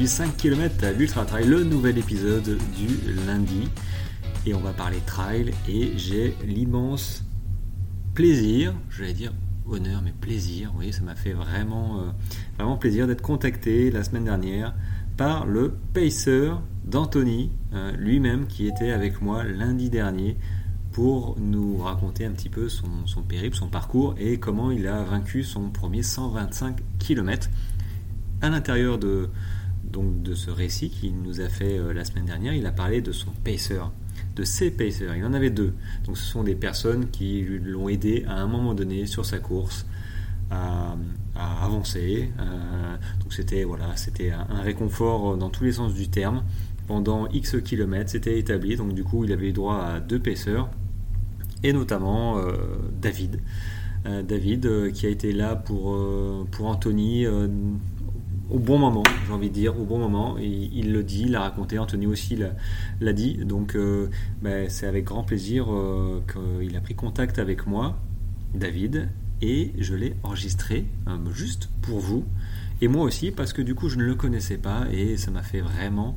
du 5 km à l'Ultra Trail, le nouvel épisode du lundi. Et on va parler trail et j'ai l'immense plaisir, je vais dire honneur mais plaisir, oui ça m'a fait vraiment, euh, vraiment plaisir d'être contacté la semaine dernière par le pacer d'Anthony, euh, lui-même qui était avec moi lundi dernier pour nous raconter un petit peu son, périple, son parcours et comment il a vaincu son premier 125 km. À l'intérieur de, donc, de ce récit qu'il nous a fait euh, la semaine dernière, il a parlé de son pacer, de ses pacers. Il en avait deux. Donc ce sont des personnes qui l'ont aidé à un moment donné sur sa course à, avancer. Euh, donc c'était voilà, c'était un réconfort dans tous les sens du terme pendant X kilomètres, c'était établi, donc du coup il avait eu droit à deux pacers, et notamment euh, David. David qui a été là pour, pour Anthony au bon moment, j'ai envie de dire, au bon moment. il le dit, il l'a raconté, Anthony aussi l'a dit. Donc ben, c'est avec grand plaisir qu'il a pris contact avec moi, David, et je l'ai enregistré juste pour vous. Et moi aussi, parce que du coup je ne le connaissais pas et ça m'a fait vraiment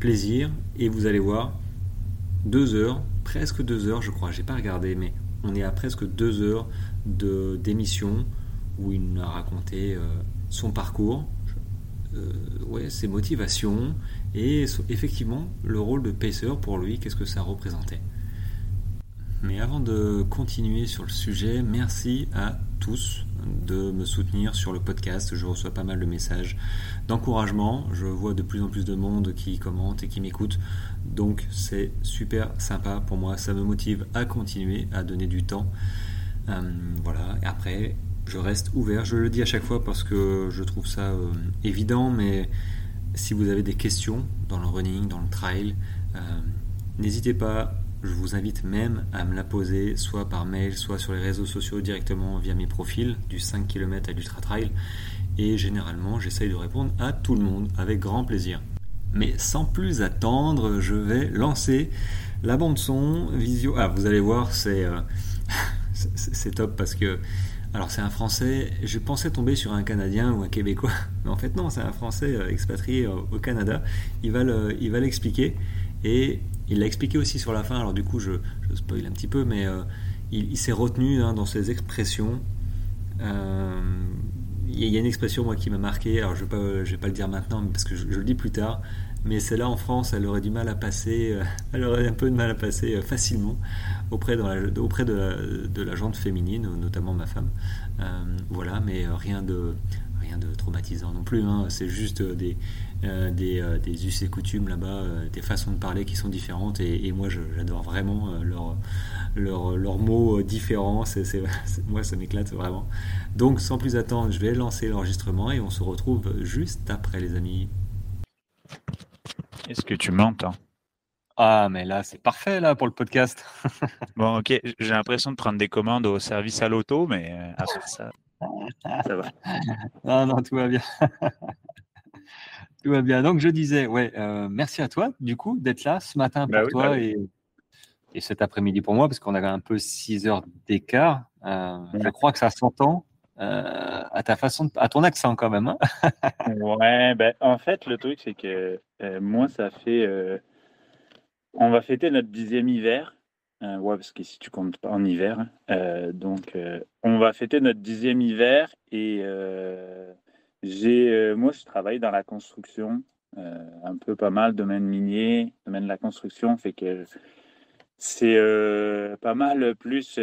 plaisir. Et vous allez voir, deux heures, presque deux heures, je crois, j'ai pas regardé, mais on est à presque deux heures d'émission où il nous a raconté euh, son parcours, euh, ouais, ses motivations et effectivement le rôle de pacer pour lui, qu'est-ce que ça représentait. Mais avant de continuer sur le sujet, merci à tous de me soutenir sur le podcast. Je reçois pas mal de messages d'encouragement. Je vois de plus en plus de monde qui commente et qui m'écoute. Donc c'est super sympa pour moi. Ça me motive à continuer à donner du temps. Euh, voilà. Et après, je reste ouvert. Je le dis à chaque fois parce que je trouve ça euh, évident. Mais si vous avez des questions dans le running, dans le trail, euh, n'hésitez pas je vous invite même à me la poser soit par mail, soit sur les réseaux sociaux directement via mes profils du 5 km à l'Ultra Trail. Et généralement, j'essaye de répondre à tout le monde avec grand plaisir. Mais sans plus attendre, je vais lancer la bande son visio. Ah, vous allez voir, c'est euh, top parce que alors c'est un Français. Je pensais tomber sur un Canadien ou un Québécois, mais en fait non, c'est un Français euh, expatrié au Canada. Il va l'expliquer et il l'a expliqué aussi sur la fin, alors du coup je, je spoil un petit peu, mais euh, il, s'est retenu hein, dans ses expressions. Euh, il y a une expression qui m'a marqué, alors je ne vais, pas le dire maintenant parce que je, le dis plus tard, mais celle-là en France, elle aurait du mal à passer, euh, elle aurait un peu de mal à passer facilement auprès, de, auprès de, la, de la jante féminine, notamment ma femme. voilà, mais rien de, rien de traumatisant non plus, hein. c'est juste des, euh, euh, us et coutumes là-bas, euh, des façons de parler qui sont différentes. Et, moi, j'adore vraiment leurs leur, leur mots différents. moi, ça m'éclate vraiment. Donc, sans plus attendre, je vais lancer l'enregistrement et on se retrouve juste après, les amis. Est-ce que tu m'entends? Ah, mais là, c'est parfait là pour le podcast. bon, ok, j'ai l'impression de prendre des commandes au service à l'auto, mais après ça, ça va. Non, non, tout va bien. Tout va bien. Donc, je disais, ouais, euh, merci à toi, du coup, d'être là ce matin pour bah toi bah et, et, cet après-midi pour moi, parce qu'on avait un peu 6 heures d'écart. Euh, je crois que ça s'entend euh, à ta façon, à ton accent quand même. Hein. ouais, ben, en fait, le truc, c'est que moi, ça fait. on va fêter notre dixième hiver. ouais, parce que si tu comptes pas en hiver. donc, on va fêter notre dixième hiver et j'ai, euh, moi, je travaille dans la construction, euh, un peu pas mal, domaine minier, domaine de la construction, fait que c'est euh, pas mal plus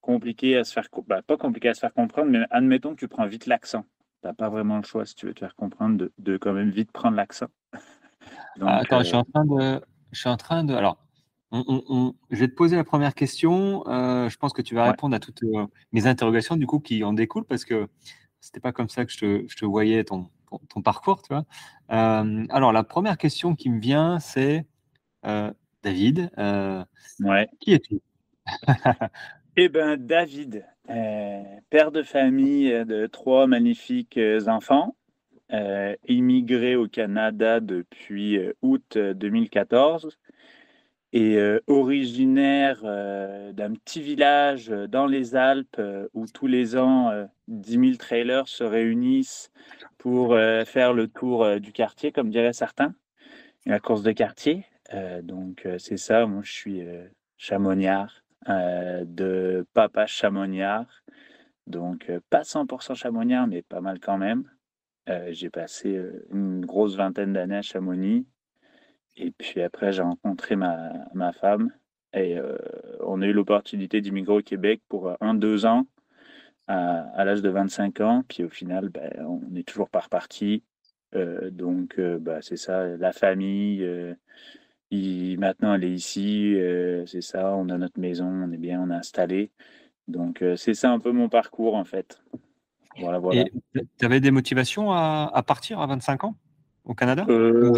compliqué à se faire, bah, pas compliqué à se faire comprendre, mais admettons que tu prends vite l'accent. Tu n'as pas vraiment le choix si tu veux te faire comprendre de, de quand même vite prendre l'accent. Ah, attends, je suis en train de, je suis en train de, alors, on, je vais te poser la première question. je pense que tu vas répondre à toutes mes interrogations du coup qui en découlent parce que c'était pas comme ça que je te, je te voyais ton, ton, parcours, tu vois. Euh, alors, la première question qui me vient, c'est euh, David, euh, ouais. qui es-tu? Eh bien, David, père de famille de trois magnifiques enfants, immigré au Canada depuis août 2014 et originaire d'un petit village dans les Alpes où tous les ans 10 000 trailers se réunissent pour faire le tour du quartier, comme diraient certains, la course de quartier. Donc c'est ça, moi je suis chamoniard, de papa chamoniard, donc pas 100% chamoniard, mais pas mal quand même. J'ai passé une grosse vingtaine d'années à Chamonix. Et puis après, j'ai rencontré ma, ma femme et euh, on a eu l'opportunité d'immigrer au Québec pour euh, un, deux ans à, l'âge de 25 ans. Puis au final, ben, on n'est toujours pas reparti. Euh, donc, bah, c'est ça, la famille. Il, maintenant, elle est ici. c'est ça, on a notre maison, on est bien, on est installé. Donc, c'est ça un peu mon parcours en fait. Voilà, voilà. Tu avais des motivations à, à partir à 25 ans au Canada? Euh,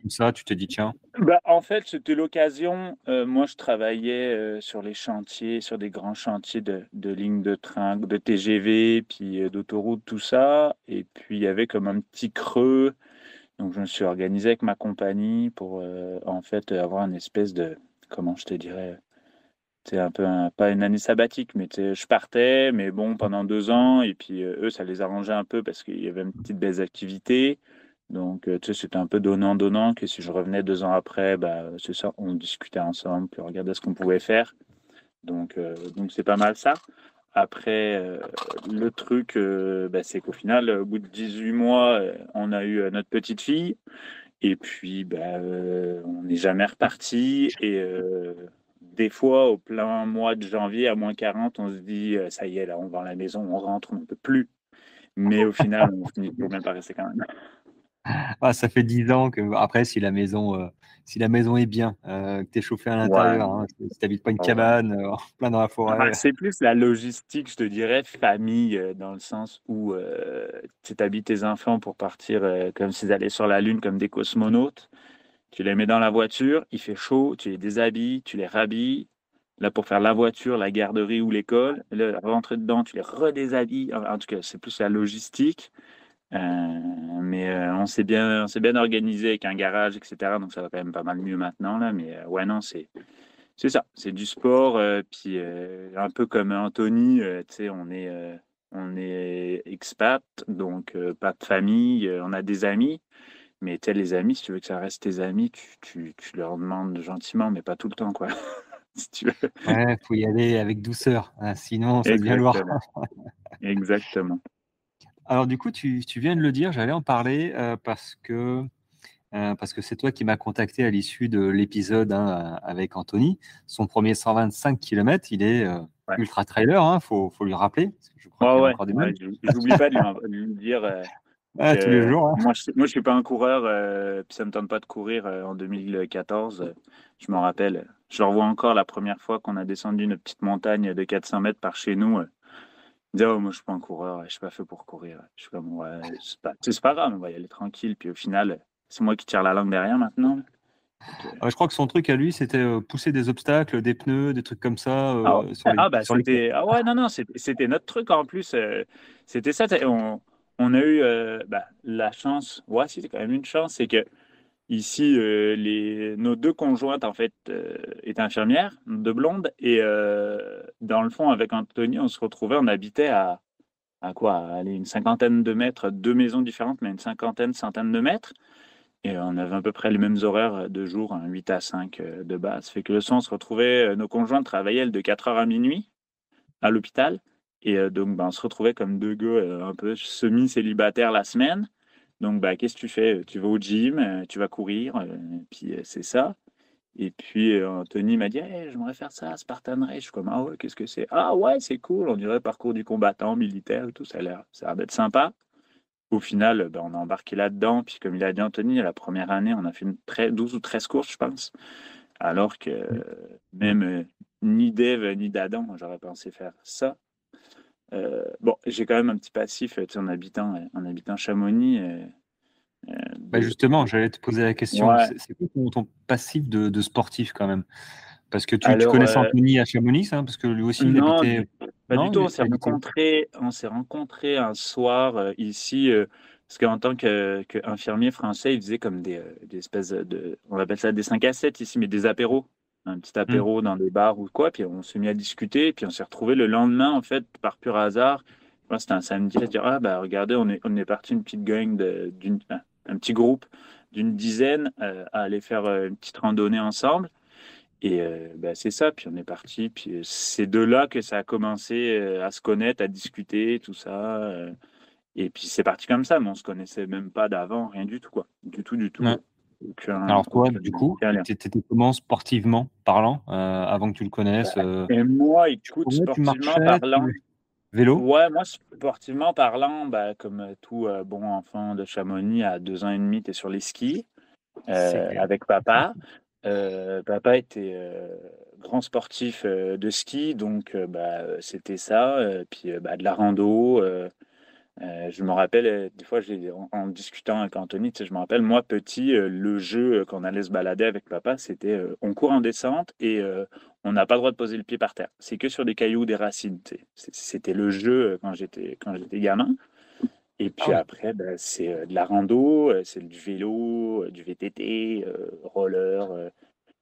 Comme ça, tu t'es dit tiens? Bah, en fait, c'était l'occasion. Euh, moi, je travaillais euh, sur les chantiers, sur des grands chantiers de, de lignes de train, de TGV, puis d'autoroute, tout ça. Et puis, il y avait comme un petit creux. Donc, je me suis organisé avec ma compagnie pour, en fait, avoir une espèce de, comment je te dirais, c'est un peu pas une année sabbatique, mais je partais, mais bon, pendant deux ans. Et puis, eux, ça les arrangeait un peu parce qu'il y avait une petite baisse d'activité. Donc, euh, tu sais, c'était un peu donnant-donnant, que si je revenais deux ans après, bah, c'est ça, on discutait ensemble, puis on regardait ce qu'on pouvait faire. Donc, euh, donc c'est pas mal ça. Après, euh, le truc, bah, c'est qu'au final, au bout de 18 mois, on a eu notre petite fille. Et puis, bah, on n'est jamais reparti. Et des fois, au plein mois de janvier, à moins 40, on se dit, ça y est, là, on va à la maison, on rentre, on ne peut plus. Mais au final, on finit toujours bien par rester quand même. Ah, ça fait 10 ans que, après, si la maison, euh, si la maison est bien, euh, que tu es chauffé à l'intérieur, hein, si tu n'habites pas une cabane euh, plein dans la forêt. c'est plus la logistique, je te dirais, famille, dans le sens où tu habites tes enfants pour partir comme s'ils allaient sur la Lune comme des cosmonautes. Tu les mets dans la voiture, il fait chaud, tu les déshabilles, tu les rhabilles. Là, pour faire la voiture, la garderie ou l'école, rentrer dedans, tu les redéshabilles. En tout cas, c'est plus la logistique. Euh, mais euh, on s'est bien, on s'est bien organisé avec un garage, etc. Donc ça va quand même pas mal mieux maintenant là. Mais euh, ouais, non, c'est c'est ça, c'est du sport. puis un peu comme Anthony, tu sais, on est on est expat, donc pas de famille. on a des amis, mais tu les amis, si tu veux que ça reste tes amis, tu, tu, tu leur demandes gentiment, mais pas tout le temps, quoi. si tu veux. Ouais, faut y aller avec douceur, hein, sinon ça devient lourd. Exactement. Alors du coup, tu, viens de le dire, j'allais en parler euh, parce que euh, parce que c'est toi qui m'as contacté à l'issue de l'épisode hein, avec Anthony. Son premier 125 km, il est euh, ultra trailer, il hein, faut, faut, lui rappeler. je crois encore des J'oublie pas de lui, dire. Ah, tous les jours. Hein. Moi, je, je suis pas un coureur, puis ça me tente pas de courir en 2014. je me rappelle, je revois encore la première fois qu'on a descendu une petite montagne de 400 mètres par chez nous Oh, moi, je suis pas un coureur, je suis pas fait pour courir. Je suis comme, ouais, c'est pas, pas grave, on va y aller tranquille. Puis au final, c'est moi qui tire la langue derrière maintenant. je crois que son truc à lui, c'était euh, pousser des obstacles, des pneus, des trucs comme ça. Euh, ah, ah, bah, c'était. Ah ouais, non, non, c'était notre truc en plus. Euh, c'était ça. On, on, a eu bah, la chance. Ouais, c'était quand même une chance. C'est que Ici, euh, nos deux conjointes, en fait, euh, étaient infirmières, deux blondes. Et euh, dans le fond, avec Anthony, on se retrouvait, on habitait à, à quoi? Allez, une cinquantaine de mètres, deux maisons différentes, mais une cinquantaine, centaine de mètres. Et on avait à peu près les mêmes horaires de jour, 8 hein, à 5 de base. Fait que le soir, on se retrouvait, nos conjointes travaillaient, de 4 heures à minuit à l'hôpital. Et donc, ben, on se retrouvait comme deux gars un peu semi-célibataires la semaine. Donc, bah, qu'est-ce que tu fais? Tu vas au gym, euh, tu vas courir, euh, puis euh, c'est ça. Et puis Anthony m'a dit «Eh, J'aimerais faire ça, Spartan Race. Je suis comme Ah ouais, qu'est-ce que c'est? Ah ouais, c'est cool, on dirait parcours du combattant militaire et tout, ça a l'air d'être sympa. Au final, bah, on a embarqué là-dedans. Puis, comme il a dit Anthony, la première année, on a fait une 12 ou 13 courses, je pense. Alors que mmh. même ni Dave ni d'Adam, j'aurais pensé faire ça. Euh, bon, j'ai quand même un petit passif en habitant, en habitant Chamonix. Euh, bah justement, j'allais te poser la question. C'est quoi ton, passif de, sportif quand même? Parce que tu, tu connais euh, Anthony à Chamonix, hein, parce que lui aussi, il habitait. Pas du tout. On s'est rencontrés on s'est un soir ici. parce qu'en tant qu'infirmier français, il faisait comme des, des, espèces de. On appelle ça des 5 à 7 ici, mais des apéros. Un petit apéro dans des bars ou quoi, puis on s'est mis à discuter, puis on s'est retrouvé le lendemain, en fait, par pur hasard. C'était un samedi à dire Ah, bah regardez, on est, on est parti une petite gang, d'une, un, petit groupe d'une dizaine à aller faire une petite randonnée ensemble. Et bah, c'est ça, puis on est parti. Puis c'est de là que ça a commencé à se connaître, à discuter, tout ça. et puis c'est parti comme ça, mais on se connaissait même pas d'avant, rien du tout, quoi. Du tout, du tout. Alors toi, du coup, tu étais comment sportivement parlant, avant que tu le connaisses bah, Et moi, écoute, sportivement parlant... Vélo? Ouais, moi, sportivement parlant, bah, comme tout bon enfant de Chamonix, à deux ans et demi, tu es sur les skis avec papa. Euh, papa était euh, grand sportif euh, de ski, donc bah, c'était ça. puis bah, de la rando. Je me rappelle, des fois, en, en, discutant avec Anthony, je me rappelle, moi, petit, le jeu qu'on allait se balader avec papa, c'était on court en descente et on n'a pas le droit de poser le pied par terre. C'est que sur des cailloux, des racines. C'était le jeu quand j'étais gamin. Et puis ah après, ben, c'est euh, de la rando, euh, c'est du vélo, euh, du VTT, roller.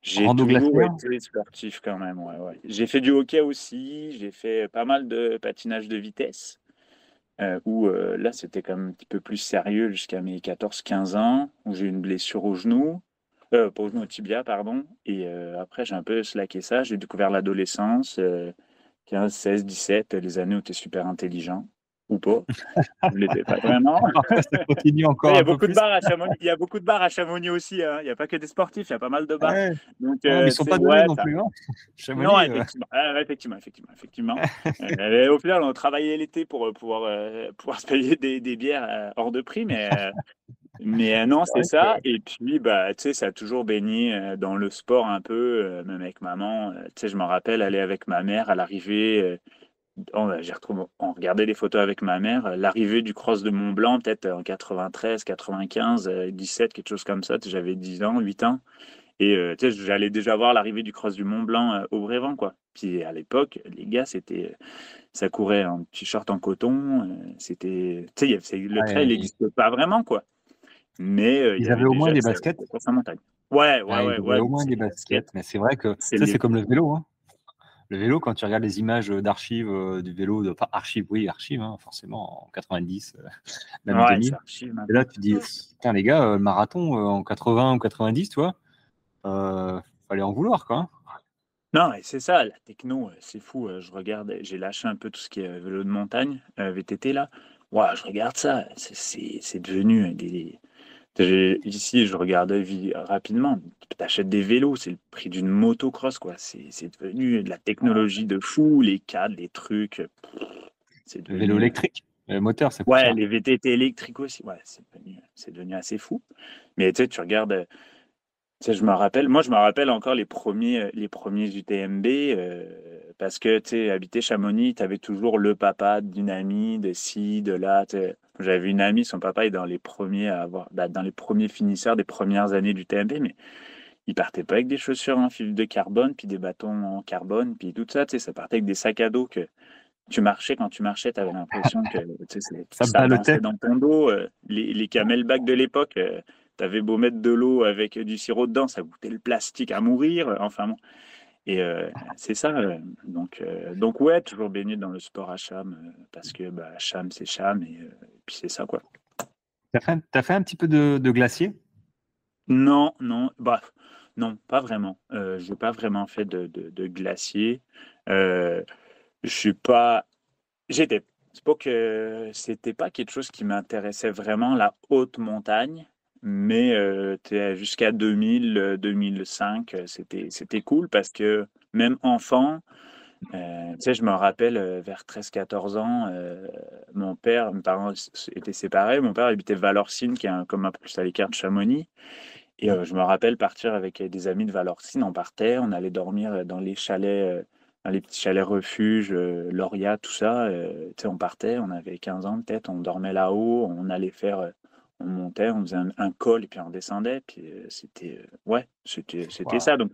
J'ai toujours été sportif quand même. Ouais, ouais. J'ai fait du hockey aussi, j'ai fait pas mal de patinage de vitesse, où là c'était quand même un petit peu plus sérieux jusqu'à mes 14-15 ans, où j'ai eu une blessure au genou, pas au genou, tibia, pardon. Et après j'ai un peu slacké ça, j'ai découvert l'adolescence, 15, 16, 17, les années où tu es super intelligent ou pas. Je l'étais pas vraiment. ça continue encore. Il y a beaucoup de bars à Chamonix. Il y a beaucoup de bars à Chamonix aussi. Hein. Il n'y a pas que des sportifs. Il y a pas mal de bars. Donc, mais ils sont pas donnés non plus. Hein. Chamonix, non, effectivement, euh... effectivement, effectivement, effectivement. euh, au final, on travaillait l'été pour euh, pouvoir euh, pouvoir se payer des, des bières hors de prix, mais. Mais non, c'est ça. Et puis, bah, tu sais, ça a toujours baigné dans le sport un peu, même avec maman. Tu sais, je me rappelle aller avec ma mère à l'arrivée j'ai retrouvé, on regardait les photos avec ma mère, euh, l'arrivée du cross de Mont Blanc, peut-être en 93, 95, 17, quelque chose comme ça. J'avais 10 ans, 8 ans. Et euh, j'allais déjà voir l'arrivée du cross du Mont Blanc euh, au Brévent, quoi. Puis à l'époque, les gars, c'était, ça courait en t-shirt en coton. c'était, tu sais, le trail n'existe pas vraiment, quoi. Mais ils avaient au moins des baskets? Ouais, ouais, ouais, ouais. Au moins des baskets, mais c'est vrai que ça, c'est comme le vélo. Hein le vélo, quand tu regardes les images d'archives euh, du vélo, de, enfin archives, oui, archives, hein, forcément, en 90, euh, même 2000. et là, tu dis, putain, les gars, euh, le marathon en 80 ou 90, tu vois, fallait en vouloir, quoi. Hein. Non, c'est ça, la techno, c'est fou. Je regarde, j'ai lâché un peu tout ce qui est vélo de montagne, VTT, là. Ouais, je regarde ça, c'est devenu des, Ici, je regardais rapidement. Tu achètes des vélos, c'est le prix d'une motocross, quoi. C'est devenu de la technologie de fou, les cadres, les trucs. C'est devenu... vélo électrique, le moteur, c'est Ouais, les VTT électriques aussi. Ouais, c'est devenu, devenu, assez fou. Mais tu sais, tu regardes. Tu sais, je me rappelle, moi, je me rappelle encore les premiers, les premiers UTMB. Euh, parce que, tu sais, habiter Chamonix, tu avais toujours le papa d'une amie, de ci, de là. J'avais une amie, son papa est dans les premiers à avoir, bah, dans les premiers finisseurs des premières années du TMP, mais il partait pas avec des chaussures en fil de carbone, puis des bâtons en carbone, puis tout ça, tu sais, ça partait avec des sacs à dos que tu marchais, quand tu marchais, tu avais l'impression que ça, ça dansait dans ton dos. Euh, les, les camelbacks de l'époque, euh, tu avais beau mettre de l'eau avec du sirop dedans, ça goûtait le plastique à mourir. Enfin bon. Et euh, c'est ça. Euh, donc, euh, donc, ouais, toujours baigné dans le sport à Cham, parce que bah, Cham, c'est Cham, et, puis c'est ça, quoi. T'as fait, as fait un petit peu de, glacier? Non, non, bah, non, pas vraiment. je n'ai pas vraiment fait de, de, glacier. je suis pas. J'étais. C'est pas que c'était pas quelque chose qui m'intéressait vraiment, la haute montagne mais euh, jusqu'à 2000, 2005, euh, c'était, c'était cool parce que même enfant, euh, je me rappelle vers 13-14 ans, mon père, mes parents étaient séparés. Mon père habitait Valorcine, qui est un, comme un plus à l'écart de Chamonix. Et je me rappelle partir avec des amis de Valorcine. On partait, on allait dormir dans les chalets, dans les petits chalets refuges, Lauria, tout ça. on partait, on avait 15 ans peut-être, on dormait là-haut, on allait faire on montait, on faisait un, col et puis on descendait. Puis euh, c'était, euh, ouais, c'était, c'était ça. Donc,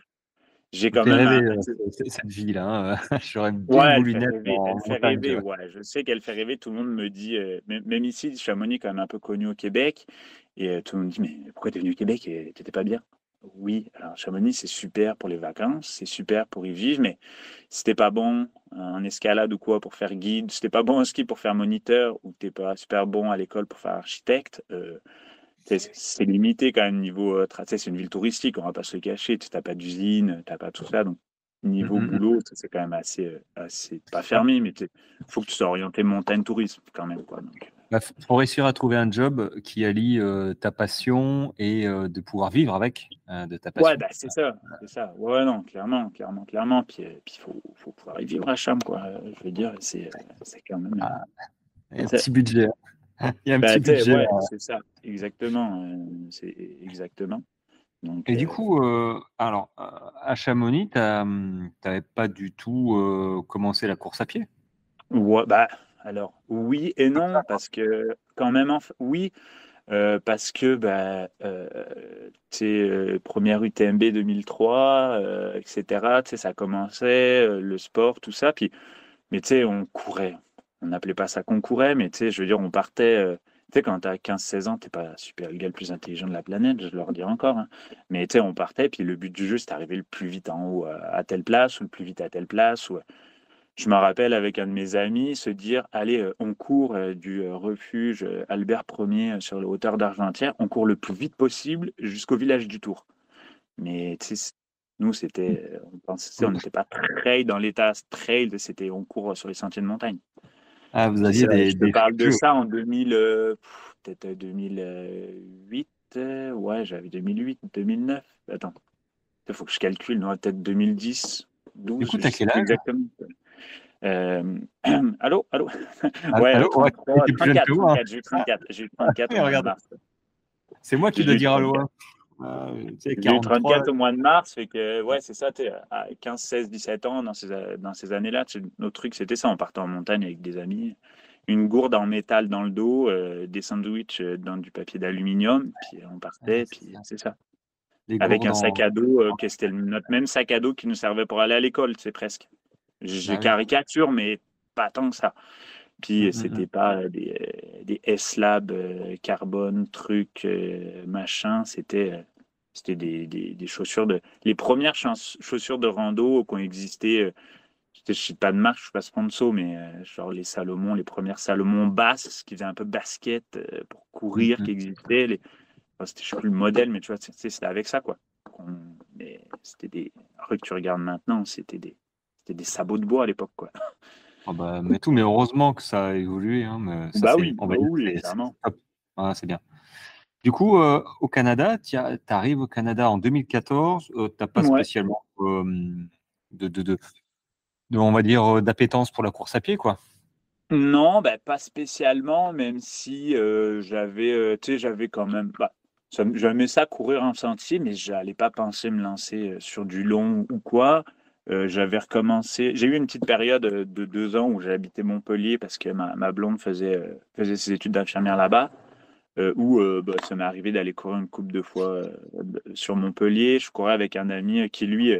j'ai quand même rêvé euh, cette vie-là. Hein. J'aurais bien voulu naître en elle fait rêver, ouais, je sais qu'elle fait rêver. Tout le monde me dit, même ici, Chamonix, quand même un peu connu au Québec. Et tout le monde me dit, mais pourquoi tu es venu au Québec et tu n'étais pas bien? Oui, alors Chamonix, c'est super pour les vacances, c'est super pour y vivre, mais si t'es pas bon en escalade ou quoi pour faire guide, si t'es pas bon en ski pour faire moniteur ou t'es pas super bon à l'école pour faire architecte, euh, c'est limité quand même niveau. Euh, c'est une ville touristique, on va pas se le cacher. Tu n'as pas d'usine, tu n'as pas tout ça. Donc, niveau mmh, mmh, mmh. boulot, c'est quand même assez, euh, assez pas fermé, mais il faut que tu sois orienté montagne tourisme quand même. Quoi, donc. Il bah, faut réussir à trouver un job qui allie euh, ta passion et de pouvoir vivre avec de ta passion. Ouais, bah, c'est ça, c'est ça. Ouais, non, clairement, clairement, clairement. Puis il faut, faut, pouvoir y vivre à Cham, quoi. Je veux dire, c'est quand même. Ah, un petit budget. Hein. Il y a un bah, petit budget. c'est ça, exactement. Euh, c'est exactement. Donc, Et du euh, coup, euh, alors, à Chamonix, tu n'avais pas du tout commencé la course à pied? Ouais, bah, Alors, oui et non, parce que quand même, oui, parce que bah, euh, première UTMB 2003, etc., ça commençait, le sport, tout ça. Puis, mais tu sais, on courait, on n'appelait pas ça qu'on courait, mais tu sais, je veux dire, on partait. Euh, tu sais, quand tu as 15-16 ans, tu pas super le gars le plus intelligent de la planète, je leur dis encore. Hein. Mais tu sais, on partait, puis le but du jeu, c'était d'arriver le plus vite en haut euh, à telle place ou le plus vite à telle place. Ou... Je me rappelle avec un de mes amis se dire allez, euh, on court du refuge Albert Ier sur la hauteur d'Argentière, on court le plus vite possible jusqu'au village du Tour. Mais nous, c'était, on n'était pas trail dans l'état trail, c'était on court sur les sentiers de montagne. Ah, vous aviez des. Je te parle de ça en 2000, euh, peut-être 2008. Euh, ouais, j'avais 2008, 2009. Attends, il faut que je calcule. Peut-être 2010, 12. Du coup, t'as quel âge? Exactement. Euh, allô, allô? Ouais, allô, 33, ouais, 34, 34, j'ai eu 34. J'ai eu 34 C'est moi qui dois dire allô. Hein. Euh, J'ai 34 au mois de mars, fait que ouais, c'est ça, à 15, 16, 17 ans, dans ces, dans ces années-là, notre truc c'était ça, on partait en montagne avec des amis, une gourde en métal dans le dos, euh, des sandwichs euh, dans du papier d'aluminium, puis on partait, puis c'est ça. avec un sac à dos, que c'était notre même sac à dos qui nous servait pour aller à l'école, c'est presque. Je bah caricature, mais pas tant que ça. Puis mmh, mmh, c'était mmh. pas des, des S-Lab, carbone, trucs, machin. C'était c'était des, des, chaussures de. Les premières chaussures de rando qui ont existé, euh, je ne sais pas de marque, je ne suis pas sponsor, mais euh, genre les Salomon, les premières Salomon basses qui faisaient un peu basket euh, pour courir, qui existaient. Les... c'était, je sais plus le modèle, mais tu vois, c'était avec ça, quoi. C'était des. que tu regardes maintenant, c'était des, c'était des sabots de bois à l'époque, quoi. Oh bah, mais tout, mais heureusement que ça a évolué. Hein, mais bah oui, on va bah oui, c'est bien. Du coup, euh, au Canada, tu arrives au Canada en 2014, tu n'as pas spécialement de, de, on va dire, d'appétence pour la course à pied, quoi. Non, ben, pas spécialement, même si j'avais, tu sais, j'avais quand même, bah, j'aimais ça courir en sentier, mais j'allais pas penser me lancer sur du long ou quoi. J'avais recommencé, j'ai eu une petite période de deux ans où j'ai habité Montpellier parce que ma, blonde faisait, faisait ses études d'infirmière là-bas. Euh, où euh, bah, ça m'est arrivé d'aller courir une coupe de fois euh, sur Montpellier. Je courais avec un ami qui lui,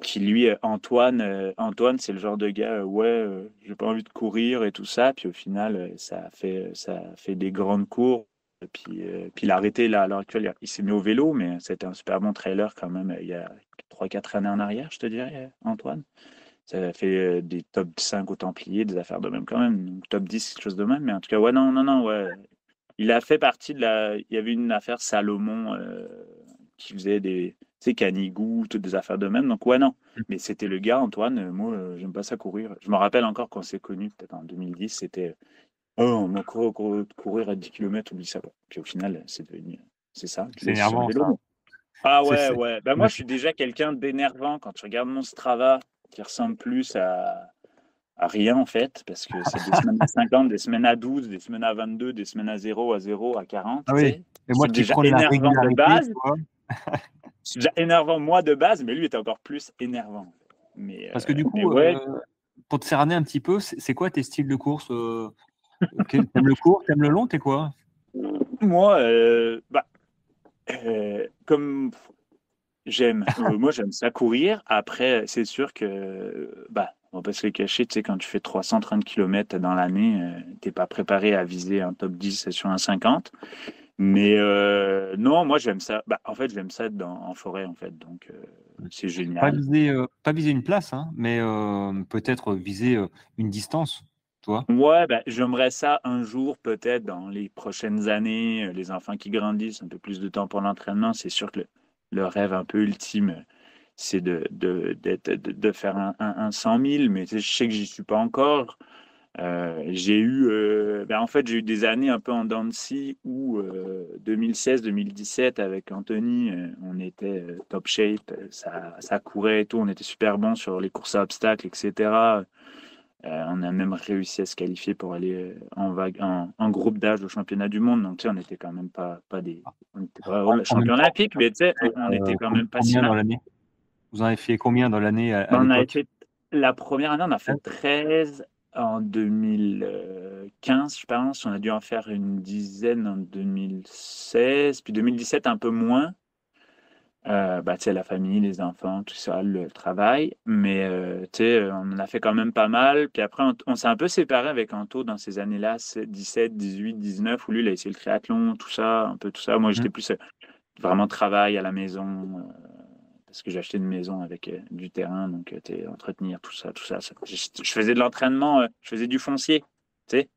qui lui Antoine, Antoine, c'est le genre de gars, ouais, j'ai pas envie de courir et tout ça. Puis au final, ça fait, ça fait des grandes cours. Puis, puis il a arrêté là à l'heure actuelle. Il s'est mis au vélo, mais c'était un super bon trailer quand même il y a 3-4 années en arrière, je te dirais, Antoine. Ça a fait des top 5 au Templier, des affaires de même quand même. Donc, top 10, quelque chose de même. Mais en tout cas, ouais, non, non, non, ouais il a fait partie de la. Il y avait une affaire Salomon euh, qui faisait des. Tu sais, Canigou, toutes des affaires de même. Donc, ouais, non. Mmh. Mais c'était le gars, Antoine. Euh, moi, euh, j'aime pas ça courir. Je me rappelle encore quand s'est connu, peut-être en 2010, c'était. Oh, on m'a couru, courir à 10 km, oublie ça. Puis au final, c'est devenu. C'est ça. C'est énervant. Ah ouais, ouais. Ben, moi, je suis déjà quelqu'un d'énervant quand tu regardes mon Strava qui ressemble plus à à rien en fait, parce que c'est des semaines à 50, des semaines à 12, des semaines à 22, des semaines à 0, à 0, à 40. Ah oui. Et moi, déjà énervant de base. c'est déjà énervant moi de base, mais lui était encore plus énervant. Mais, parce que du euh, coup, euh, pour te cerner un petit peu, c'est quoi tes styles de course euh, T'aimes le court, t'aimes le long, t'es quoi? Moi, bah, comme j'aime, moi j'aime ça courir. Après, c'est sûr que bah, on va pas se les cacher, tu sais, quand tu fais 330 km dans l'année, euh, tu n'es pas préparé à viser un top 10 sur un 50. Mais euh, non, moi j'aime ça. Bah, en fait, j'aime ça dans, en forêt, en fait. Donc euh, c'est Pas génial. viser, euh, pas viser une place, hein, mais euh, peut-être viser euh, une distance, toi? Ouais, bah, j'aimerais ça un jour, peut-être dans les prochaines années, euh, les enfants qui grandissent, un peu plus de temps pour l'entraînement. C'est sûr que le, rêve un peu ultime, c'est de, de, de, faire un, un, un 100 000, mais je sais que j'y suis pas encore. Euh, j'ai eu, euh, ben en fait, j'ai eu des années un peu en dents où euh, 2016-2017 avec Anthony, euh, on était euh, top shape, euh, ça, ça courait et tout, on était super bon sur les courses à obstacles, etc. Euh, on a même réussi à se qualifier pour aller euh, en, vague, en, en groupe d'âge au championnat du monde. Donc, tu sais, on n'était quand même pas, pas des on n'était pas En, champion olympique, mais tu sais, on était euh, quand com- même pas si mal. Vous en avez fait combien dans l'année à, à On a fait la première année, on a fait Hein? 13 en 2015, je pense. On a dû en faire une dizaine en 2016, puis 2017 un peu moins. Euh, bah, la famille, les enfants, tout ça, le travail. Mais euh, sais, on en a fait quand même pas mal. Puis après, on, on s'est un peu séparés avec Anto dans ces années-là, c'est 17, 18, 19, où lui, il a essayé le triathlon, tout ça, un peu tout ça. Moi, j'étais Mhm. plus euh, vraiment travail à la maison, euh, parce que j'ai acheté une maison avec euh, du terrain, donc euh, entretenir tout ça, tout ça. ça- Je, je faisais de l'entraînement, euh, je faisais du foncier. Sais,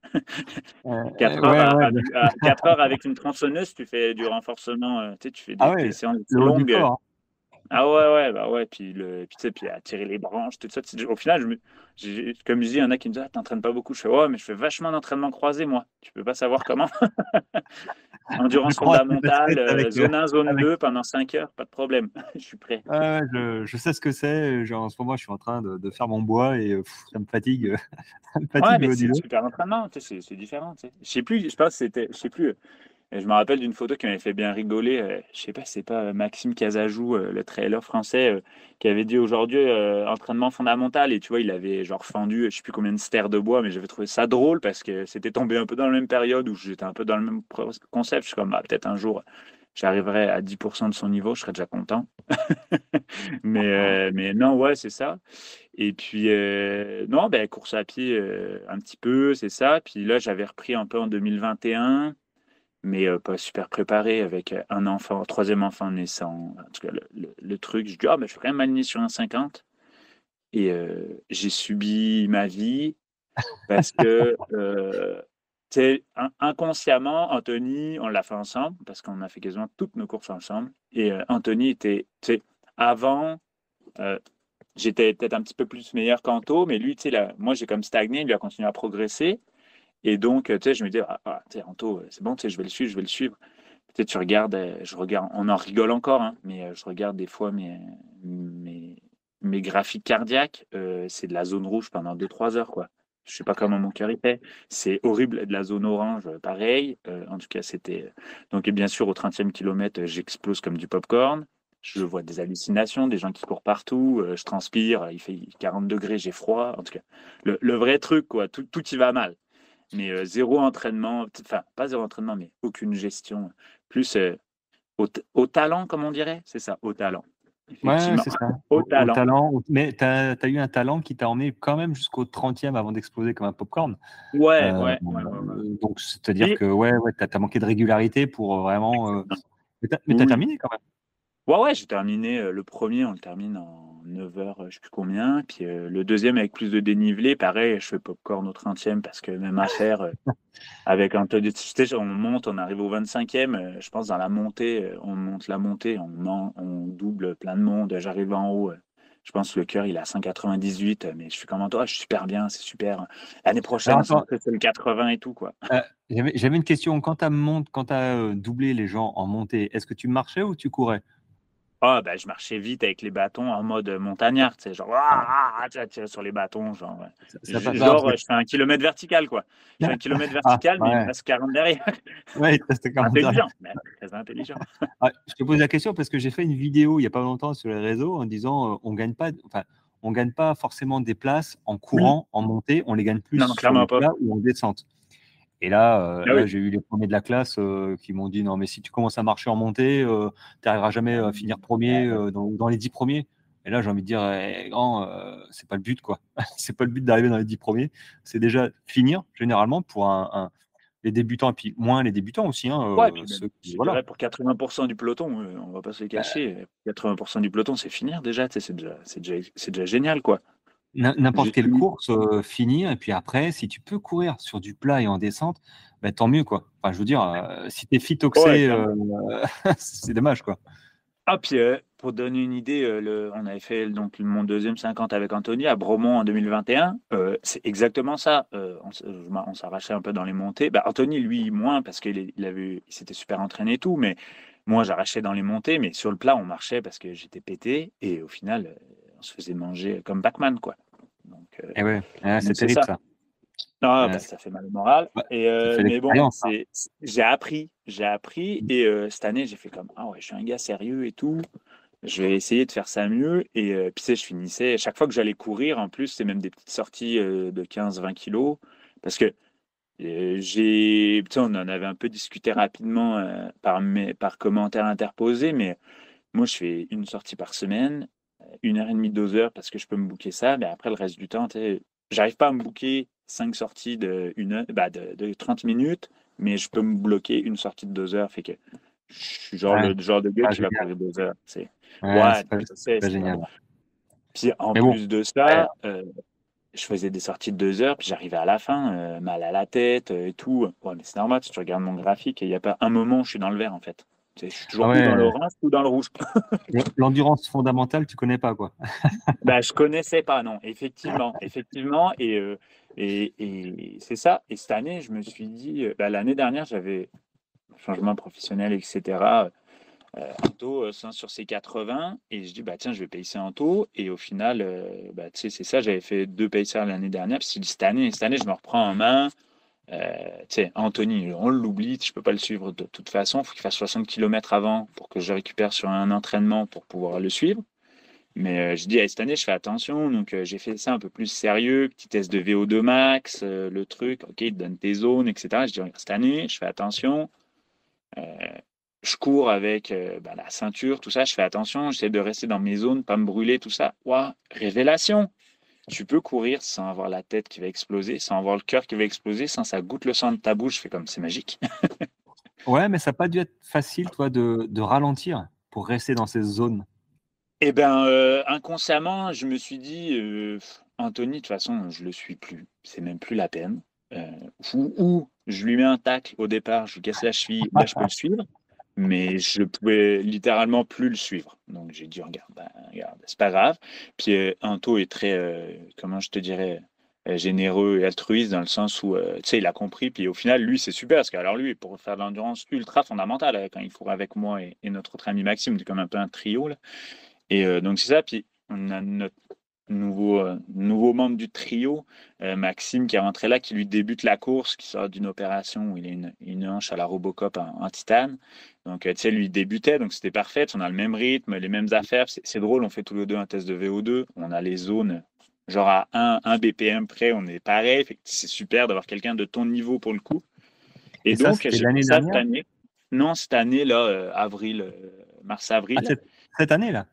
Euh, 4 ouais, heures, ouais, à- de- à- quatre heures avec une tronçonneuse, tu fais du renforcement, euh, tu sais, tu fais Ah des, des ouais, séances haut du longues. corps. Ah ouais, ouais, bah ouais, puis, le, puis tu sais, puis à tirer les branches, tout ça. Au final, je me, j'ai- comme je dis, il y en a qui me disent, ah, t'entraînes pas beaucoup. Je fais, ouais, mais je fais vachement d'entraînement croisé, moi. Tu peux pas savoir comment. Je Endurance fondamentale, euh, euh, zone 1, zone avec 2 pendant 5 heures, pas de problème. Je suis prêt. Ouais, ouais, je, je sais ce que c'est. Genre, en ce moment, je suis en train de, de faire mon bois et euh, pff, ça me fatigue. ça me Ouais, fatigue mais le haut c'est super entraînement, c'est c'est différent, tu sais. Je sais plus, je pense c'était, je sais plus. Je me rappelle d'une photo qui m'avait fait bien rigoler. euh, Je sais pas, si c'est pas euh, Maxime Casajou, euh, le trailer français, euh, qui avait dit aujourd'hui entraînement fondamental. Et tu vois, il avait genre fendu, je sais plus combien de stères de bois, mais j'avais trouvé ça drôle parce que c'était tombé un peu dans la même période où j'étais un peu dans le même concept. Je suis comme, bah, peut-être un jour, j'arriverai à 10% de son niveau, je serais déjà content. Mais, mais non, ouais, c'est ça. Et puis, non, ben, course à pied, un petit peu, c'est ça. Puis là, j'avais repris un peu en 2021, mais euh, pas super préparé avec euh, un enfant, un troisième enfant naissant. En tout cas, le, le- le truc, je dis, ah, ben, je vais quand même m'aligner sur un 50. Et euh, j'ai subi ma vie parce que, euh, inconsciemment, Anthony, on l'a fait ensemble parce qu'on a fait quasiment toutes nos courses ensemble. Et Anthony était, tu sais, avant. J'étais peut-être un petit peu plus meilleur qu'Anto, mais lui, tu sais, moi, j'ai comme stagné, lui a continué à progresser. Et donc, euh, tu sais, je me dis, ah, ah, Anto, euh, c'est bon, tu sais, je vais le suivre, je vais le suivre. Tu sais, tu regardes, euh, je regarde, on en rigole encore, hein, mais je regarde des fois mes, mes, graphiques cardiaques, c'est de la zone rouge pendant 2-3 heures, quoi. Je sais pas comment mon cœur il fait. C'est horrible, de la zone orange, pareil. En tout cas, c'était. Donc, et bien sûr, au 30e kilomètre, j'explose comme du popcorn. Je vois des hallucinations, des gens qui courent partout, je transpire, il fait 40 degrés, j'ai froid. En tout cas, le, le vrai truc, quoi, tout, tout y va mal. Mais euh, zéro entraînement, enfin, pas zéro entraînement, mais aucune gestion. Plus euh, au, talent, comme on dirait, c'est ça, au talent. Ouais, c'est ça. au Au, au talent. Mais tu as, eu un talent qui t'a emmené quand même jusqu'au 30e avant d'exploser comme un popcorn. Ouais, Euh, ouais, ouais, ouais, donc, c'est-à-dire Et- que ouais, ouais, tu as, manqué de régularité pour vraiment. Mais tu as, terminé quand même. Ouais, ouais, j'ai terminé euh, le premier, on le termine en 9 heures, euh, je sais plus combien. Puis euh, le deuxième avec plus de dénivelé, pareil, je fais popcorn au 30e parce que même affaire avec un peu de. tu sais, On monte, on arrive au 25e. euh, je pense dans la montée, on monte la montée, on, on double plein de monde. J'arrive en haut. je pense que le cœur, il est à 198, euh, mais je suis comme toi, je suis super bien, c'est super. L'année prochaine, c'est le 80 et tout, quoi. J'avais une question. Quand tu as, as doublé les gens en montée, est-ce que tu marchais ou tu courais? Ah, ben, je marchais vite avec les bâtons en mode montagnard, tu sais, genre, ah, ah, ah, sur les bâtons, genre. Ça- Je- ça passe- genre, parce que- je fais un kilomètre vertical, quoi. Je fais un kilomètre vertical, mais il reste 40 derrière. Ouais, il te restait 40 Intelligent, mais très intelligent. Ah, je te pose la question parce que j'ai fait une vidéo il n'y a pas longtemps sur les réseaux en disant euh, on gagne pas, enfin, on gagne pas forcément des places en courant, en montée, on les gagne plus Non, non, sur clairement le pas. plat ou en descente. Et là, euh, Ah là, oui. j'ai eu les premiers de la classe euh, qui m'ont dit non mais si tu commences à marcher en montée, euh, tu n'arriveras jamais à finir premier euh, dans, dans les dix premiers. Et là, j'ai envie de dire, eh, grand, euh, c'est pas le but, quoi. c'est pas le but d'arriver dans les dix premiers. C'est déjà finir, généralement, pour un, un- les débutants et puis moins les débutants aussi. Hein, ouais, voilà. pour 80% du peloton, on va pas se les cacher. 80% du peloton, c'est finir déjà, c'est déjà, déjà, déjà génial quoi. N'importe quelle course, finir, et puis après, si tu peux courir sur du plat et en descente, bah, tant mieux, quoi. Enfin, je veux dire, si tu es phytoxé, c'est dommage, quoi. Ah, puis pour donner une idée, le, on avait fait donc mon deuxième 50 avec Anthony à Bromont en 2021. c'est exactement ça. on, s'arrachait un peu dans les montées. Bah, Anthony, lui, moins, parce qu'il il avait, il s'était super entraîné et tout, mais moi, j'arrachais dans les montées, mais sur le plat, on marchait parce que j'étais pété, et au final, on se faisait manger comme Pac-Man, quoi. Donc, euh, eh ouais, c'est terrible ça. Non, bah, ça fait mal au moral. et, euh, mais bon, j'ai appris, j'ai appris. Et euh, cette année, j'ai fait comme ah ouais, je suis un gars sérieux et tout. Je vais essayer de faire ça mieux. Et puis, tu sais, je finissais. Chaque fois que j'allais courir, en plus, c'est même des petites sorties de 15-20 kilos. Parce que j'ai. On en avait un peu discuté rapidement par, mes, par commentaires interposés. Mais moi, je fais une sortie par semaine une heure et demie, deux heures parce que je peux me booker ça. Mais après, le reste du temps, j'arrive pas à me booker cinq sorties de, une bah de, de, 30 minutes, mais je peux me bloquer une sortie de deux heures. Fait que je suis genre le genre de gars qui va courir deux heures. C'est ouais, c'est génial. Puis en plus de ça, euh, je faisais des sorties de deux heures, puis j'arrivais à la fin, euh, mal à la tête euh, et tout. Ouais, mais c'est normal, si tu regardes mon graphique, il n'y a pas un moment où je suis dans le vert en fait. Je suis toujours ah dans l'orange ou dans le rouge. L'endurance fondamentale, tu connais pas quoi bah, Je connaissais pas, non. Effectivement, effectivement. Euh, et, et, c'est ça. Et cette année, je me suis dit, euh, bah, l'année dernière, j'avais changement professionnel, etc. Euh, Anto euh, sur ses 80 et je dis bah tiens je vais payer un taux et au final bah, c'est ça j'avais fait deux paysaires l'année dernière puis cette année cette année je me reprends en main euh, Anthony, on l'oublie, je peux pas le suivre de toute façon. Il faut qu'il fasse 60 km avant pour que je récupère sur un entraînement pour pouvoir le suivre. Mais euh, je dis, cette année, je fais attention. Donc, euh, j'ai fait ça un peu plus sérieux. Petit test de VO2 max, euh, le truc. OK, il te donne tes zones, etc. Je dis, cette année, je fais attention. je cours avec bah, la ceinture, tout ça. Je fais attention. J'essaie de rester dans mes zones, pas me brûler, tout ça. Waouh, révélation tu peux courir sans avoir la tête qui va exploser, sans avoir le cœur qui va exploser, sans ça goûte le sang de ta bouche. Je fais comme c'est magique. ouais, mais ça n'a pas dû être facile, toi, de, de, ralentir pour rester dans ces zones. Eh bien, euh, inconsciemment, je me suis dit, euh, Anthony, de toute façon, je le suis plus. C'est même plus la peine. Euh, ou, je lui mets un tacle au départ, je lui casse la cheville, là, je peux le suivre mais je pouvais littéralement plus le suivre. Donc j'ai dit regarde, ben, regarde c'est pas grave. Puis euh, Anto est très, euh, comment je te dirais, euh, généreux et altruiste dans le sens où, tu sais, il a compris. Puis au final, lui, c'est super parce qu'alors lui, pour faire de l'endurance ultra fondamentale, quand il court avec moi et, notre autre ami Maxime, c'est comme un peu un trio là. Et donc c'est ça. Puis on a notre nouveau, euh, nouveau membre du trio, euh, Maxime, qui est rentré là, qui lui débute la course, qui sort d'une opération où il a une, une hanche à la Robocop en, titane. Donc, euh, tu sais, lui débutait, donc c'était parfait. On a le même rythme, les mêmes affaires. C'est drôle, on fait tous les deux un test de VO2. On a les zones, genre à 1, 1 BPM près, on est pareil. C'est super d'avoir quelqu'un de ton niveau pour le coup. Et, donc, l'année cette année. Non, cette année, là, avril, mars-avril. Ah, cette année, là?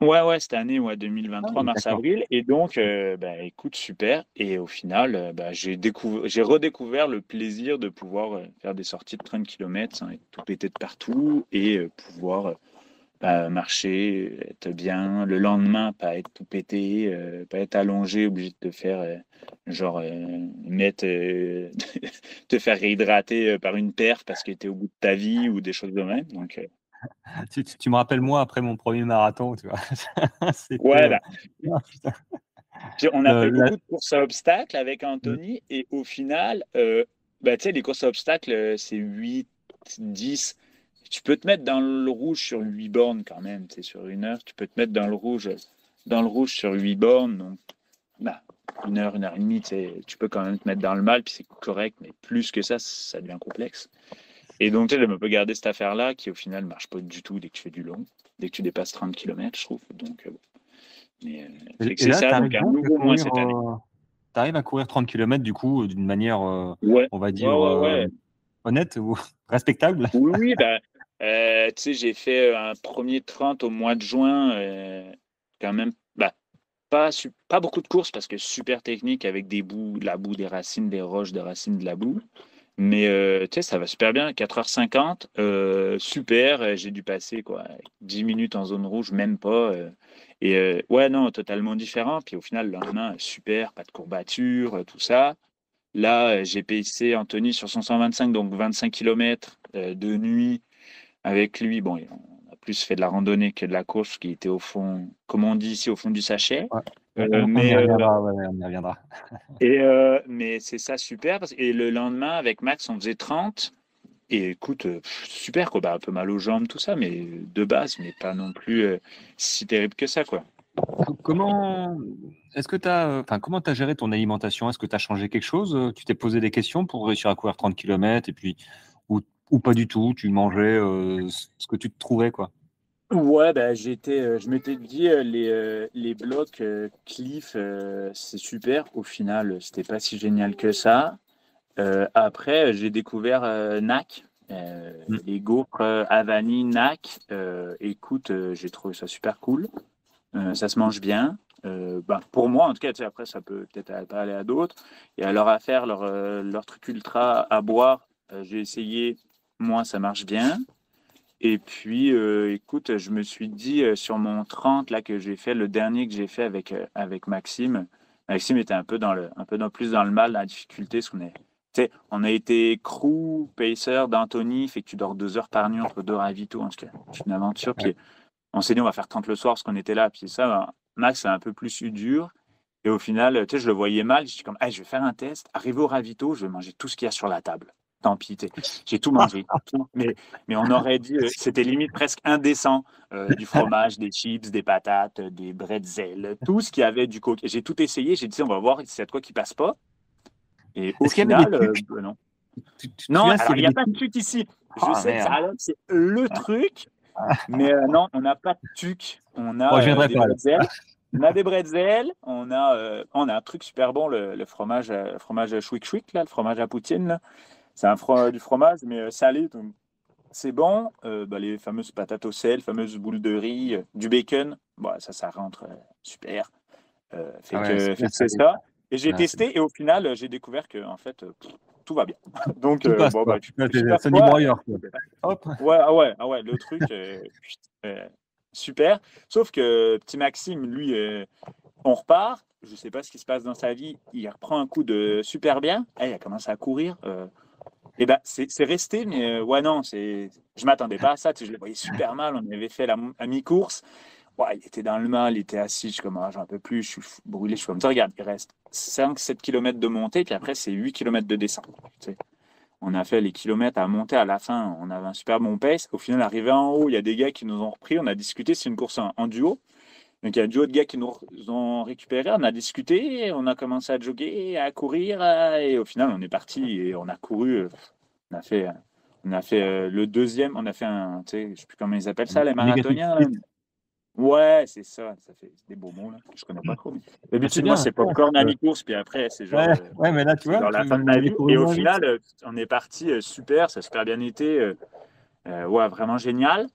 Ouais, ouais, cette année, ouais, 2023, ah mars-avril. Et donc, euh, bah, écoute, super. Et au final, euh, bah, j'ai j'ai redécouvert le plaisir de pouvoir euh, faire des sorties de 30 km être tout pété de partout et pouvoir bah, marcher, être bien. Le lendemain, pas être tout pété, pas être allongé, obligé de te faire, genre, mettre, te faire réhydrater par une perf parce que tu es au bout de ta vie ou des choses de même. Donc, tu, me rappelles moi après mon premier marathon, tu vois. ouais, bah. on a fait beaucoup de courses à obstacles avec Anthony et au final, euh, bah, tu sais, les courses à obstacles, euh, c'est 8, 10. Tu peux te mettre dans le rouge sur 8 bornes quand même, c'est sur une heure. Tu peux te mettre dans le rouge, dans le rouge sur 8 bornes. Donc, bah, une heure, une heure et demie, tu peux quand même te mettre dans le mal, puis c'est correct, mais plus que ça, ça devient complexe. Et donc, tu sais, me peut garder cette affaire-là qui, au final, ne marche pas du tout dès que tu fais du long, dès que tu dépasses 30 km, je trouve. Donc, euh, mais, euh, c'est ça, donc un nouveau moins cette année. Euh, tu arrives à courir 30 km, du coup, d'une manière, on va dire, honnête ou respectable Oui, oui bah, tu sais, j'ai fait un premier 30 au mois de juin, quand même, bah, pas, pas beaucoup de courses parce que super technique avec des bouts, de la boue, des racines, des roches, des racines, de la boue. Mais euh, tu sais, ça va super bien. 4h50, euh, super. J'ai dû passer quoi, 10 minutes en zone rouge, même pas. et ouais, non, totalement différent. Puis au final, le lendemain, super, pas de courbature, tout ça. Là, j'ai payé Anthony sur son 125, donc 25 km de nuit avec lui. Bon, on a plus fait de la randonnée que de la course, qui était au fond, comme on dit ici, au fond du sachet. Euh, mais, on y reviendra. et, euh, mais c'est ça super. Parce, et le lendemain, avec Max, on faisait 30. Et écoute, euh, super, quoi. Bah, un peu mal aux jambes, tout ça, mais de base, mais pas non plus si terrible que ça, quoi. Comment est-ce que tu as, enfin, comment tu as géré ton alimentation? Est-ce que tu as changé quelque chose? Tu t'es posé des questions pour réussir à courir 30 km et puis ou, ou pas du tout? Tu mangeais ce que tu te trouvais, quoi Ouais, bah, j'étais, euh, je m'étais dit euh, les, euh, les blocs Cliff, c'est super. Au final, c'était pas si génial que ça. après, j'ai découvert NAC, mmh. les gaufres Havani NAC. écoute, j'ai trouvé ça super cool. ça se mange bien. bah, pour moi, en tout cas, après, ça peut peut-être pas aller à d'autres. Et alors à faire leur, leur truc ultra à boire, j'ai essayé. Moi, ça marche bien. Et puis, euh, écoute, je me suis dit euh, sur mon 30 là que j'ai fait, le dernier que j'ai fait avec, euh, avec Maxime, Maxime était un peu dans le, un peu dans, plus dans le mal, dans la difficulté, parce qu'on est, on a été crew, pacer d'Anthony, fait que tu dors deux heures par nuit entre deux ravitaux, en tout cas, c'est une aventure. Puis on s'est dit on va faire 30 le soir parce qu'on était là, puis ça, ben, Max a un peu plus eu dur. Et au final, tu sais, je le voyais mal, je suis comme, je vais faire un test, arrivé au ravito, je vais manger tout ce qu'il y a sur la table tant pis, j'ai tout mangé. mais, mais on aurait dit, euh, c'était limite presque indécent. Euh, du fromage, des chips, des patates, des bretzels, tout ce qui avait du coke. J'ai tout essayé, j'ai dit, on va voir si c'est quoi qui passe pas. Et au final, euh, non. non, il n'y a pas de truc ici. Je ah, sais que c'est le truc, mais non, on n'a pas de truc. On a des bretzels. On a des bretzels, on a, on a un truc super bon, le, fromage, fromage chouic chouic, là, le fromage à poutine. Là. C'est un du fromage, mais euh, salé. c'est bon. Euh, bah, les fameuses patates au sel, fameuses boules de riz, euh, du bacon. Bah, ça, ça rentre super. fait ah que, c'est ça. Et j'ai testé et au final, j'ai découvert que en fait, tout va bien. Donc, bon, bah, tu, Hop. Ouais, ah ouais, ah ouais, le truc, super. Sauf que petit Maxime, lui, on repart. Je ne sais pas ce qui se passe dans sa vie. Il reprend un coup de super bien. Eh, il a commencé à courir. Eh ben, c'est resté, mais euh, ouais, non, je m'attendais pas à ça. Tu je le voyais super mal. On avait fait la, mi-course. Ouais, il était dans le mal, il était assis. Je suis comme, ah, j'en peux plus, je suis brûlé. Je suis comme ça. Regarde, il reste 5-7 km de montée, puis après, c'est 8 km de descente. On a fait les kilomètres à monter à la fin. On avait un super bon pace. Au final, arrivé en haut, il y a des gars qui nous ont repris. On a discuté. C'est une course en, duo. Donc, il y a un duo de gars qui nous ont récupéré. On a discuté, on a commencé à jogger, à courir. Et au final, on est parti et on a couru. Euh, on a fait, on a fait euh, le deuxième. On a fait un, tu sais, je sais plus comment ils appellent ça, les marathoniens. Ouais, c'est ça. Ça fait des beaux mots, là. Je connais pas trop. D'habitude, moi, c'est popcorn à mi-course, puis après, c'est genre. Ouais, mais là, tu vois. Dans la fin de ma vie. Et au final, on est parti super. Ça a super bien été. ouais, vraiment génial.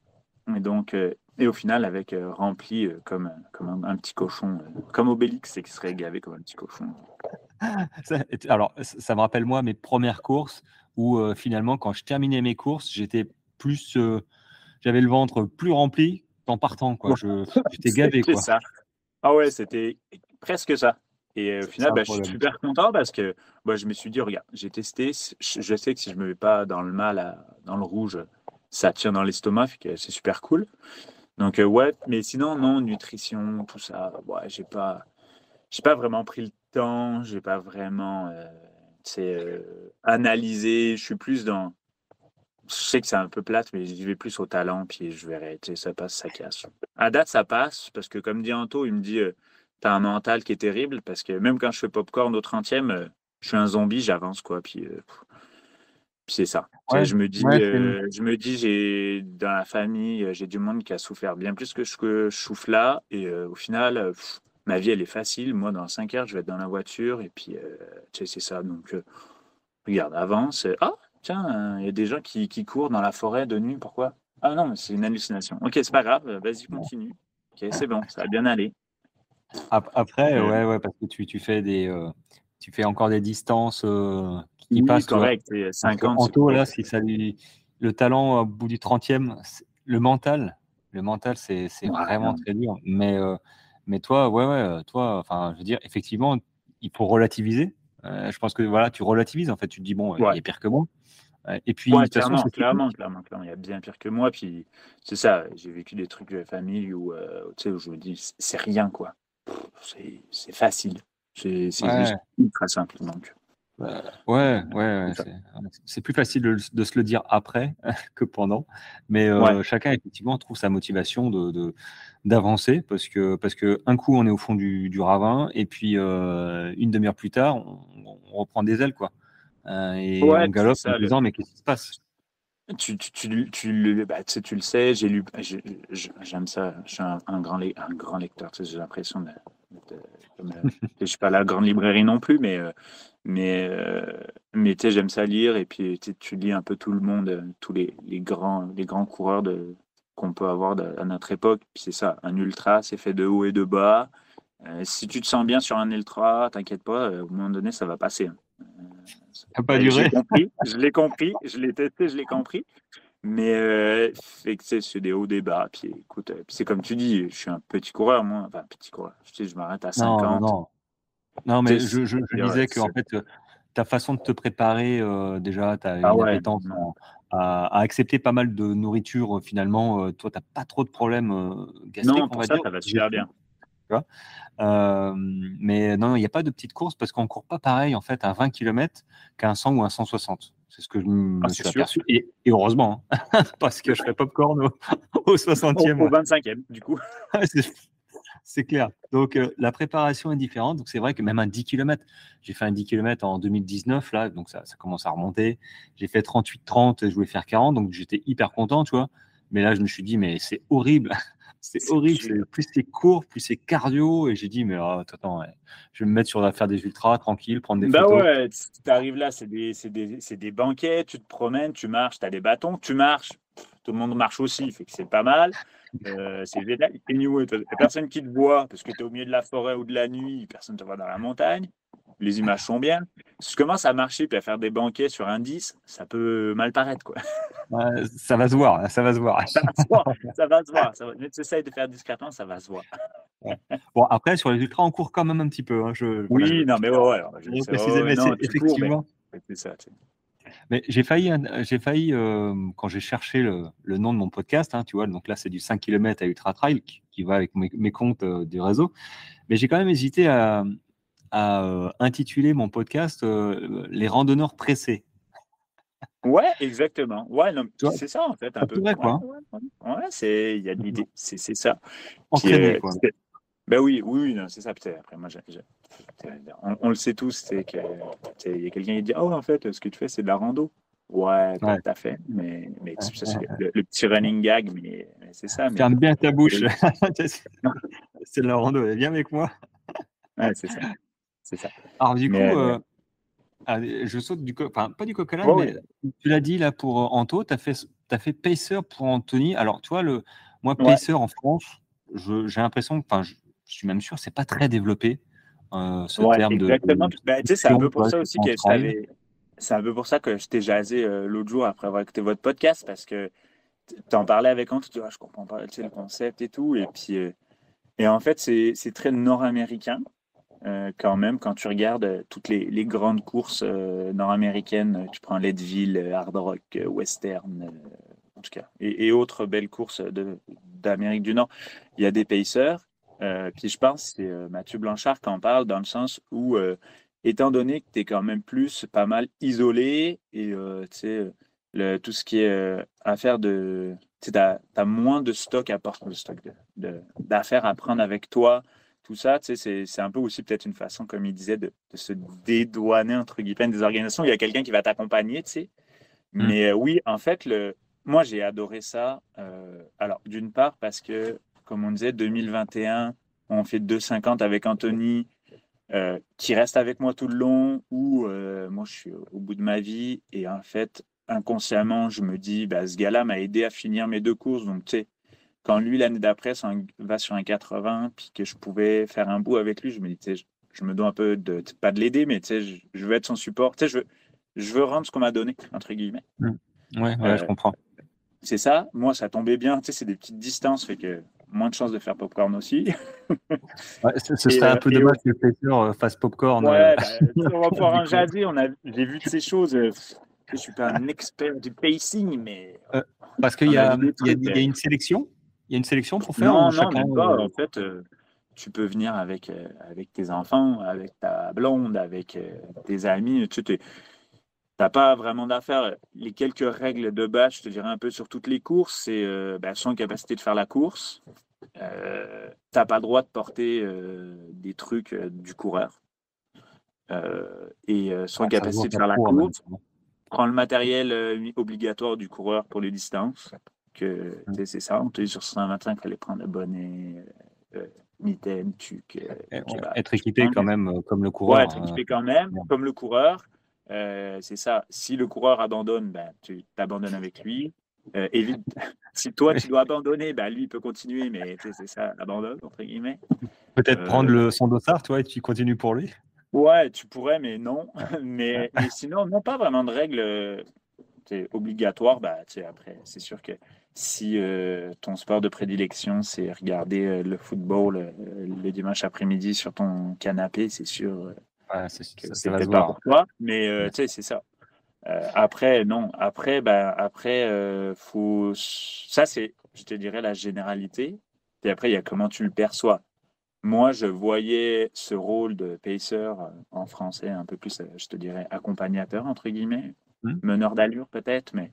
Et donc, et au final, avec euh, rempli euh, comme, comme un, petit cochon, euh, comme Obélix, et qui serait gavé comme un petit cochon. alors, ça me rappelle moi mes premières courses où finalement, quand je terminais mes courses, j'étais plus, j'avais le ventre plus rempli qu'en partant. Quoi. j'étais gavé. Quoi. ça. Ah ouais, c'était presque ça. Et au final, bah, je suis super content parce que bah, je me suis dit, regarde, j'ai testé, je sais que si je me mets pas dans le mal, dans le rouge, ça tient dans l'estomac, c'est super cool. Donc, euh, ouais, mais sinon, non, nutrition, tout ça, ouais, j'ai pas, j'ai pas vraiment pris le temps, j'ai pas vraiment euh, euh, analysé. Je suis plus dans. Je sais que c'est un peu plate, mais j'y vais plus au talent, puis je verrai, tu sais, ça passe, ça casse. À date, ça passe, parce que comme dit Anto, il me dit, t'as un mental qui est terrible, parce que même quand je fais popcorn au 30e, je suis un zombie, j'avance, quoi, puis c'est ça. je me dis, euh, je me dis, j'ai dans la famille, euh, j'ai du monde qui a souffert bien plus que je, que souffre là. Et euh, au final, ma vie, elle est facile. Moi, dans 5 heures, je vais être dans la voiture. Et puis, tu sais, c'est ça. Donc, regarde, avance. Ah, tiens, il y a des gens qui, qui, courent dans la forêt de nuit. Pourquoi? Ah non, c'est une hallucination. Ok, c'est pas grave. Vas-y, continue. Ok, c'est bon, ça va bien aller. Après, ouais, ouais, parce que tu, tu fais des, tu fais encore des distances il passe. correct, 50. Anto, là, si ça lui... le talent au bout du 30e, le mental, le mental, c'est vraiment très dur. Mais, euh, mais toi, ouais, ouais, toi, enfin, je veux dire, effectivement, il faut relativiser. Euh, je pense que voilà, tu relativises en fait. Tu te dis bon, il est pire que moi. Et puis, clairement, clairement, clairement, clairement, il y a bien pire que moi. Puis c'est ça, j'ai vécu des trucs de famille où, euh, tu sais, où je me dis, c'est rien, quoi. C'est facile. C'est très simple. Donc. Ouais, ouais, c'est plus facile de, se le dire après que pendant, mais euh, chacun effectivement trouve sa motivation de d'avancer parce que parce que un coup on est au fond du, du ravin et puis euh, une demi-heure plus tard on, reprend des ailes quoi. Euh, et on galope en disant mais qu'est-ce qui se passe? Tu, tu, tu, tu, bah, tu, sais, tu le sais, j'ai lu, j'aime ça, je suis un, grand, un grand lecteur, tu sais, j'ai l'impression de, je suis pas la grande librairie non plus, mais mais, euh, mais tu sais, j'aime ça lire et puis tu lis un peu tout le monde, euh, tous les, les grands, les grands coureurs de, qu'on peut avoir à notre époque. Puis c'est ça, un ultra, c'est fait de haut et de bas. Euh, si tu te sens bien sur un ultra, t'inquiète pas, au moment donné, ça va passer. Hein. Ça n'a pas duré. Je l'ai compris, je l'ai testé, je l'ai compris. Mais c'est des hauts, des bas. Puis écoute, c'est comme tu dis, je suis un petit coureur, moi. Enfin, petit coureur. Je, sais, je m'arrête à 50. non. Non, mais je, je, disais que en fait, ta façon de te préparer, déjà, tu as ah une appétence à, accepter pas mal de nourriture, finalement. toi, tu n'as pas trop de problèmes gastriques, non, pour ça, ça va super bien. Mais non, il n'y a pas de petite course parce qu'on ne court pas pareil en fait à 20 km qu'à un 100 ou un 160. C'est ce que je me ah, suis aperçu. Et, heureusement, hein, parce que je fais popcorn au, au 60e. Au, au 25e, du coup. c'est clair. Donc, euh, la préparation est différente. Donc, c'est vrai que même un 10 km, j'ai fait un 10 km en 2019, là, donc ça, commence à remonter. J'ai fait 38-30, je voulais faire 40, donc j'étais hyper content, tu vois. Mais là, je me suis dit, mais c'est horrible. C'est horrible. Plus c'est court, plus c'est cardio. Et j'ai dit, mais oh, attends, je vais me mettre sur la faire des ultras, tranquille, prendre des bah photos. Bah ouais, tu arrives là, c'est des, des, des, banquets, tu te promènes, tu marches, tu as des bâtons, tu marches. Tout le monde marche aussi, fait que c'est pas mal. Euh, c'est génial. Il n'y a personne qui te voit parce que tu es au milieu de la forêt ou de la nuit, personne ne te voit dans la montagne. Les images sont bien. Si tu commences à marcher et à faire des banquets sur un 10, ça peut mal paraître. Quoi. ça va se voir, ça va se voir. ça va se voir, ça va se voir. Ça Mais tu essayes de faire discrètement, ça va se voir. Bon, après, sur les ultras, on court quand même un petit peu. Hein. Je, oui, non, mais ouais, ouais. Je préciser, mais effectivement. ça. Mais j'ai failli, j'ai failli euh, quand j'ai cherché le, nom de mon podcast, hein, tu vois, donc là c'est du 5 km à Ultra Trail qui, va avec mes, comptes euh, du réseau, mais j'ai quand même hésité à, euh, intituler mon podcast Les randonneurs pressés. Ouais, exactement. Ouais, c'est ça en fait un peu. quoi. Ouais, c'est il y a l'idée, c'est ça. Entraîné, quoi. Ben oui, oui, c'est ça. Après, moi, on, le sait tous, c'est qu'il y a quelqu'un qui dit Oh, en fait, ce que tu fais, c'est de la rando. Ouais, tout à fait. Mais, mais ça, c'est le, petit running gag, mais, c'est ça. Ferme bien ta bouche. c'est de la rando. Viens avec moi. ouais, c'est ça. C'est ça. Alors, du coup, euh, ah, je saute du enfin, pas du coq mais tu l'as dit là pour euh, Anto, tu as fait, as fait Pacer pour Anthony. Alors, tu vois, le, moi, Pacer en France, j'ai l'impression, enfin, je suis même sûr, c'est pas très développé. Euh, ce terme exactement. De, bah, c'est un peu pour ça aussi que c'est un peu pour ça que je t'ai jasé euh, l'autre jour après avoir écouté votre podcast parce que tu en parlais avec Antoine, tu vois, je comprends pas le concept et tout. Et puis, et en fait, c'est très nord-américain quand même. Quand tu regardes toutes les, grandes courses nord-américaines, tu prends Leadville, Hard Rock, Western, en tout cas, et, autres belles courses d'Amérique du Nord, il y a des pacers. Euh, puis je pense que c'est euh, Mathieu Blanchard qui en parle dans le sens où, euh, étant donné que tu es quand même plus pas mal isolé et tu sais, tout ce qui est affaire de. Tu as, moins de stock à porter, de stock d'affaires à prendre avec toi, tout ça, tu sais, c'est un peu aussi peut-être une façon, comme il disait, de, se dédouaner entre guillemets des organisations. Il y a quelqu'un qui va t'accompagner, tu sais. Mmh. Mais oui, en fait, le, moi j'ai adoré ça. alors, d'une part, parce que comme on disait, 2021, on fait 2,50 avec Anthony, euh, qui reste avec moi tout le long, euh, moi je suis au bout de ma vie, et en fait, inconsciemment, je me dis, bah, ce gars-là m'a aidé à finir mes deux courses. Donc, tu sais, quand lui, l'année d'après, va sur un 80, puis que je pouvais faire un bout avec lui, je me dis, je, me dois un peu de, pas de l'aider, mais tu sais, je, veux être son support. Tu sais, je, je veux rendre ce qu'on m'a donné, entre guillemets. Mmh. Ouais, ouais je comprends. C'est ça. Moi, ça tombait bien. Tu sais, c'est des petites distances, fait que moins de chances de faire popcorn aussi. ouais, ce, serait un peu dommage que le fasse popcorn. Ouais, bah, on va pouvoir en jaser. J'ai vu de ces choses. Je suis pas un expert du pacing, mais. parce qu'il y, y, a une sélection Il y a une sélection pour faire Non, non, même pas. En fait, tu peux venir avec, avec tes enfants, avec ta blonde, avec tes amis. Tu n'as pas vraiment d'affaires. Les quelques règles de base, je te dirais un peu sur toutes les courses, c'est euh, ben, son capacité de faire la course. Euh, tu n'as pas le droit de porter des trucs du coureur. et son capacité de faire la course. Prends le matériel obligatoire du coureur pour les distances. Que, mmh. C'est ça, on te dit sur 125, il fallait prendre le bonnet, mitaine, tuc. être équipé quand même comme le coureur. Ouais, être équipé quand même comme le coureur. Euh, c'est ça. Si le coureur abandonne, ben, tu t'abandonnes avec lui. Euh, évite. si toi tu dois abandonner, ben, lui il peut continuer, mais c'est ça, abandonne entre guillemets. Peut-être prendre le, son dossard, toi, et tu continues pour lui? Ouais, tu pourrais, mais non. mais, mais, sinon, non, pas vraiment de règles obligatoires. Bah, après, c'est sûr que si ton sport de prédilection, c'est regarder le football le dimanche après-midi sur ton canapé, c'est sûr c'est peut-être pas pour toi, mais euh, tu sais, c'est ça. Euh, après, non. Après, ben, après, euh, faut. Ça, c'est, je te dirais, la généralité. Et après, il y a comment tu le perçois. Moi, je voyais ce rôle de pacer en français un peu plus, je te dirais, accompagnateur, entre guillemets, mmh. meneur d'allure peut-être, mais,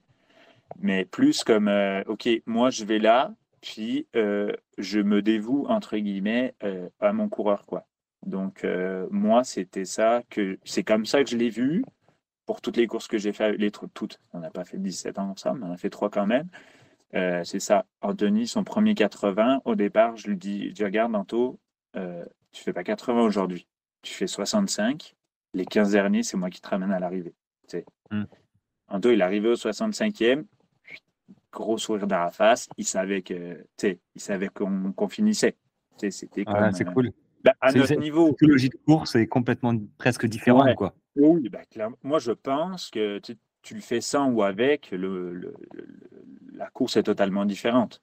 mais plus comme, OK, moi, je vais là, puis je me dévoue, entre guillemets, à mon coureur, quoi. Donc, euh, moi, c'était ça que c'est comme ça que je l'ai vu pour toutes les courses que j'ai fait, les toutes. On n'a pas fait 17 ans ensemble, on en a fait trois quand même. Euh, c'est ça. Anthony, son premier 80, au départ, je lui dis, je regarde, Anto, euh, tu fais pas 80 aujourd'hui, tu fais 65. Les 15 derniers, c'est moi qui te ramène à l'arrivée. Mmh. Anto, il est arrivé au 65e, gros sourire dans la face. Il savait que, il savait qu'on finissait. C'était comme. c'est cool. Bah, à notre niveau. La psychologie de course est complètement presque différente. Quoi. Oui, bah, moi je pense que tu, le fais sans ou avec, le, la course est totalement différente.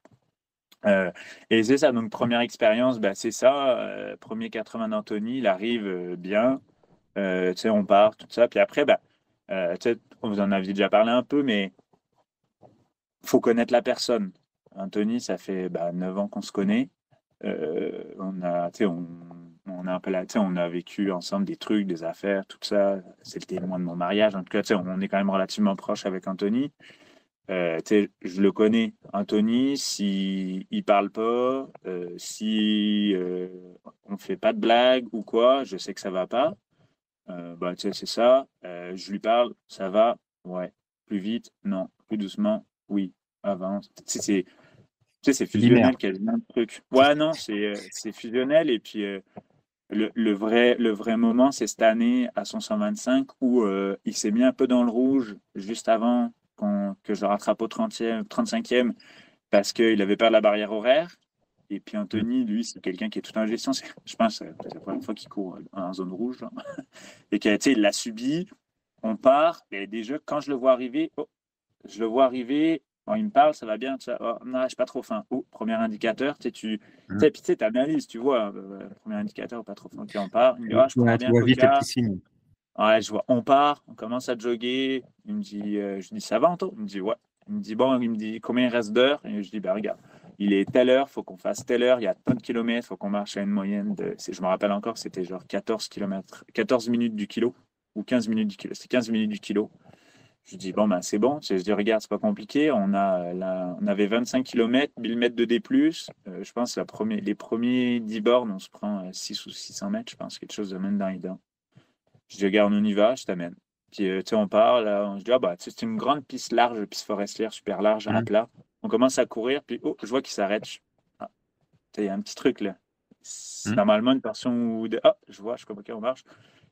Euh, et c'est ça, donc première expérience, bah, c'est ça. Euh, premier 80 d'Anthony, il arrive euh, bien. on part, tout ça. Puis après, bah, vous en aviez déjà parlé un peu, mais faut connaître la personne. Anthony, ça fait bah, 9 ans qu'on se connaît. Euh, on a, on, on on a vécu ensemble des trucs, des affaires, tout ça. C'est le témoin de mon mariage. En tout cas, on est quand même relativement proche avec Anthony. Euh, je le connais, Anthony, s'il ne parle pas, euh, si euh, on fait pas de blagues ou quoi, je sais que ça va pas. Euh, bah, c'est ça. je lui parle, ça va, ouais. Plus vite, non. Plus doucement, oui. C'est tu sais, c'est fusionnel quasiment le truc. Ouais, non, c'est euh, fusionnel. Et puis, euh, le, le, vrai, le vrai moment, c'est cette année à son 125 où euh, il s'est mis un peu dans le rouge juste avant que je le rattrape au 30e, 35e parce qu'il avait peur de la barrière horaire. Et puis Anthony, lui, c'est quelqu'un qui est tout en gestion. Je pense c'est la première fois qu'il court en zone rouge. Et qu'il l'a subi. On part. Et déjà, quand je le vois arriver, oh, je le vois arriver il me parle, ça va bien, tu oh, non, je suis pas trop faim. Oh, premier indicateur, tu sais, tu mmh. puis tu sais, analyses, tu vois, euh, euh, premier indicateur, pas trop faim, puis on part. Il me dit, oh, je ouais, bien. vite Ouais, je vois, on part, on commence à jogger. Il me dit, euh, je dis, ça va, Anto? Il me dit, ouais. Il me dit, bon, il me dit, combien il reste d'heures? Et je dis, bah, regarde, il est telle heure, il faut qu'on fasse telle heure, il y a tant de kilomètres, il faut qu'on marche à une moyenne de, je me rappelle encore, c'était genre 14 kilomètres, 14 minutes du kilo, ou 15 minutes du kilo, c'est 15 minutes du kilo. Je dis, bon, ben, c'est bon. Je dis, regarde, c'est pas compliqué. On, a, on avait 25 km, 1000 mètres de D. Euh, je pense la première, les premiers 10 bornes, on se prend 6 ou 600 mètres, je pense, quelque chose de même dans les dents. Je dis, regarde, on y va, je t'amène. Puis, euh, tu sais, on part, là, on se dit, ah, bah, c'est une grande piste large, piste forestière, super large, à mmh. plat. On commence à courir, puis, oh, je vois qu'il s'arrête. Ah, il y a un petit truc, là. C'est mmh. normalement une portion où, ah, je vois, je comprends, OK, on marche.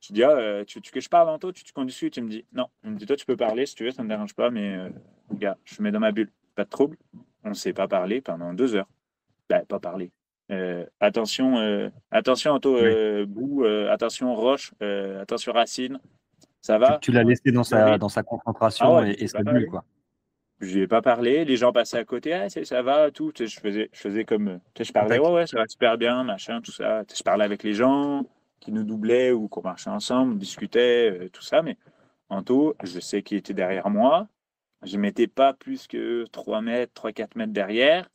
Je dis, ah, euh, tu, tu, que je parle en toi, tu, tu conduis tu me dis, non. Il me dit, toi, tu peux parler si tu veux, ça ne me dérange pas, mais euh, gars, je mets dans ma bulle, pas de trouble. On ne s'est pas parlé pendant deux heures. Ben, pas parler. Euh, attention, attention, Anto, boue, attention, roche, attention, racine. Ça va? Tu, l'as laissé dans sa, dans sa concentration ah et, et sa bulle, quoi. Je ai pas parlé, les gens passaient à côté, ah, ça va, tout. je, faisais, je faisais comme. je parlais, ouais, ouais, ça va super bien, machin, tout ça. je parlais avec les gens qui nous doublaient ou qu'on marchait ensemble, on discutait, euh, tout ça. Mais Anto, je sais qu'il était derrière moi. Je ne mettais pas plus que 3 mètres, 3-4 mètres derrière.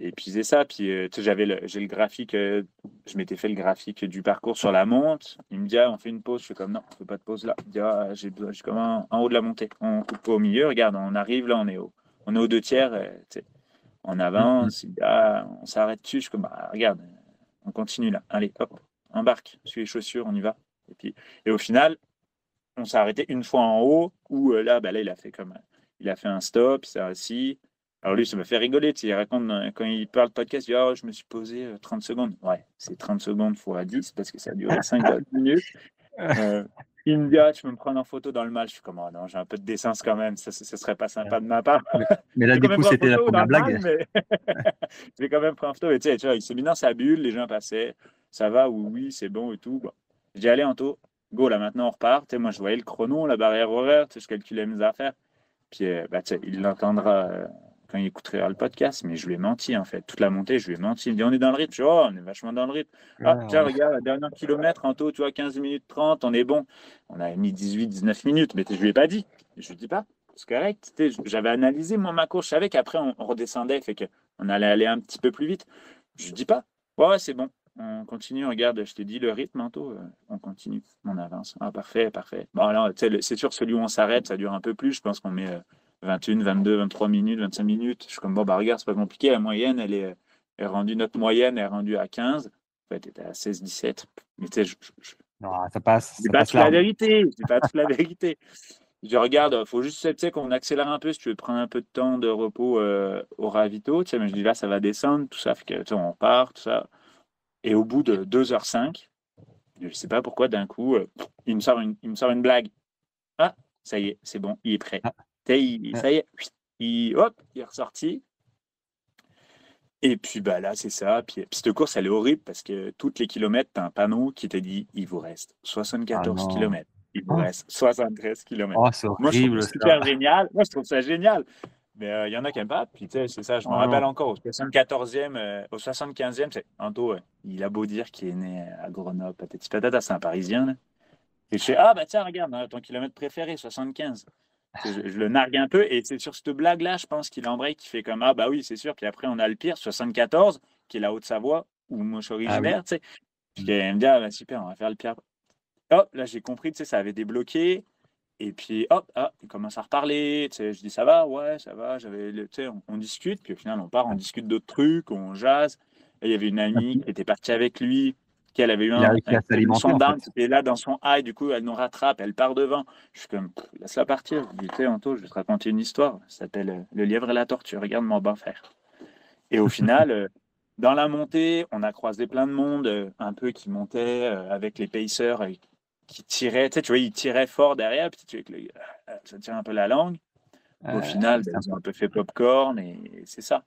Et puis c'est ça. Puis euh, j'avais le, j'ai le graphique, euh, je m'étais fait le graphique du parcours sur la monte. Il me dit ah, on fait une pause. Je fais comme non, on fait pas de pause là. Il dit ah, j'ai besoin, comme en, haut de la montée. On coupe pas au milieu. Regarde, on arrive là, on est au, on est aux deux tiers. Euh, on avance. Il ah, on s'arrête dessus. Je suis comme ah, regarde, on continue là. Allez, hop, embarque, suis les chaussures, on y va. Et puis et au final, on s'est arrêté une fois en haut où là, bah, là, il a fait comme il a fait un stop, il s'est assis. Alors lui, ça me fait rigoler. Il raconte, euh, quand il parle de podcast, il dit oh, Je me suis posé 30 euh, secondes. Ouais, c'est 30 secondes fois 10 parce que ça a duré 5 minutes. Euh, il me dit ah, Tu peux me prendre en photo dans le mal. Je suis comme oh, Non, j'ai un peu de décence quand même. Ça, ne serait pas sympa de ma part. Mais, là, du coup, c'était la première blague. j'ai quand même pris en photo. Et, tu sais, tu vois, il s'est mis dans sa bulle. Les gens passaient. Ça va ou oui, c'est bon et tout. Bon. Je dis Allez, Anto, go, là maintenant, on repart. Tu sais, moi, je voyais le chrono, la barrière horaire. Tu sais, je calculais mes affaires. Puis, bah, il l'entendra quand il écouterait le podcast, mais je lui ai menti en fait. Toute la montée, je lui ai menti. Il me dit on est dans le rythme. Je dis oh, on est vachement dans le rythme. Ah, tiens, regarde, la dernière kilomètre, en taux, tu vois, 15 minutes 30, on est bon. On a mis 18, 19 minutes, mais je lui ai pas dit. Je lui dis pas. C'est correct. J'avais analysé moi ma course. Je savais qu'après on, redescendait, fait qu'on allait aller un petit peu plus vite. Je lui dis pas. Ouais, c'est bon. On continue, regarde, je t'ai dit le rythme, Anto, euh, on continue, on avance. Ah, parfait, parfait. Bon, alors, c'est sûr, celui où on s'arrête, ça dure un peu plus. Je pense qu'on met euh, 21, 22, 23 minutes, 25 minutes. Je suis comme, bon, bah, regarde, c'est pas compliqué. La moyenne, elle est, est rendue, notre moyenne est rendue à 15. En fait, était à 16, 17. Mais tu sais, je, non, ça passe. C'est pas toute la vérité. C'est pas toute la vérité. Je regarde, il faut juste tu sais, qu'on accélère un peu si tu veux prendre un peu de temps de repos euh, au ravito. Tu sais, mais je dis là, ça va descendre, tout ça. Fait que, tu sais, on part, tout ça. Et au bout de 2h05, je ne sais pas pourquoi, d'un coup, euh, il, me sort une, il me sort une blague. Ah, ça y est, c'est bon, il est prêt. Ah ça y est, il, hop, il est ressorti. Et puis bah là, c'est ça. Puis, cette course, elle est horrible parce que toutes les kilomètres, tu as un panneau qui te dit il vous reste 74 ah km. Il vous oh. reste 73 km. Oh, c'est horrible. Moi, je trouve ça génial. Moi, je trouve ça génial. Mais euh, il y en a qui n'aiment pas. Puis, tu sais, c'est ça, je me oh rappelle encore. Au 74e, euh, au 75e, c'est Anto, il a beau dire qu'il est né à Grenoble, patati patata, c'est un Parisien. Et je fais Ah, bah tiens, regarde, ton kilomètre préféré, 75 je, le nargue un peu. Et c'est sur cette blague-là, je pense qu'il embraye, qui fait comme Ah, bah oui, c'est sûr. Puis après, on a le pire, 74, qui est la Haute-Savoie, où moi je suis ah originaire, tu sais. Puis elle me dit Ah, bah super, on va faire le pire. Hop, là, j'ai compris, tu sais, ça avait débloqué. Et puis, hop, ah, il commence à reparler. Je dis Ça va? Ouais, ça va. J'avais, tu sais, on, discute. Puis au final, on part, on discute d'autres trucs, on jase. Et il y avait une amie qui était partie avec lui qu'elle avait eu un, un son down, et là dans son high, du coup elle nous rattrape, elle part devant. Je suis comme, laisse-la partir. Je dis, tu sais, Anto, je vais te raconter une histoire. Ça s'appelle euh, Le lièvre et la tortue. Regarde mon bain faire. Et au final, euh, dans la montée, on a croisé plein de monde, euh, un peu qui montait avec les pacers qui tiraient. Tu sais, tu vois, ils tiraient fort derrière, puis tu vois que ça tire un peu la langue. Au final, ben, ils ont un peu fait popcorn et c'est ça.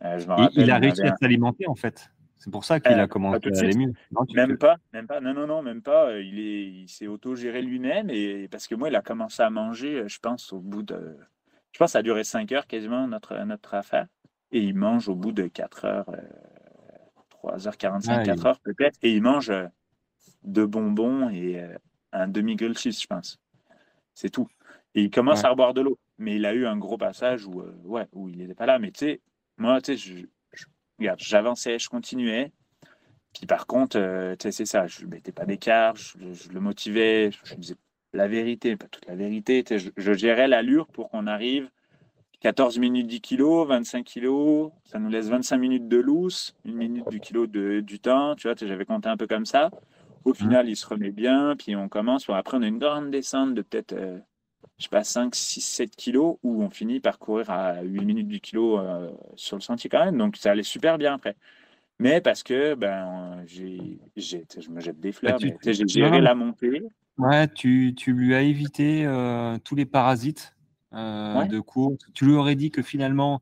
je il a réussi à s'alimenter en fait. C'est pour ça qu'il a euh, commencé à aller mieux. même pas, même pas. Non, non, non, même pas. Euh, il est, il s'est autogéré lui-même et parce que moi, il a commencé à manger, euh, je pense, au bout de, je pense, ça a duré 5 heures quasiment notre notre affaire et il mange au bout de 4 heures, 3h45, 4 heures peut-être, et il mange deux bonbons et un demi grilled cheese, je pense. C'est tout. Et il commence à boire de l'eau. Mais il a eu un gros passage où, ouais, où il n'était pas là. Mais tu sais, moi, tu sais, j'avançais, je continuais. Puis par contre, euh, c'est ça, je ne mettais pas d'écart, je, le motivais, je disais la vérité, pas toute la vérité. Je, gérais l'allure pour qu'on arrive 14 minutes 10 kilos, 25 kilos, ça nous laisse 25 minutes de loose, une minute du kilo de, du temps, tu vois, j'avais compté un peu comme ça. Au mmh. final, il se remet bien, puis on commence. après, on a une grande descente de peut-être euh, je sais pas, 5, 6, 7 kilos, où on finit par courir à 8 minutes du kilo euh, sur le sentier quand même. Donc ça allait super bien après. Mais parce que ben, j'ai, je me jette des fleurs, bah, j'ai géré la montée. Ouais, tu, tu lui as évité euh, tous les parasites euh, de course. Tu lui aurais dit que finalement,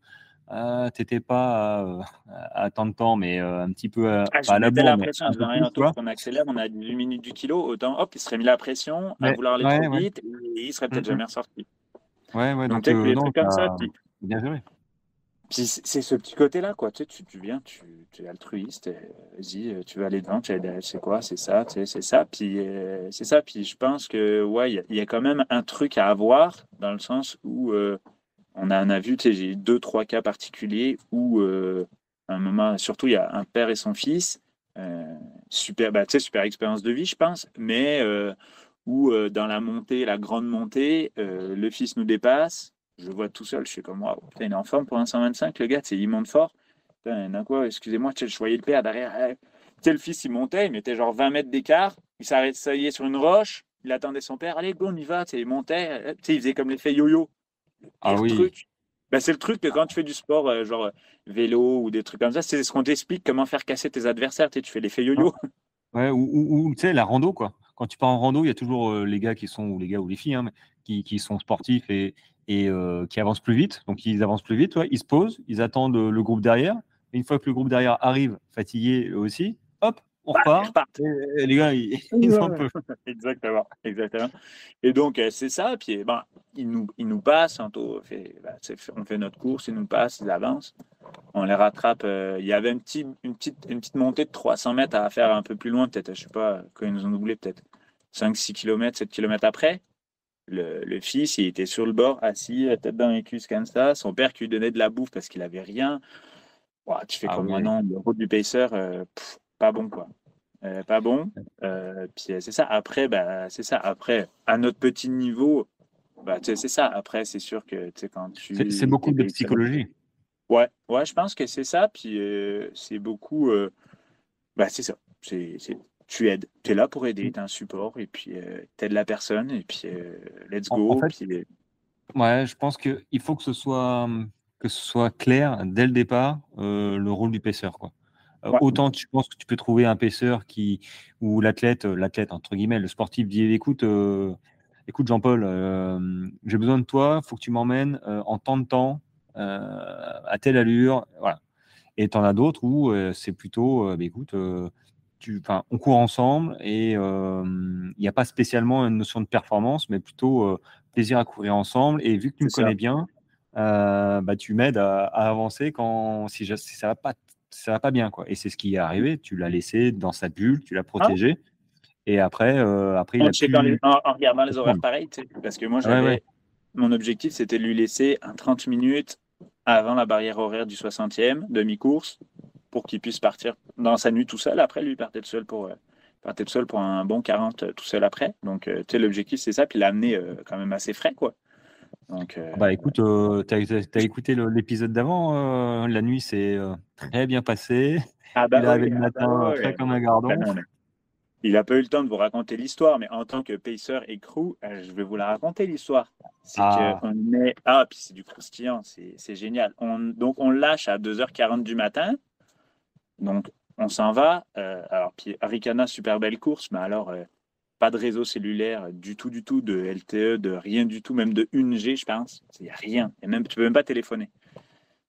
euh, t'étais pas à, tant de temps, mais un petit peu à, ah, la bourre, la pression, je rien on accélère, on a 8 minutes du kilo, autant hop, il serait mis la pression à vouloir aller trop vite et il serait peut-être jamais ressorti. Ouais, ouais, donc, donc, donc comme ça, bien joué c'est ce petit côté-là, quoi. Tu, sais, tu, viens, tu, es altruiste, vas-y, euh, tu vas aller devant, c'est quoi, c'est ça, tu sais, c'est ça. Puis euh, c'est ça. Puis je pense que ouais, il y, a quand même un truc à avoir dans le sens où euh, on a, on a vu, j'ai deux, trois cas particuliers où à un moment, surtout, il y a un père et son fils, super, bah, super expérience de vie, je pense, mais où dans la montée, la grande montée, le fils nous dépasse je vois tout seul, je suis comme, waouh, il est en forme pour un 125, le gars, il monte fort. Putain, quoi, excusez-moi, je voyais le père derrière. Le fils, il montait, il mettait genre 20 mètres d'écart, il s'arrêtait sur une roche, il attendait son père, allez, go, on y va, il montait, il faisait comme l'effet yo-yo. Ah oui. Truc, ben, c'est le truc que quand tu fais du sport, euh, genre vélo ou des trucs comme ça, c'est ce qu'on t'explique comment faire casser tes adversaires. Tu, fais l'effet yo-yo. Ouais, ou, tu sais, la rando, quoi. Quand tu pars en rando, il y a toujours euh, les gars qui sont, ou les gars ou les filles, hein, qui, qui, sont sportifs et, et euh, qui avancent plus vite. Donc ils avancent plus vite, ils se posent, ils attendent le groupe derrière. Et une fois que le groupe derrière arrive, fatigué eux aussi, hop, on bah, repart. Et, les gars, ils, sont un peu. Exactement, exactement. Et donc euh, c'est ça. Puis ben, ils nous, ils nous passent. Fait, bah, on fait notre course, ils nous passent, ils avancent. On les rattrape. Euh, il y avait une petite, une, petite, une petite montée de 300 mètres à faire un peu plus loin, peut-être. Je sais pas, quand ils nous ont doublé, peut-être 5-6 km, 7 km après le, fils, il était sur le bord, assis, tête dans les cuisses comme ça. Son père qui lui donnait de la bouffe parce qu'il avait rien. tu fais ah comme moi, non, le route du pacer, euh, pas bon, quoi. Euh, pas bon. Euh, puis c'est ça. Après, bah, c'est ça. Après, à notre petit niveau, bah, c'est ça. Après, c'est sûr que quand tu. C'est beaucoup de psychologie. Ouais, ouais, je pense que c'est ça. Puis c'est beaucoup. bah, c'est ça. C'est tu aides. Tu es là pour aider, mm. tu es un support, et puis euh, tu aides la personne, et puis euh, let's go. En fait, euh, Ouais, je pense qu'il faut que ce, soit, que ce soit clair dès le départ le rôle du paisseur. Quoi. Autant tu penses que tu peux trouver un paisseur qui, ou l'athlète, l'athlète entre guillemets, le sportif dit écoute, écoute Jean-Paul, j'ai besoin de toi, faut que tu m'emmènes en temps de temps, à telle allure. Voilà. Et tu en as d'autres où c'est plutôt, bah, écoute, on court ensemble et il n'y a pas spécialement une notion de performance, mais plutôt plaisir à courir ensemble. Et vu que tu me connais bien, bah, tu m'aides à, avancer quand si, ça va pas ça va pas bien quoi. Et c'est ce qui est arrivé. Tu l'as laissé dans sa bulle, tu l'as ah. protégé. Et après, après il a pu... en, regardant les horaires pareils, parce que moi j'avais mon objectif c'était de lui laisser un 30 minutes avant la barrière horaire du 60e demi-course pour qu'il puisse partir dans sa nuit tout seul. Après, lui, partait tout seul pour, euh, partait tout seul pour un bon 40 euh, tout seul après. Donc, euh, tu sais, l'objectif, c'est ça. Puis l'amener quand même assez frais, quoi. Donc, bah écoute, tu as, écouté l'épisode d'avant. la nuit s'est très bien passée. Ah bah il arrivé le ah bah matin frais comme un gardon. Bah il n'a pas eu le temps de vous raconter l'histoire, mais en tant que pacer et crew, je vais vous la raconter l'histoire. C'est ah. qu'on est. Ah, puis c'est du croustillant, c'est génial. On... Donc on lâche à 2h40 du matin. Donc, on s'en va. Euh, alors, puis Aricana, super belle course, mais alors, euh, pas de réseau cellulaire du tout, du tout, de LTE, de rien du tout, même de 1G, je pense. Il n'y a rien. Et même, tu peux même pas téléphoner.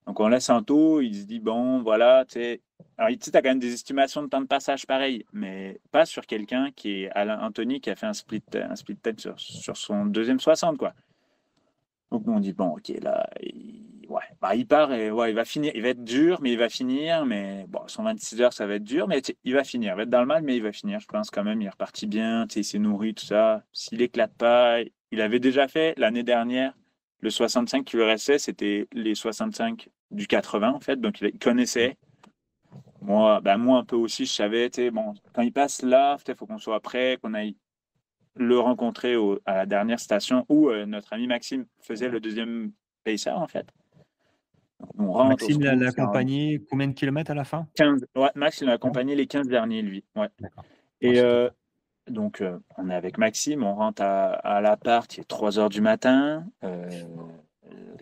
Donc, on laisse un taux, il se dit, bon, voilà, tu sais. Alors, tu as quand même des estimations de temps de passage pareil, mais pas sur quelqu'un qui est Alain Anthony qui a fait un split, un split tête sur, sur son deuxième 60, quoi. Donc, on dit, bon, ok, là, ouais, bah, il part et ouais, il va finir. Il va être dur, mais il va finir. Mais bon, 126 heures, ça va être dur, mais il va finir. Il va être dans le mal, mais il va finir. Je pense quand même, il est reparti bien. Il s'est nourri, tout ça. S'il éclate pas, il avait déjà fait l'année dernière. Le 65 qui lui restait, c'était les 65 du 80, en fait. Donc, il connaissait. Moi, ben moi un peu aussi, je savais, bon, quand il passe là, il faut qu'on soit prêt, qu'on aille le rencontrer à la dernière station où euh, notre ami Maxime faisait le deuxième pacer, en fait. Maxime l'a accompagné combien de kilomètres à la fin? 15. Ouais, Max, il l'a accompagné les 15 derniers, lui. Ouais. Et euh, donc, euh, on est avec Maxime, on rentre à, à l'appart, il est 3 heures du matin. Euh,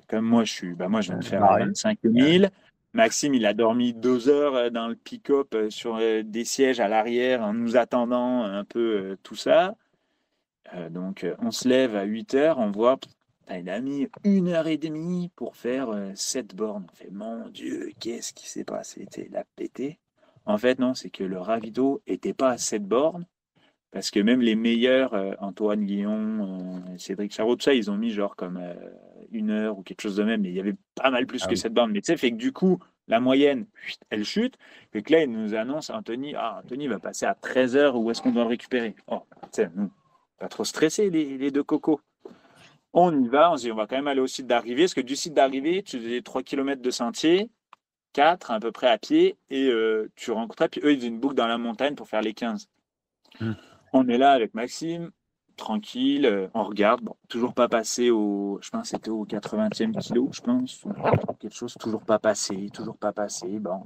comme moi, je suis, bah, moi, je viens de faire 25 000. Maxime, il a dormi deux heures dans le pick-up sur des sièges à l'arrière en nous attendant un peu tout ça. donc, on se lève à 8 heures, on voit il a mis une heure et demie pour faire euh, sept bornes. On fait, mon Dieu, qu'est-ce qui s'est passé? Il a pété. En fait, non, c'est que le ravito était pas à sept bornes. Parce que même les meilleurs, euh, Antoine Guillon, euh, Cédric Charot, tout ça, ils ont mis genre comme une heure ou quelque chose de même. Mais il y avait pas mal plus ah que sept bornes. Mais tu sais, fait que du coup, la moyenne, elle chute. Et que là, il nous annonce, Anthony, ah, Anthony va passer à 13 heures. Où est-ce qu'on doit le récupérer? Oh, pas trop stressé, les, les deux cocos on y va, on se dit on va quand même aller au site d'arrivée, parce que du site d'arrivée, tu faisais 3 km de sentier, 4 à peu près à pied, et euh, tu rencontrais, puis eux, ils faisaient une boucle dans la montagne pour faire les 15. Hmm. On est là avec Maxime, tranquille, euh, on regarde, bon, toujours pas passé au, je pense c'était au 80e kilo, je pense, quelque chose, toujours pas passé, toujours pas passé, bon.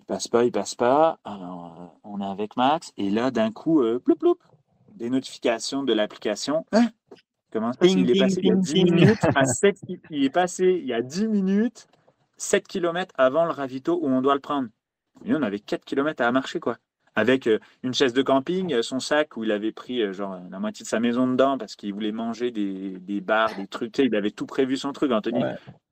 Il passe pas, il passe pas, alors on est avec Max, et là d'un coup, euh, ploup ploup, des notifications de l'application, hein Comment il, est passé il y a 10 minutes il est passé il y a 10 minutes 7 km avant le ravito où on doit le prendre. Et on avait 4 km à marcher, quoi. Avec euh, une chaise de camping, euh, son sac où il avait pris euh, genre la moitié de sa maison dedans parce qu'il voulait manger des, des bars, des trucs. il avait tout prévu son truc, Anthony.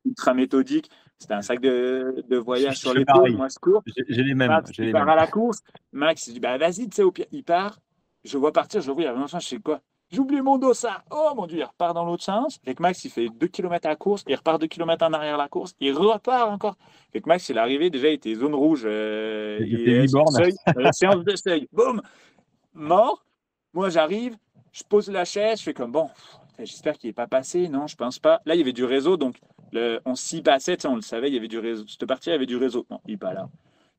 Ultra méthodique. C'était un sac de, de voyage sur les l'épaule. Moi, je cours. J'ai les mêmes. Max, il part à la course. Max, il dit bah, vas-y, tu sais, il part. Je vois partir, je vois, il y a je sais quoi? J'ai oublié mon dossard. Oh mon Dieu, il repart dans l'autre sens. Avec Max, il fait 2 km à la course, il repart 2 km en arrière la course, il repart encore. Avec Max, il est arrivé, déjà, il était zone rouge. Euh, il était seuil, euh, séance de seuil. Boum Mort. Moi, j'arrive, je pose la chaise, je fais comme bon, j'espère qu'il n'est pas passé. Non, je pense pas. Là, il y avait du réseau, donc on s'y passait, on le savait, il y avait du réseau. Cette partie, il y avait du réseau. Non, il n'est pas là.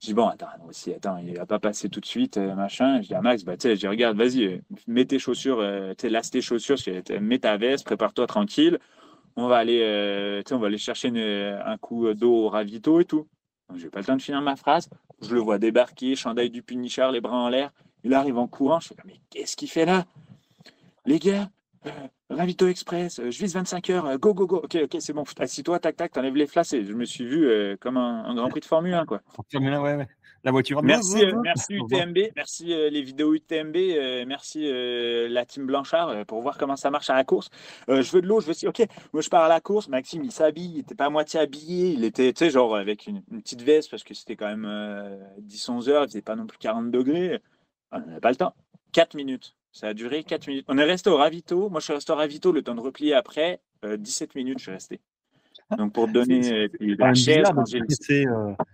Je dis, bon, attends, aussi, attends, il va pas passer tout de suite, euh, machin. Je dis à Max, bah, tu sais, je dis, regarde, vas-y, euh, mets tes chaussures, euh, tu lasse tes chaussures, mets ta veste, prépare-toi tranquille. On va aller, on va aller chercher un coup d'eau au ravito et tout. Je n'ai pas le temps de finir ma phrase. Je le vois débarquer, chandail du punichard, les bras en l'air. Il arrive en courant. Je fais, mais qu'est-ce qu'il fait là? Les gars, Ravito Express, je vise 25 heures, go, go, go. Ok, ok, c'est bon, assis-toi, tac, tac, t'enlèves les flasques. je me suis vu comme un, Grand Prix de Formule 1, quoi. Formule 1, ouais, ouais. La voiture. Merci, euh, merci UTMB, merci euh, les vidéos UTMB, euh, merci la team Blanchard pour voir comment ça marche à la course. je veux de l'eau, je veux si, ok, moi je pars à la course. Maxime, il s'habille, il n'était pas à moitié habillé, il était, tu sais, genre avec une, petite veste parce que c'était quand même 10-11 heures, il faisait pas non plus 40 degrés. On n'avait pas le temps. 4 minutes. Ça a duré 4 minutes. On est resté au ravito. Moi, je suis resté au ravito le temps de replier après. 17 minutes, je suis resté. Ah, Donc, pour donner euh,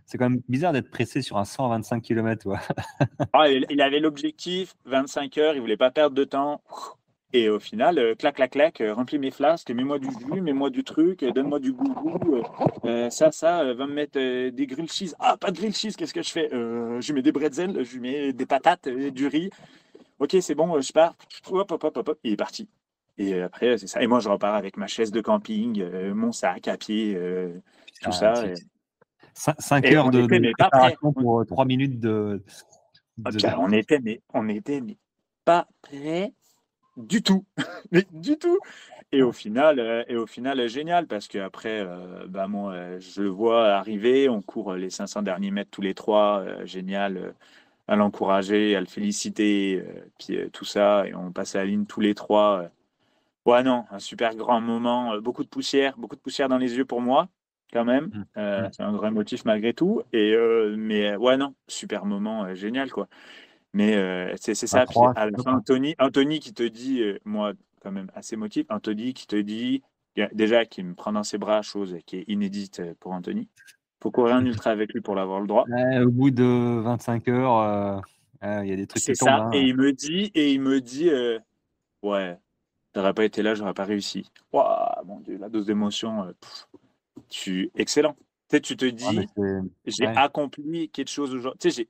c'est quand même bizarre d'être pressé sur un 125 km. ah, il avait l'objectif 25 heures, il voulait pas perdre de temps. Et au final, euh, clac, clac, clac, euh, remplis mes flasques, mets-moi du jus, mets-moi du truc, donne-moi du goût. ça, ça, va me mettre des grilled cheese. Ah, pas de grilled cheese, qu'est-ce que je fais? Je mets des bretzels, je mets des patates, du riz. Ok, c'est bon, je pars. Hop, hop, hop, hop, il est parti. Et après, c'est ça. Et moi, je repars avec ma chaise de camping, euh, mon sac à pied, euh, tout ça. 5 heures de, préparation pour 3 minutes de. on était, mais on était mais pas prêts du tout, mais du tout. Et au final, euh, et au final, génial parce qu'après, bah moi, je le vois arriver, on court les 500 derniers mètres tous les trois, génial à l'encourager, à le féliciter, puis tout ça, et on passe à la ligne tous les trois. Ouais, non, un super grand moment. Euh, beaucoup de poussière, beaucoup de poussière dans les yeux pour moi, quand même. Mmh. Euh, mmh. c'est un grand motif malgré tout. Et, euh, mais ouais, non, super moment, génial, quoi. Mais c'est ça. Anthony, Anthony qui te dit, moi, quand même assez motif, Anthony qui te dit, déjà, qui me prend dans ses bras, chose qui est inédite pour Anthony. Faut courir un ultra avec lui pour l'avoir le droit. au bout de 25 heures, il y a des trucs qui tombent. C'est ça. Hein. Et il me dit, et il me dit, ouais, T'aurais pas été là, j'aurais pas réussi. Waouh, mon Dieu, la dose d'émotion, euh, tu excellent. Tu, sais, tu te dis, j'ai accompli quelque chose aujourd'hui. Tu sais,